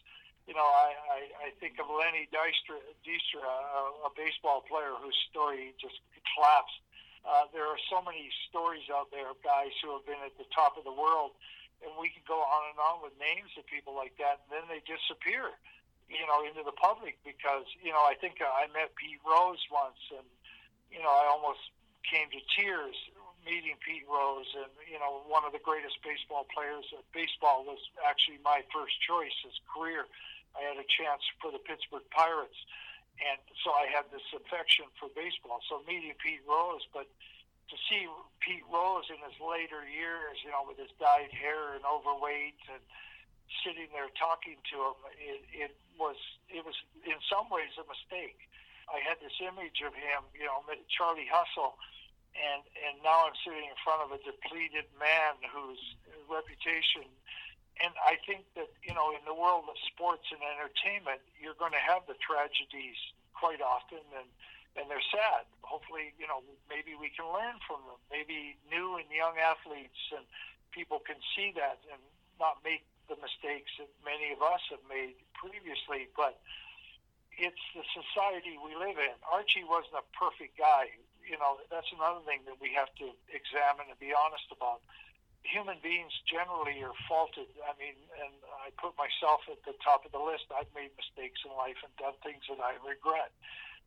You know, I, I, I think of Lenny Dykstra a, a baseball player whose story just collapsed uh, there are so many stories out there of guys who have been at the top of the world, and we can go on and on with names of people like that, and then they disappear, you know, into the public because, you know, I think I met Pete Rose once, and, you know, I almost came to tears meeting Pete Rose, and, you know, one of the greatest baseball players. Uh, baseball was actually my first choice as career. I had a chance for the Pittsburgh Pirates and so I had this affection for baseball. So meeting Pete Rose, but to see Pete Rose in his later years, you know, with his dyed hair and overweight and sitting there talking to him, it, it was it was in some ways a mistake. I had this image of him, you know, Charlie Hustle, and and now I'm sitting in front of a depleted man whose reputation. And I think that you know, in the world of sports and entertainment, you're going to have the tragedies quite often, and and they're sad. Hopefully, you know, maybe we can learn from them. Maybe new and young athletes and people can see that and not make the mistakes that many of us have made previously. But it's the society we live in. Archie wasn't a perfect guy. You know, that's another thing that we have to examine and be honest about human beings generally are faulted. I mean, and I put myself at the top of the list. I've made mistakes in life and done things that I regret.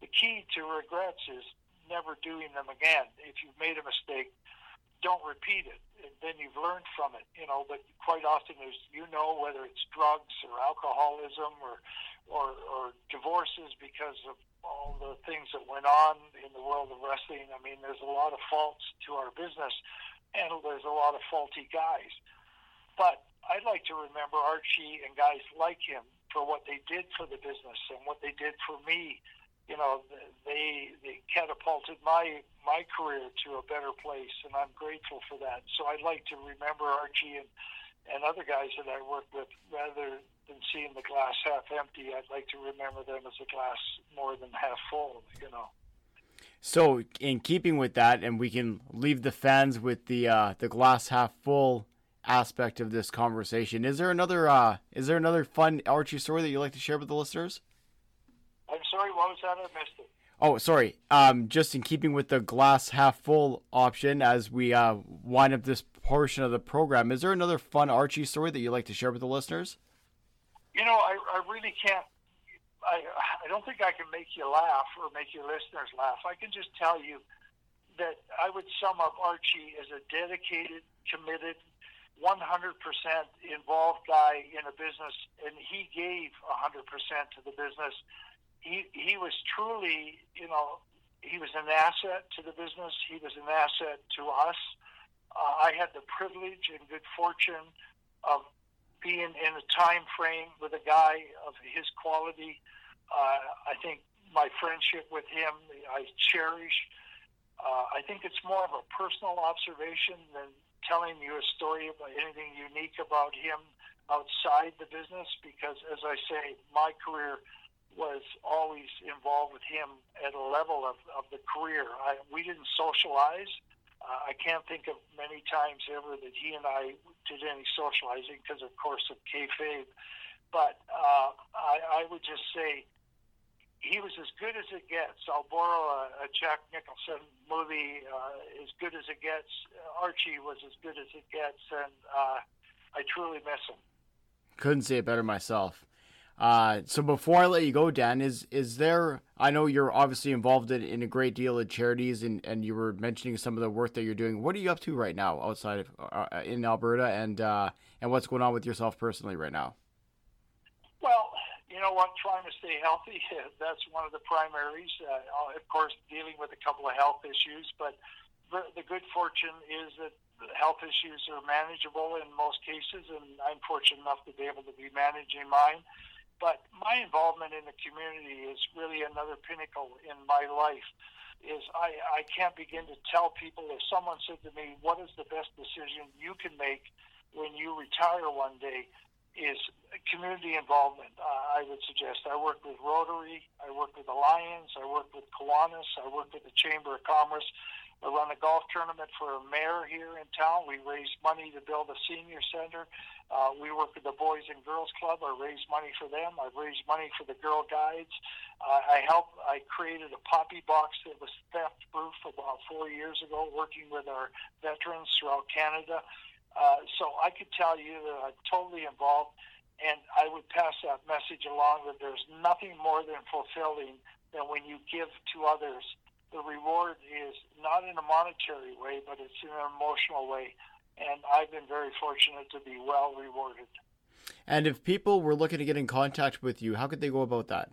The key to regrets is never doing them again. If you've made a mistake, don't repeat it. And then you've learned from it, you know. But quite often, as you know, whether it's drugs or alcoholism or or, or divorces because of all the things that went on in the world of wrestling. I mean, there's a lot of faults to our business and there's a lot of faulty guys. But I'd like to remember Archie and guys like him for what they did for the business and what they did for me. You know, they they catapulted my my career to a better place, and I'm grateful for that. So I'd like to remember Archie and and other guys that I worked with rather than seeing the glass half empty. I'd like to remember them as a glass more than half full. You know. So, in keeping with that, and we can leave the fans with the uh, the glass half full aspect of this conversation. Is there another uh, is there another fun Archie story that you'd like to share with the listeners? I'm sorry, what was that? I missed it. Oh, sorry. Um, just in keeping with the glass half full option, as we uh, wind up this portion of the program, is there another fun Archie story that you'd like to share with the listeners? You know, I, I really can't I, I don't think I can make you laugh or make your listeners laugh. I can just tell you that I would sum up Archie as a dedicated, committed, 100% involved guy in a business, and he gave 100% to the business. He, he was truly, you know, he was an asset to the business. He was an asset to us. Uh, I had the privilege and good fortune of being in a time frame with a guy of his quality. Uh, I think my friendship with him, I cherish. Uh, I think it's more of a personal observation than telling you a story about anything unique about him outside the business because, as I say, my career was always involved with him at a level of, of the career. I, we didn't socialize. Uh, I can't think of many times ever that he and I did any socializing because, of course, of kayfabe. But uh, I, I would just say he was as good as it gets. I'll borrow a, a Jack Nicholson movie, uh, as good as it gets. Archie was as good as it gets, and uh, I truly miss him. Couldn't say it better myself. Uh, so before I let you go, Dan, is is there? I know you're obviously involved in, in a great deal of charities, and, and you were mentioning some of the work that you're doing. What are you up to right now outside of uh, uh in Alberta, and uh, and what's going on with yourself personally right now? Well, you know what? Trying to stay healthy. That's one of the primaries. Uh, of course, dealing with a couple of health issues, but the good fortune is that health issues are manageable in most cases, and I'm fortunate enough to be able to be managing mine. But my involvement in the community is really another pinnacle in my life. Is I, I can't begin to tell people if someone said to me, "What is the best decision you can make when you retire one day?" Is community involvement. Uh, I would suggest. I work with Rotary. I work with Alliance. I work with Kiwanis. I work with the Chamber of Commerce. I run a golf tournament for a mayor here in town. We raise money to build a senior center. Uh, we work with the Boys and Girls Club. I raise money for them. I've raised money for the Girl Guides. Uh, I helped. I created a poppy box that was theft proof about four years ago, working with our veterans throughout Canada. Uh, so I could tell you that I'm totally involved, and I would pass that message along that there's nothing more than fulfilling than when you give to others the reward is not in a monetary way, but it's in an emotional way. And I've been very fortunate to be well rewarded. And if people were looking to get in contact with you, how could they go about that?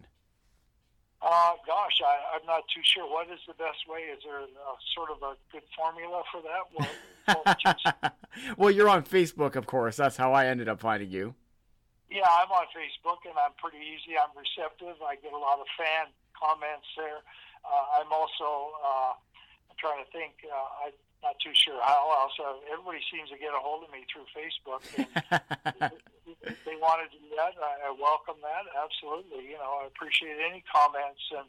Uh, gosh, I, I'm not too sure. What is the best way? Is there a, sort of a good formula for that? Well, well, you're on Facebook, of course. That's how I ended up finding you. Yeah, I'm on Facebook, and I'm pretty easy. I'm receptive. I get a lot of fan comments there. Uh, I'm also uh, I'm trying to think. Uh, I'm not too sure how else. Uh, everybody seems to get a hold of me through Facebook. if they want to do that, I, I welcome that. Absolutely. You know, I appreciate any comments and.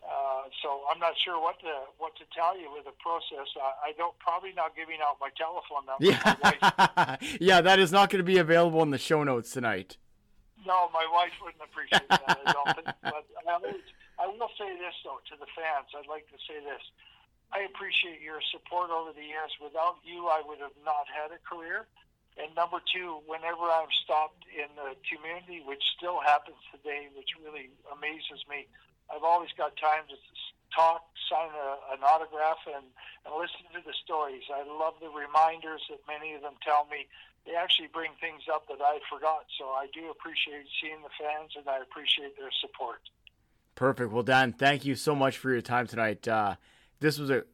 Uh, so I'm not sure what to what to tell you with the process. I, I don't probably not giving out my telephone number. Yeah, yeah, that is not going to be available in the show notes tonight. No, my wife wouldn't appreciate that. I don't think. But I always, I will say this though to the fans. I'd like to say this. I appreciate your support over the years. Without you, I would have not had a career. And number two, whenever I'm stopped in the community, which still happens today, which really amazes me, I've always got time to talk, sign a, an autograph, and, and listen to the stories. I love the reminders that many of them tell me. They actually bring things up that I forgot. So I do appreciate seeing the fans, and I appreciate their support. Perfect. Well, Dan, thank you so much for your time tonight. Uh, this was a,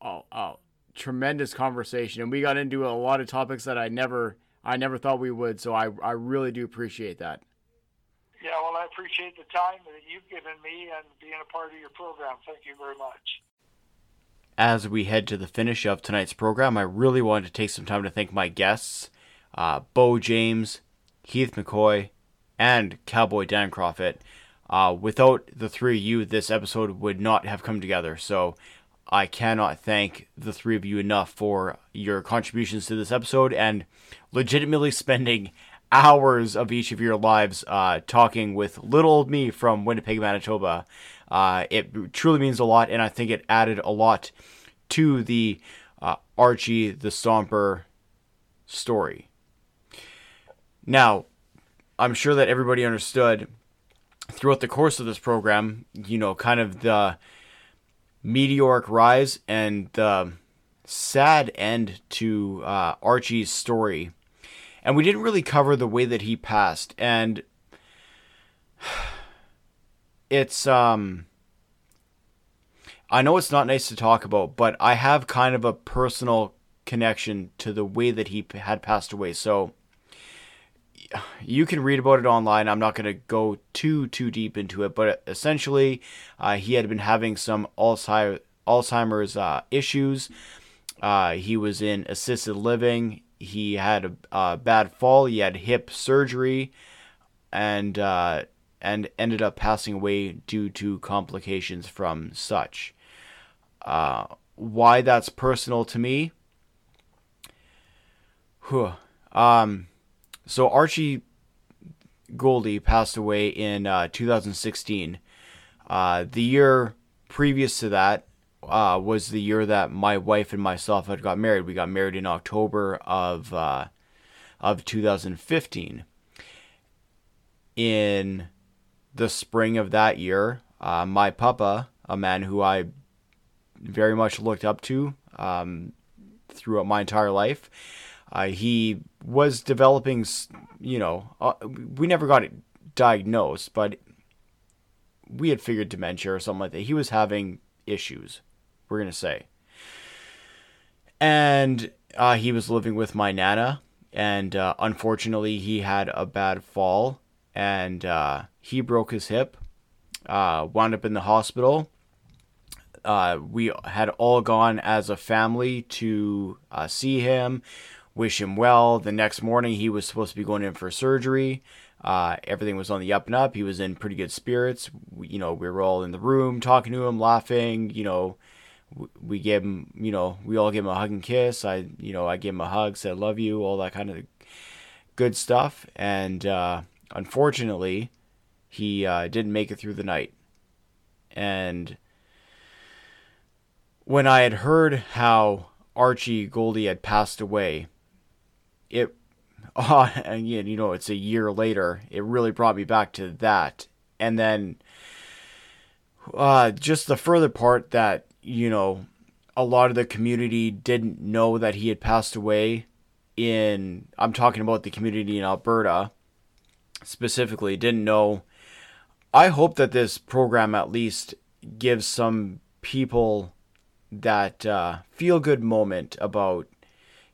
a, a, tremendous conversation, and we got into a lot of topics that I never I never thought we would. So I I really do appreciate that. Yeah, well, I appreciate the time that you've given me and being a part of your program. Thank you very much. As we head to the finish of tonight's program, I really wanted to take some time to thank my guests, uh, Beau James, Heath McCoy, and Cowboy Dan Kroffat. Uh, without the three of you, this episode would not have come together. So I cannot thank the three of you enough for your contributions to this episode and legitimately spending hours of each of your lives uh, talking with little old me from Winnipeg, Manitoba. Uh, it truly means a lot, and I think it added a lot to the uh, Archie the Stomper story. Now, I'm sure that everybody understood throughout the course of this program, you know, kind of the meteoric rise and the sad end to uh, Archie's story. And we didn't really cover the way that he passed. And it's, um, I know it's not nice to talk about, but I have kind of a personal connection to the way that he had passed away. So, you can read about it online. I'm not going to go too too deep into it, but essentially, uh, he had been having some Alzheimer's uh, issues. Uh, he was in assisted living. He had a, a, bad fall. He had hip surgery, and uh, and ended up passing away due to complications from such. Uh, why that's personal to me? Um so Archie Gouldie passed away in uh, 2016. Uh, the year previous to that uh, was the year that my wife and myself had got married. We got married in October of uh, of 2015. in the spring of that year, uh, my papa, a man who I very much looked up to um, throughout my entire life, uh, he was developing, you know, uh, we never got it diagnosed, but we had figured dementia or something like that. He was having issues, we're going to say. And uh, he was living with my nana, and uh, unfortunately, he had a bad fall and uh, he broke his hip, uh, wound up in the hospital. Uh, we had all gone as a family to see him, wish him well. The next morning, he was supposed to be going in for surgery. Uh, everything was on the up and up. He was in pretty good spirits. We, you know, we were all in the room talking to him, laughing. You know, we, gave him, you know, we all gave him a hug and kiss. I, you know, I gave him a hug, said love you, all that kind of good stuff. And uh, unfortunately, he uh, didn't make it through the night. And when I had heard how Archie Gouldie had passed away, it, uh, again, you know, it's a year later, it really brought me back to that. And then uh, just the further part that, you know, a lot of the community didn't know that he had passed away in, I'm talking about the community in Alberta specifically, didn't know. I hope that this program at least gives some people that uh, feel good moment about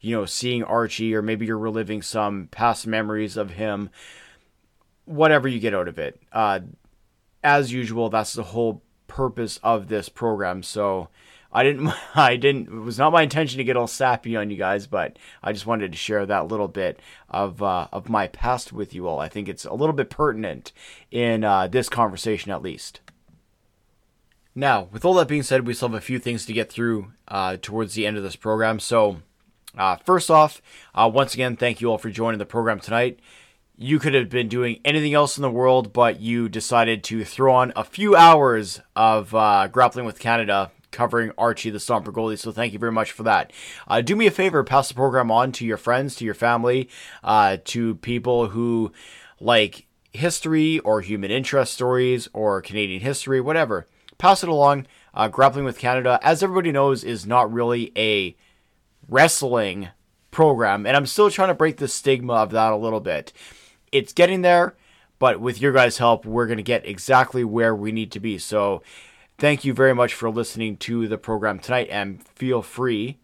you know seeing Archie or maybe you're reliving some past memories of him whatever you get out of it. Uh, as usual that's the whole purpose of this program. So I didn't I didn't it was not my intention to get all sappy on you guys but I just wanted to share that little bit of uh, of my past with you all. I think it's a little bit pertinent in uh, this conversation at least. Now, with all that being said, we still have a few things to get through uh, towards the end of this program. So, uh, first off, uh, once again, thank you all for joining the program tonight. You could have been doing anything else in the world, but you decided to throw on a few hours of uh, grappling with Canada covering Archie the Stomper Gouldie. So thank you very much for that. Uh, do me a favor, pass the program on to your friends, to your family, uh, to people who like history or human interest stories or Canadian history, whatever pass it along. Uh, Grappling with Canada, as everybody knows, is not really a wrestling program, and I'm still trying to break the stigma of that a little bit. It's getting there, but with your guys' help, we're going to get exactly where we need to be. So, thank you very much for listening to the program tonight, and feel free,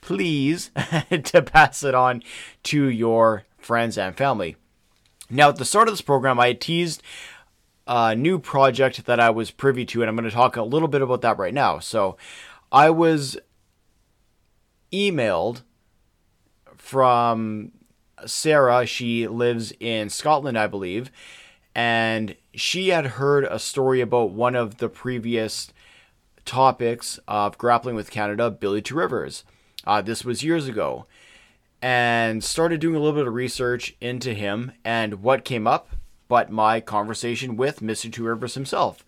please, to pass it on to your friends and family. Now, at the start of this program, I teased a new project that I was privy to, and I'm going to talk a little bit about that right now. So, I was emailed from Sarah. She lives in Scotland, I believe, and she had heard a story about one of the previous topics of grappling with Canada, Billy Two Rivers. Uh, this was years ago, and started doing a little bit of research into him. And what came up but my conversation with Mr. Two Rivers himself,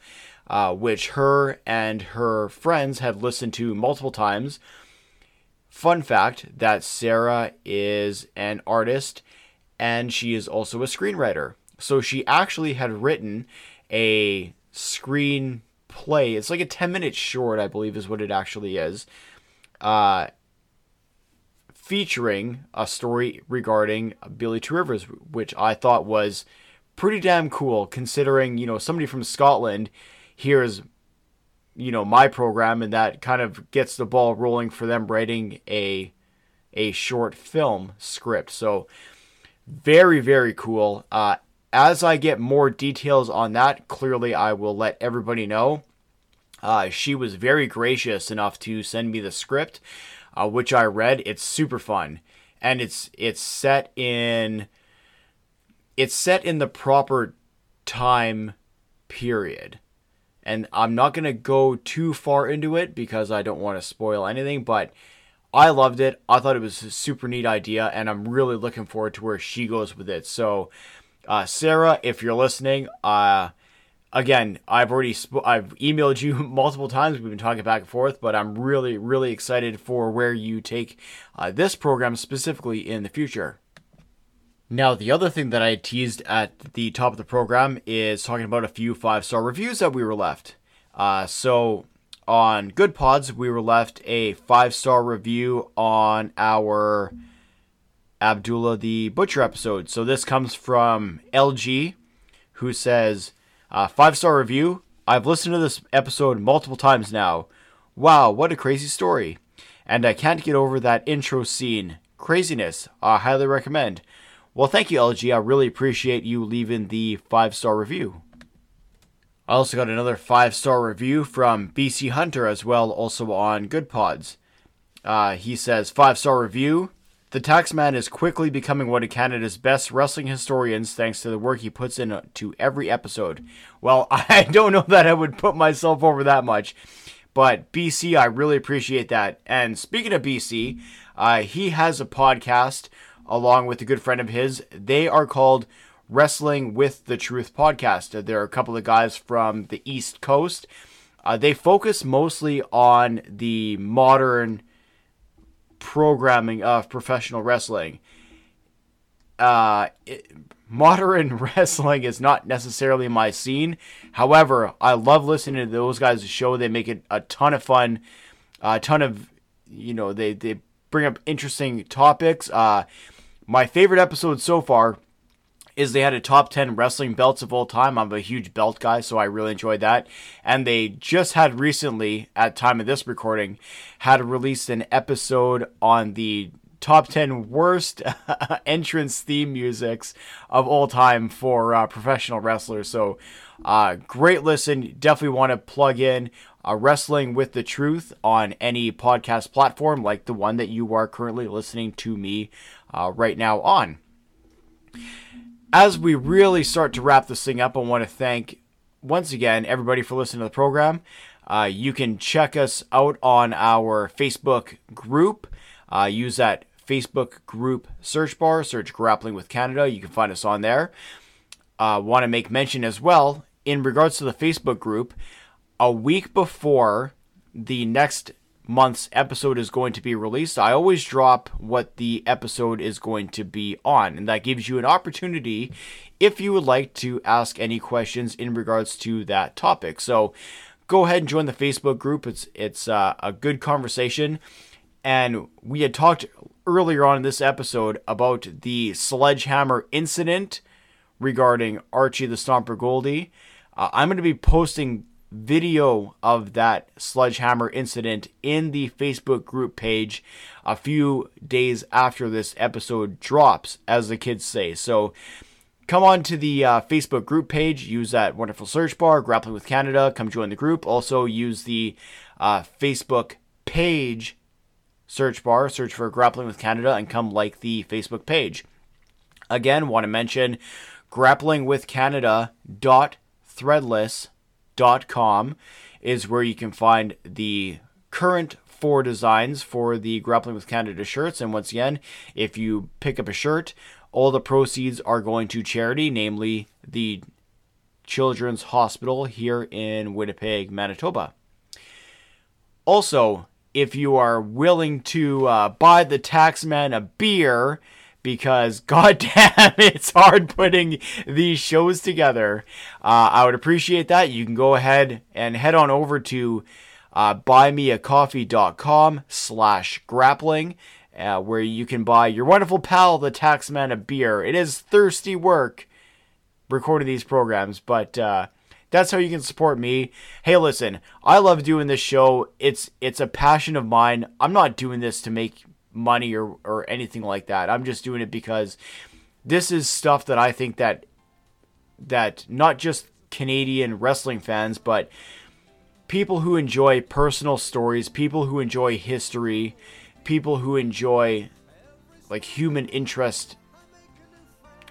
uh, which her and her friends had listened to multiple times. Fun fact that Sarah is an artist and she is also a screenwriter. So she actually had written a screenplay. It's like a 10 minute short, I believe, is what it actually is. Uh, featuring a story regarding Billy Two Rivers, which I thought was pretty damn cool considering, you know, somebody from Scotland hears, you know, my program and that kind of gets the ball rolling for them writing a a short film script. So very, very cool. Uh, as I get more details on that, clearly I will let everybody know. Uh, she was very gracious enough to send me the script, uh, which I read. It's super fun, and it's it's set in it's set in the proper time period. And I'm not going to go too far into it because I don't want to spoil anything, but I loved it. I thought it was a super neat idea, and I'm really looking forward to where she goes with it. So, uh, Sarah, if you're listening, uh, again, I've already sp- I've emailed you multiple times. We've been talking back and forth, but I'm really, really excited for where you take uh, this program specifically in the future. Now, the other thing that I teased at the top of the program is talking about a few five star reviews that we were left. Uh, so, on Good Pods, we were left a five star review on our Abdullah the Butcher episode. So, this comes from LG, who says, uh, Five star review. I've listened to this episode multiple times now. Wow, what a crazy story. And I can't get over that intro scene. Craziness. I highly recommend. Well, thank you, LG. I really appreciate you leaving the five star review. I also got another five star review from BC Hunter as well, also on Good Pods. Uh, he says, five star review. The Taxman is quickly becoming one of Canada's best wrestling historians thanks to the work he puts into every episode. Well, I don't know that I would put myself over that much, but BC, I really appreciate that. And speaking of BC, uh, he has a podcast along with a good friend of his. They are called Wrestling with the Truth podcast. There are a couple of guys from the East Coast. Uh, they focus mostly on the modern programming of professional wrestling. Uh, it, modern wrestling is not necessarily my scene. However, I love listening to those guys' show. They make it a ton of fun, a ton of, you know, they, they bring up interesting topics. Uh, my favorite episode so far is they had a top 10 wrestling belts of all time. I'm a huge belt guy, so I really enjoyed that. And they just had recently, at time of this recording, had released an episode on the top 10 worst entrance theme musics of all time for uh, professional wrestlers. So, uh, great listen. Definitely want to plug in uh, Wrestling with the Truth on any podcast platform like the one that you are currently listening to me uh, right now on. As we really start to wrap this thing up, I want to thank once again everybody for listening to the program. Uh, you can check us out on our Facebook group. Uh, use that Facebook group search bar, search Grappling with Canada. You can find us on there. Uh, want to make mention as well in regards to the Facebook group. A week before the next month's episode is going to be released, I always drop what the episode is going to be on. And that gives you an opportunity if you would like to ask any questions in regards to that topic. So go ahead and join the Facebook group. It's it's uh, a good conversation. And we had talked earlier on in this episode about the sledgehammer incident regarding Archie the Stomper Gouldie. Uh, I'm going to be posting video of that sledgehammer incident in the Facebook group page a few days after this episode drops, as the kids say. So come on to the uh, Facebook group page, use that wonderful search bar, Grappling with Canada, come join the group. Also, use the uh, Facebook page search bar, search for Grappling with Canada, and come like the Facebook page. Again, want to mention grapplingwithcanada.threadless.com com is where you can find the current four designs for the Grappling with Canada shirts. And once again, if you pick up a shirt, all the proceeds are going to charity, namely the Children's Hospital here in Winnipeg, Manitoba. Also, if you are willing to uh, buy the taxman a beer, because goddamn, it's hard putting these shows together. Uh, I would appreciate that. You can go ahead and head on over to uh, buymeacoffee.com slash grappling, uh, where you can buy your wonderful pal, the Taxman, a beer. It is thirsty work recording these programs, but uh, that's how you can support me. Hey, listen, I love doing this show. It's it's a passion of mine. I'm not doing this to make money or, or anything like that. I'm just doing it because this is stuff that I think that that not just Canadian wrestling fans, but people who enjoy personal stories, people who enjoy history, people who enjoy like human interest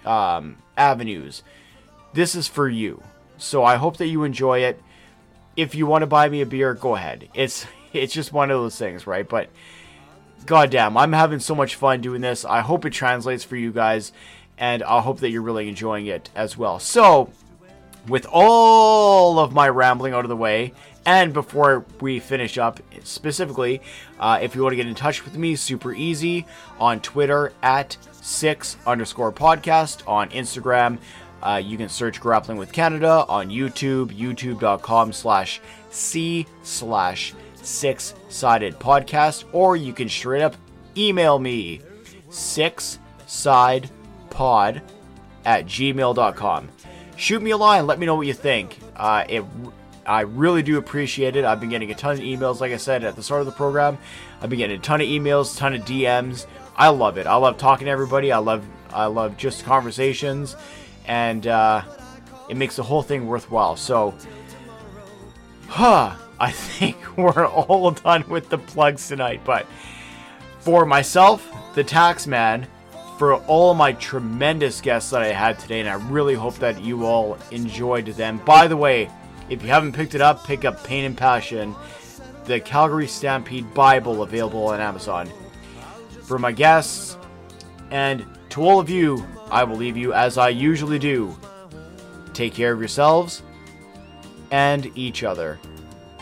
um, avenues. This is for you. So I hope that you enjoy it. If you want to buy me a beer, go ahead. It's it's just one of those things, right? But goddamn, I'm having so much fun doing this. I hope it translates for you guys, and I hope that you're really enjoying it as well. So, with all of my rambling out of the way, and before we finish up, specifically, uh, if you want to get in touch with me, super easy on Twitter at six underscore podcast, on Instagram, uh, you can search Grappling with Canada on YouTube, youtube.com slash C slash six sided podcast, or you can straight up email me six side pod at gmail.com. Shoot me a line, let me know what you think. Uh, it, I really do appreciate it. I've been getting a ton of emails, like I said at the start of the program. I've been getting a ton of emails, ton of DMs. I love it. I love talking to everybody. I love I love just conversations, and uh, it makes the whole thing worthwhile. So, huh, I think we're all done with the plugs tonight. But for myself, the tax man, for all my tremendous guests that I had today, and I really hope that you all enjoyed them. By the way, if you haven't picked it up, pick up Pain and Passion, the Calgary Stampede Bible available on Amazon. For my guests, and to all of you, I will leave you as I usually do. Take care of yourselves and each other.